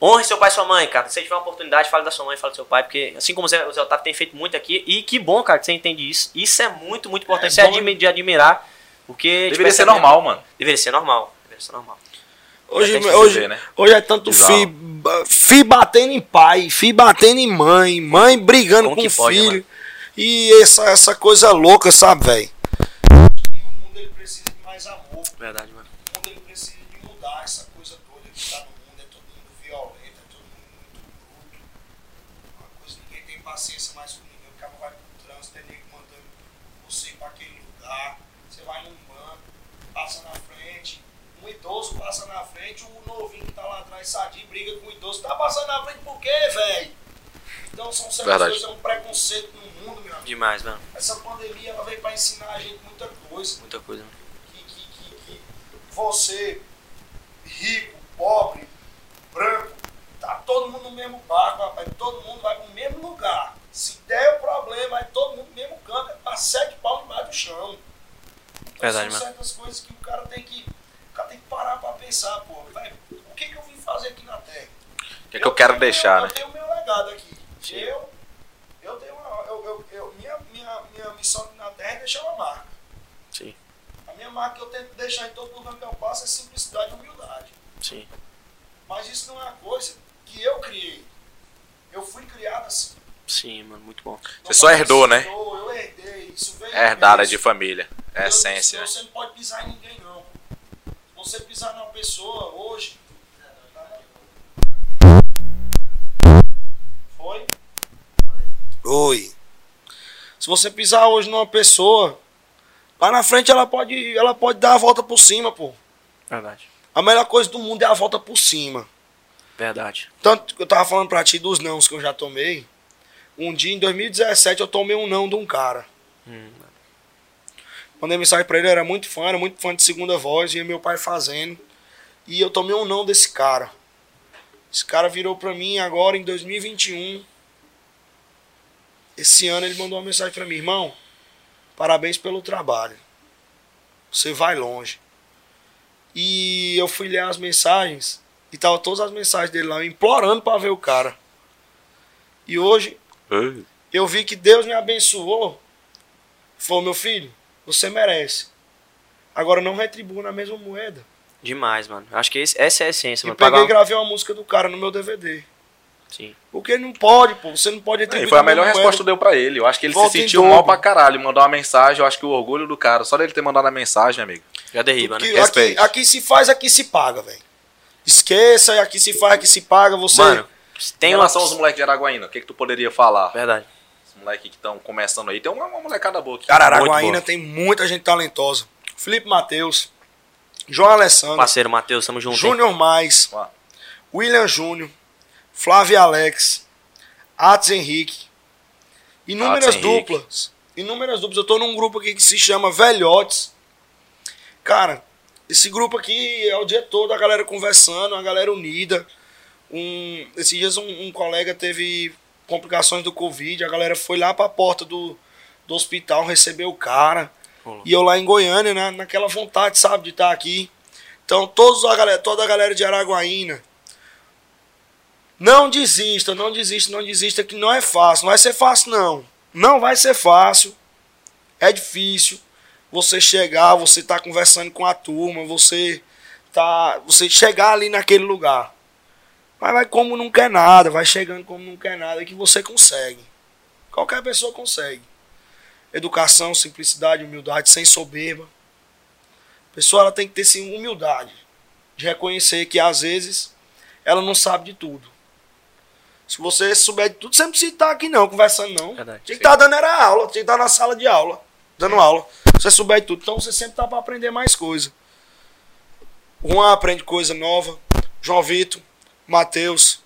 honre seu pai e sua mãe, cara. Se você tiver uma oportunidade, fale da sua mãe, fale do seu pai, porque assim como o Zé, o Zé Otávio tem feito muito aqui, e que bom, cara, que você entende isso. Isso é muito, muito importante. É Isso é admi- de admirar, porque... tipo, Deveria ser normal, mano. Deveria ser normal. Deveria ser normal. Hoje, hoje, né? hoje é tanto Bizarro. fi, ba- fi batendo em pai, fi batendo em mãe, mãe brigando Como com pode, filho. mano? E essa, essa coisa louca, sabe, velho? O mundo ele precisa de mais amor. Verdade, mano. O mundo ele precisa de mudar essa coisa toda que tá no mundo. É todo mundo violento, é todo mundo muito bruto. Uma coisa, ninguém tem paciência mais com ninguém. O cara vai pro trânsito, nego mandando você ir pra aquele lugar. Você vai num banco, passa na frente. Um idoso passa na frente, o novinho que tá lá atrás sadio briga com o idoso. Tá passando na frente por quê, velho? Então são certas coisas, é um preconceito mundo, meu amigo. Demais, mano. Essa pandemia ela veio pra ensinar a gente muita coisa Muita coisa. mano. que, que, que, que você, rico, pobre, branco, tá todo mundo no mesmo barco, rapaz. Todo mundo vai pro mesmo lugar. Se der o problema, vai todo mundo no mesmo canto, é pra sete pau embaixo do chão. Então, Verdade, são mano. certas coisas que o cara tem que. O cara tem que parar pra pensar, pô, velho, o que, que eu vim fazer aqui na Terra? O que é que eu quero tenho deixar, meu, né? Eu tenho meu legado aqui. Eu, eu tenho uma. Eu, eu, eu- minha, minha, minha missão na Terra é deixar uma marca. Sim, A minha marca que eu tento deixar em todo lugar que eu passo é simplicidade e humildade. sim. Mas isso não é uma coisa que eu criei. Eu fui criado assim. Sim, mano, muito bom. Você só herdou, né? Eu, eu herdei. Isso veio É herdada de família. É essência. disse, Você não pode pisar em ninguém, não. Se você pisar numa pessoa hoje. Foi? Oi. Se você pisar hoje numa pessoa, lá na frente ela pode, ela pode dar a volta por cima, pô. Verdade. A melhor coisa do mundo é a volta por cima. Verdade. Tanto que eu tava falando pra ti dos nãos que eu já tomei. Um dia, em 2017, eu tomei um não de um cara. Hum, Mandei mensagem pra ele, eu era muito fã, era muito fã de segunda voz, e meu pai fazendo. E eu tomei um não desse cara. Esse cara virou pra mim agora em 2021. Esse ano ele mandou uma mensagem pra mim, irmão. Parabéns pelo trabalho. Você vai longe. E eu fui ler as mensagens e tava todas as mensagens dele lá implorando pra ver o cara. E hoje eu vi que Deus me abençoou Falou, meu filho, você merece. Agora não retribua na mesma moeda. Demais, mano. Eu Acho que esse- essa é a essência, E mano. peguei e gravei uma música do cara no meu DVD. Sim. Porque não pode, pô. Você não pode E retribuir foi a melhor resposta que moeda. deu pra ele. Eu acho que ele Volta se sentiu mal pra caralho. Mandou uma mensagem. Eu acho que o orgulho do cara, só dele ter mandado a mensagem, amigo. Já derriba, né? Que Respeite. aqui, aqui se faz, aqui se paga, velho. Esqueça, aqui se faz, aqui se paga. Você. Mano, tem em uma... relação aos moleques de Araguaína, o que, que tu poderia falar? Verdade. Os moleques que estão começando aí. Tem uma, uma molecada boa aqui. Cara, Araguaína tem muita gente talentosa. Felipe Matheus, João Alessandro, Parceiro, Matheus, tamo junto. Júnior Mais, Ó, William Júnior, Flávio Alex, Atos Henrique. Inúmeras Atos Henrique. duplas. Inúmeras duplas. Eu tô num grupo aqui que se chama Velhotes. Cara, esse grupo aqui é o dia todo a galera conversando, a galera unida. Um, esses dias um, um colega teve complicações do Covid, a galera foi lá pra porta do, do hospital receber o cara. E eu lá em Goiânia, né, naquela vontade, sabe, de estar aqui. Então, todos a galera, toda a galera de Araguaína, não desista, não desista, não desista, que não é fácil. Não vai ser fácil, não. Não vai ser fácil. É difícil. Você chegar, você tá conversando com a turma, você tá. Você chegar ali naquele lugar. Mas vai como não quer nada, vai chegando como não quer nada, que você consegue. Qualquer pessoa consegue. Educação, simplicidade, humildade, sem soberba. A pessoa ela tem que ter sim humildade de reconhecer que às vezes ela não sabe de tudo. Se você souber de tudo, você não precisa estar aqui não, conversando não. Verdade. Tinha que estar dando era aula, tinha que estar na sala de aula, dando aula. Se você souber de tudo, então você sempre tá para aprender mais coisa. Juan aprende coisa nova, João Vitor, Matheus,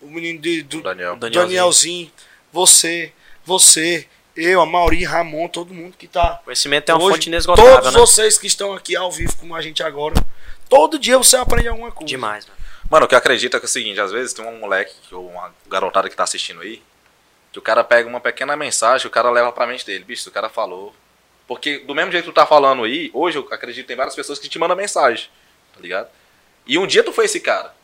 o menino de, do Daniel. Danielzinho. Danielzinho, você, você, eu, a Mauri, Ramon, todo mundo que tá Conhecimento é uma Hoje, fonte inesgotável, Todos né? vocês que estão aqui ao vivo com a gente agora, todo dia você aprende alguma coisa. Demais, mano. Mano, o que eu acredito é que é o seguinte, às vezes tem um moleque ou uma garotada que tá assistindo aí, que o cara pega uma pequena mensagem, o cara leva pra mente dele, bicho, o cara falou. Porque do mesmo jeito que tu tá falando aí, hoje eu acredito que tem várias pessoas que te mandam mensagem, tá ligado? E um dia tu foi esse cara.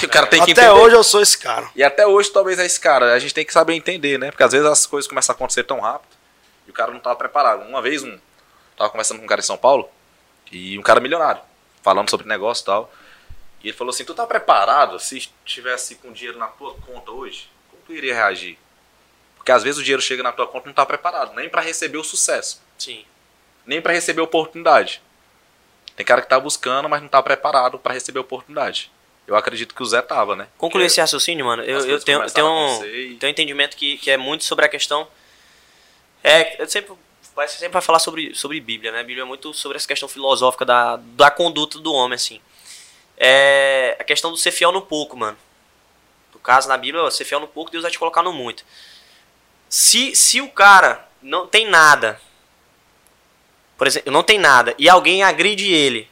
E o cara tem que Até entender. hoje eu sou esse cara. E até hoje talvez é esse cara. A gente tem que saber entender, né? Porque às vezes as coisas começam a acontecer tão rápido e o cara não tava preparado. Uma vez um tava conversando com um cara em São Paulo e um cara milionário, falando sobre negócio e tal. E ele falou assim: "Tu tá preparado se estivesse com dinheiro na tua conta hoje? Como tu iria reagir?" Porque às vezes o dinheiro chega na tua conta e não tá preparado, nem pra receber o sucesso, Sim. nem pra receber a oportunidade. Tem cara que tá buscando, mas não tá preparado pra receber a oportunidade. Eu acredito que o Zé tava, né? Concluir Porque esse raciocínio, mano, eu, eu tenho, tenho, um, e- tenho um entendimento que, que é muito sobre a questão. É, eu sempre, vai- sempre vai falar sobre, sobre Bíblia, né? A Bíblia é muito sobre essa questão filosófica da, da conduta do homem, assim. É a questão do ser fiel no pouco, mano. No caso, na Bíblia, ser fiel no pouco, Deus vai te colocar no muito. Se, se o cara não tem nada, por exemplo, não tem nada, e alguém agride ele,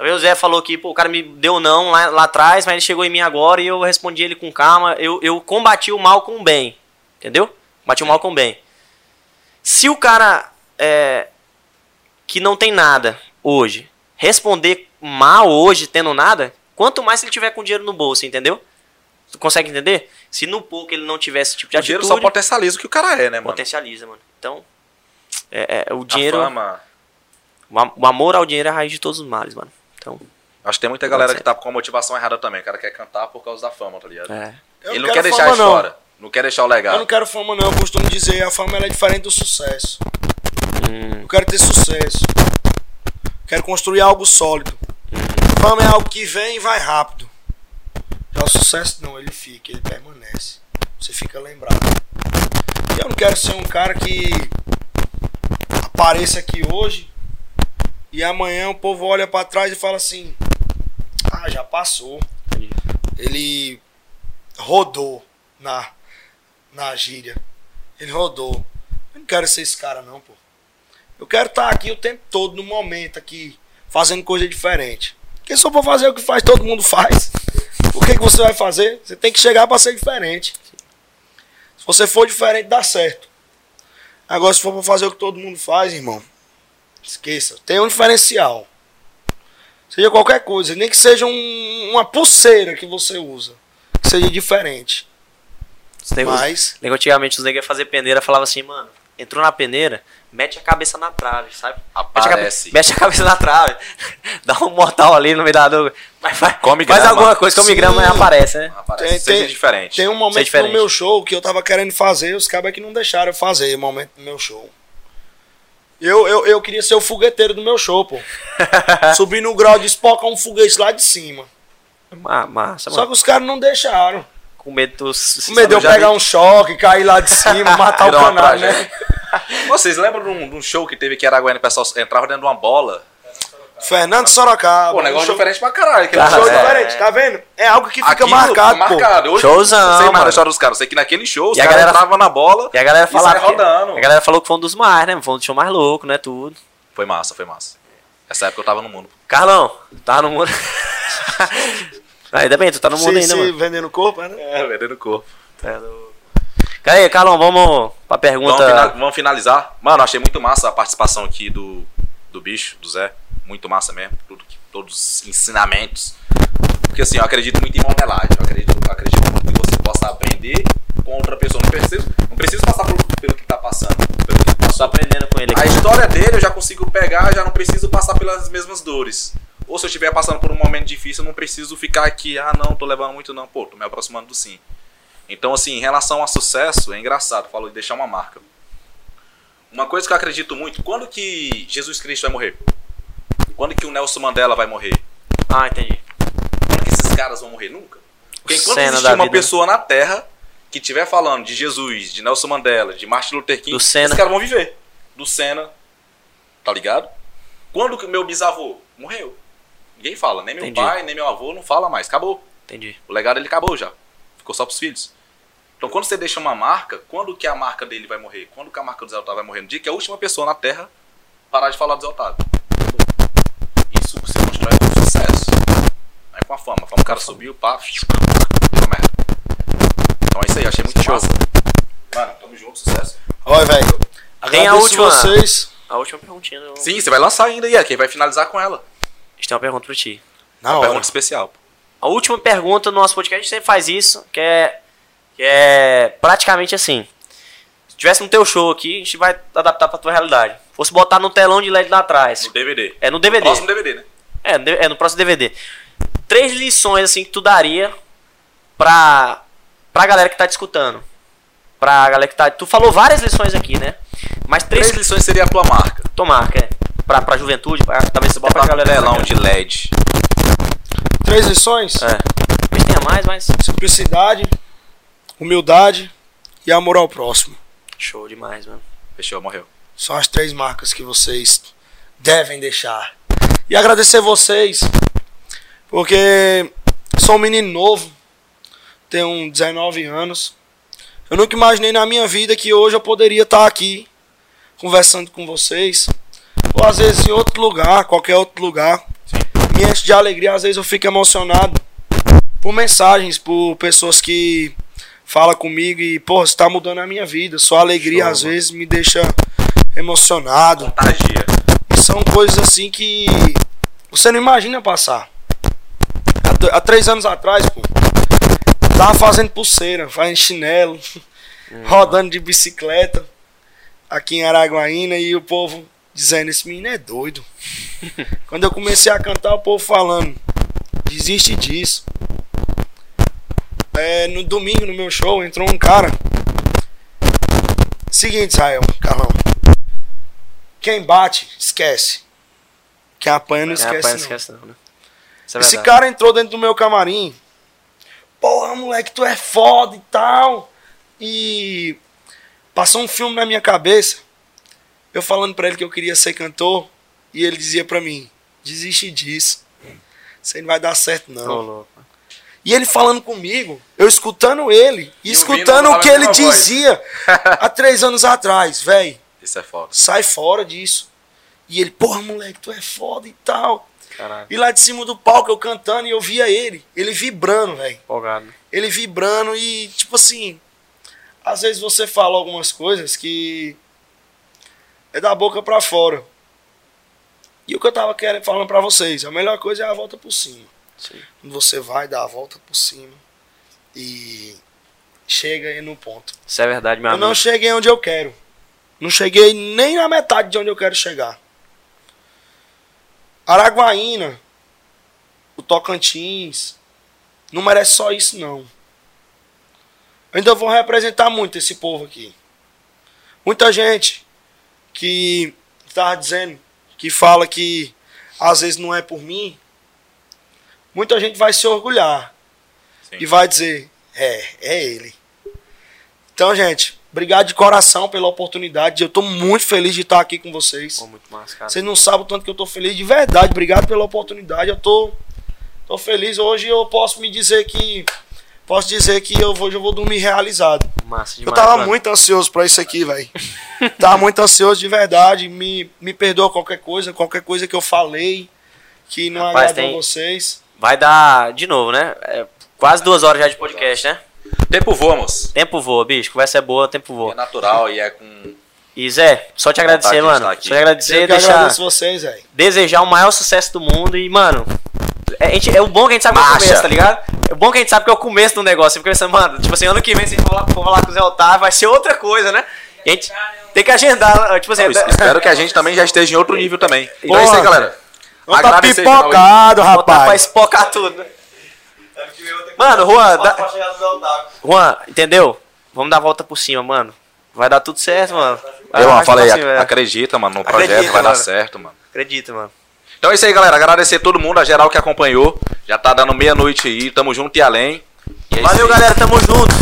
Talvez o Zé falou que o cara me deu não lá, lá atrás, mas ele chegou em mim agora e eu respondi ele com calma. Eu, eu combati o mal com o bem. Entendeu? Combati o mal com o bem. Se o cara é, que não tem nada hoje responder mal hoje, tendo nada, quanto mais se ele tiver com dinheiro no bolso, entendeu? Tu consegue entender? Se no pouco ele não tivesse esse tipo de o dinheiro atitude, só potencializa o que o cara é, né, mano? potencializa, mano. Então, é, é, o A dinheiro, fama. o o amor ao dinheiro é a raiz de todos os males, mano. Então, Acho que tem muita galera que tá com a motivação errada também. O cara quer cantar por causa da fama, tá ligado? é. Eu Ele não não quer quero deixar a fama, não. história. Não quer deixar o Eu legado. não quero fama não, eu costumo dizer, a fama ela é diferente do sucesso. Hum, Eu quero ter sucesso. Quero construir algo sólido. Fama é algo que vem e vai rápido. Já o sucesso não, ele fica, ele permanece. Você fica lembrado. Eu não quero ser um cara que apareça aqui hoje e amanhã o povo olha pra trás e fala assim: "Ah, já passou". Ele rodou na na gíria. Ele rodou. Eu não quero ser esse cara não, pô. Eu quero estar aqui o tempo todo, no momento aqui, fazendo coisa diferente. Porque se eu for fazer o que faz, todo mundo faz. O que, que você vai fazer? Você tem que chegar para ser diferente. Se você for diferente, dá certo. Agora, se for pra fazer o que todo mundo faz, irmão, esqueça. Tem um diferencial. Seja qualquer coisa, nem que seja um- uma pulseira que você usa. Que seja diferente. Mas, antigamente os negros iam fazer peneira falava assim, mano, entrou na peneira, mete a cabeça na trave, sabe? Mete a, cabe- Aparece. mete a cabeça na trave, dá um mortal ali no meio da dor. Mas faz, Come faz grama. alguma coisa, come Sim. grama e aparece, né? Aparece, Tem- seja tem- diferente. Tem um é momento no diferente. meu show que eu tava querendo fazer, os cabas que não deixaram eu fazer o momento do meu show. Eu, eu, eu queria ser o fogueteiro do meu show, pô. Subir no grau de espocar um foguete lá de cima. Ma- Massa, Só que os caras não deixaram. Com medo dos... Com medo de eu pegar vi. um choque, cair lá de cima, matar o canário, tragédia. né? Vocês lembram de um, de um show que teve aqui em Araguaína, o pessoal entrava dentro de uma bola? Fernando Sorocaba. Pô, negócio um show, diferente pra caralho. aquele Cara, show show. é. diferente, tá vendo? É algo que fica Aquilo marcado, pô. marcado. Hoje, Showzão, não sei mais história dos caras. Sei que naquele show os E a caras galera- entravam na bola E a galera e falava rodando. a galera falou que foi um dos mais, né? Foi um dos shows mais loucos, né? Tudo. Foi massa, foi massa. Essa época eu tava no mundo. Carlão, tá no mundo. ainda bem, tu tá no mundo Se, ainda, se mano. vendendo corpo, né? É, vendendo corpo. Tá no- Cara Carlão, vamos pra pergunta. Vamos, fina- vamos finalizar. Mano, achei muito massa a participação aqui do, do bicho, do Zé. Muito massa mesmo. Tudo, todos os ensinamentos. Porque assim, eu acredito muito em modelagem. Eu acredito, eu acredito muito que você possa aprender com outra pessoa. Não preciso, não preciso passar por- pelo que tá passando. Pelo que Tô passou. aprendendo com ele A aqui. história dele eu já consigo pegar, já não preciso passar pelas mesmas dores. Ou se eu estiver passando por um momento difícil, eu não preciso ficar aqui, ah não, tô levando muito não, pô, tô me aproximando do sim. Então assim, em relação a sucesso, é engraçado, falou de deixar uma marca. Uma coisa que eu acredito muito, quando que Jesus Cristo vai morrer? Quando que o Nelson Mandela vai morrer? Ah, entendi. Quando que esses caras vão morrer? Nunca. Porque enquanto Senna existir uma vida, pessoa na Terra que estiver falando de Jesus, de Nelson Mandela, de Martin Luther King, esses caras vão viver. Do Senna, tá ligado? Quando que o meu bisavô morreu? Ninguém fala, nem meu Entendi. pai, nem meu avô, não fala mais, acabou. Entendi. O legado ele acabou já. Ficou só pros filhos. Então quando você deixa uma marca, quando que a marca dele vai morrer? Quando que a marca do Zé Otávio vai morrer? No dia que a última pessoa na Terra parar de falar do Zé Otávio. Isso você constrói um sucesso. Não é com a fama. O cara subiu, pá, merda. Então é isso aí, achei muito Show. massa. Mano, tamo junto, sucesso. Olha, velho. Tem a agradeço última. vocês. A última perguntinha. Eu... Sim, você vai lançar ainda aí, é quem vai finalizar com ela. A gente tem uma pergunta pra ti. Na Uma hora. pergunta especial. A última pergunta no nosso podcast, a gente sempre faz isso, que é, que é praticamente assim. Se tivesse no teu show aqui, a gente vai adaptar pra tua realidade. Fosse botar no telão de LED lá atrás. No DVD. É no DVD. Próximo DVD, né? É, no é no próximo DVD. Três lições assim que tu daria pra, pra galera que tá te escutando. Pra galera que tá. Tu falou várias lições aqui, né? Mas três, Três lições seria a tua marca. tua marca, é. Pra, pra juventude, pra, talvez você Botar pra um galera. telão de LED. Três lições: É. Talvez tenha mais, mas. simplicidade, humildade e amor ao próximo. Show demais, mano. Fechou, morreu. São as três marcas que vocês devem deixar. E agradecer vocês, porque sou um menino novo, tenho 19 anos. Eu nunca imaginei na minha vida que hoje eu poderia estar aqui conversando com vocês, ou às vezes em outro lugar, qualquer outro lugar. Me enche de alegria, às vezes eu fico emocionado por mensagens, por pessoas que falam comigo e, pô, você tá mudando a minha vida. Sua alegria Show, às mano. vezes me deixa emocionado. Contagia. E são coisas assim que você não imagina passar. Há, há três anos atrás, pô, tava fazendo pulseira, fazendo chinelo, rodando de bicicleta aqui em Araguaína e o povo dizendo: Esse menino é doido. Quando eu comecei a cantar, o povo falando: Desiste disso. É, no domingo, no meu show, entrou um cara. Seguinte, Israel, Carlão. Quem bate, esquece. Quem apanha não É, esquece. rapaz, não. esquece não, né? É Esse cara entrou dentro do meu camarim. Porra, moleque, tu é foda e tal. E passou um filme na minha cabeça. Eu falando pra ele que eu queria ser cantor. E ele dizia pra mim: desiste disso. Isso aí não vai dar certo, não. Ô, louco. E ele falando comigo, eu escutando ele, e E escutando o que ele dizia há três anos atrás, velho. Isso é foda. Sai fora disso. E ele, porra, moleque, tu é foda e tal. Caralho. E lá de cima do palco eu cantando e eu via ele, ele vibrando, velho. Empolgado. Ele vibrando e, tipo assim, às vezes você fala algumas coisas que é da boca pra fora. E o que eu tava querendo, falando pra vocês, a melhor coisa é a volta por cima. Sim. Você vai dar a volta por cima e chega aí no ponto. Isso é verdade, meu Eu amigo. não cheguei onde eu quero, Não cheguei nem na metade de onde eu quero chegar. Araguaína, o Tocantins, não merece só isso não. Eu ainda vou representar muito esse povo aqui. Muita gente que estava dizendo, que fala que às vezes não é por mim, muita gente vai se orgulhar Sim. e vai dizer, é, é ele. Então, gente, obrigado de coração pela oportunidade. Eu estou muito feliz de estar aqui com vocês. Pô, muito massa, cara. Vocês não sabem o tanto que eu tô feliz de verdade. Obrigado pela oportunidade. Eu tô, tô feliz. Hoje eu posso me dizer que. Posso dizer que eu, hoje eu vou dormir realizado. Massa Eu demais, tava mano. muito ansioso pra isso aqui, velho. tava muito ansioso de verdade. Me, me perdoa qualquer coisa, qualquer coisa que eu falei que não Rapaz, agradou tem- vocês. Vai dar, de novo, né? É quase duas horas já de podcast, né? Tempo voa, moço. Tempo voa, bicho. Conversa é boa, tempo É voa. natural e é com. E Zé, só te agradecer, mano. Só te agradecer, Eu que deixar, agradeço vocês, velho. desejar o maior sucesso do mundo e, mano. É, a gente- é o bom que a gente sabe que é o Marcha. começo, tá ligado? É o bom que a gente sabe que é o começo do negócio. Você fica pensando, mano, tipo assim, ano que vem, se a gente for lá, for falar com o Zé Otávio, vai ser outra coisa, né? E a gente tem que agendar, tipo assim, Eu espero que a gente também já esteja em outro nível também. Então é isso aí, Porra. galera. Não tá Agradecer geral aí. pipocado, botar pra rapaz. espocar tudo. né? Mano, Juan, Otávio. Juan, entendeu? Vamos dar a volta por cima, mano. Vai dar tudo certo, mano. Vai Eu, dar mano, falei, ac- é. acredita, mano, no projeto Acredita, vai dar mano. certo, mano. Acredita, mano. Então é isso aí, galera. Agradecer todo mundo, a geral que acompanhou. Já tá dando meia-noite aí, tamo junto e além. E é Valeu, galera. Tamo junto.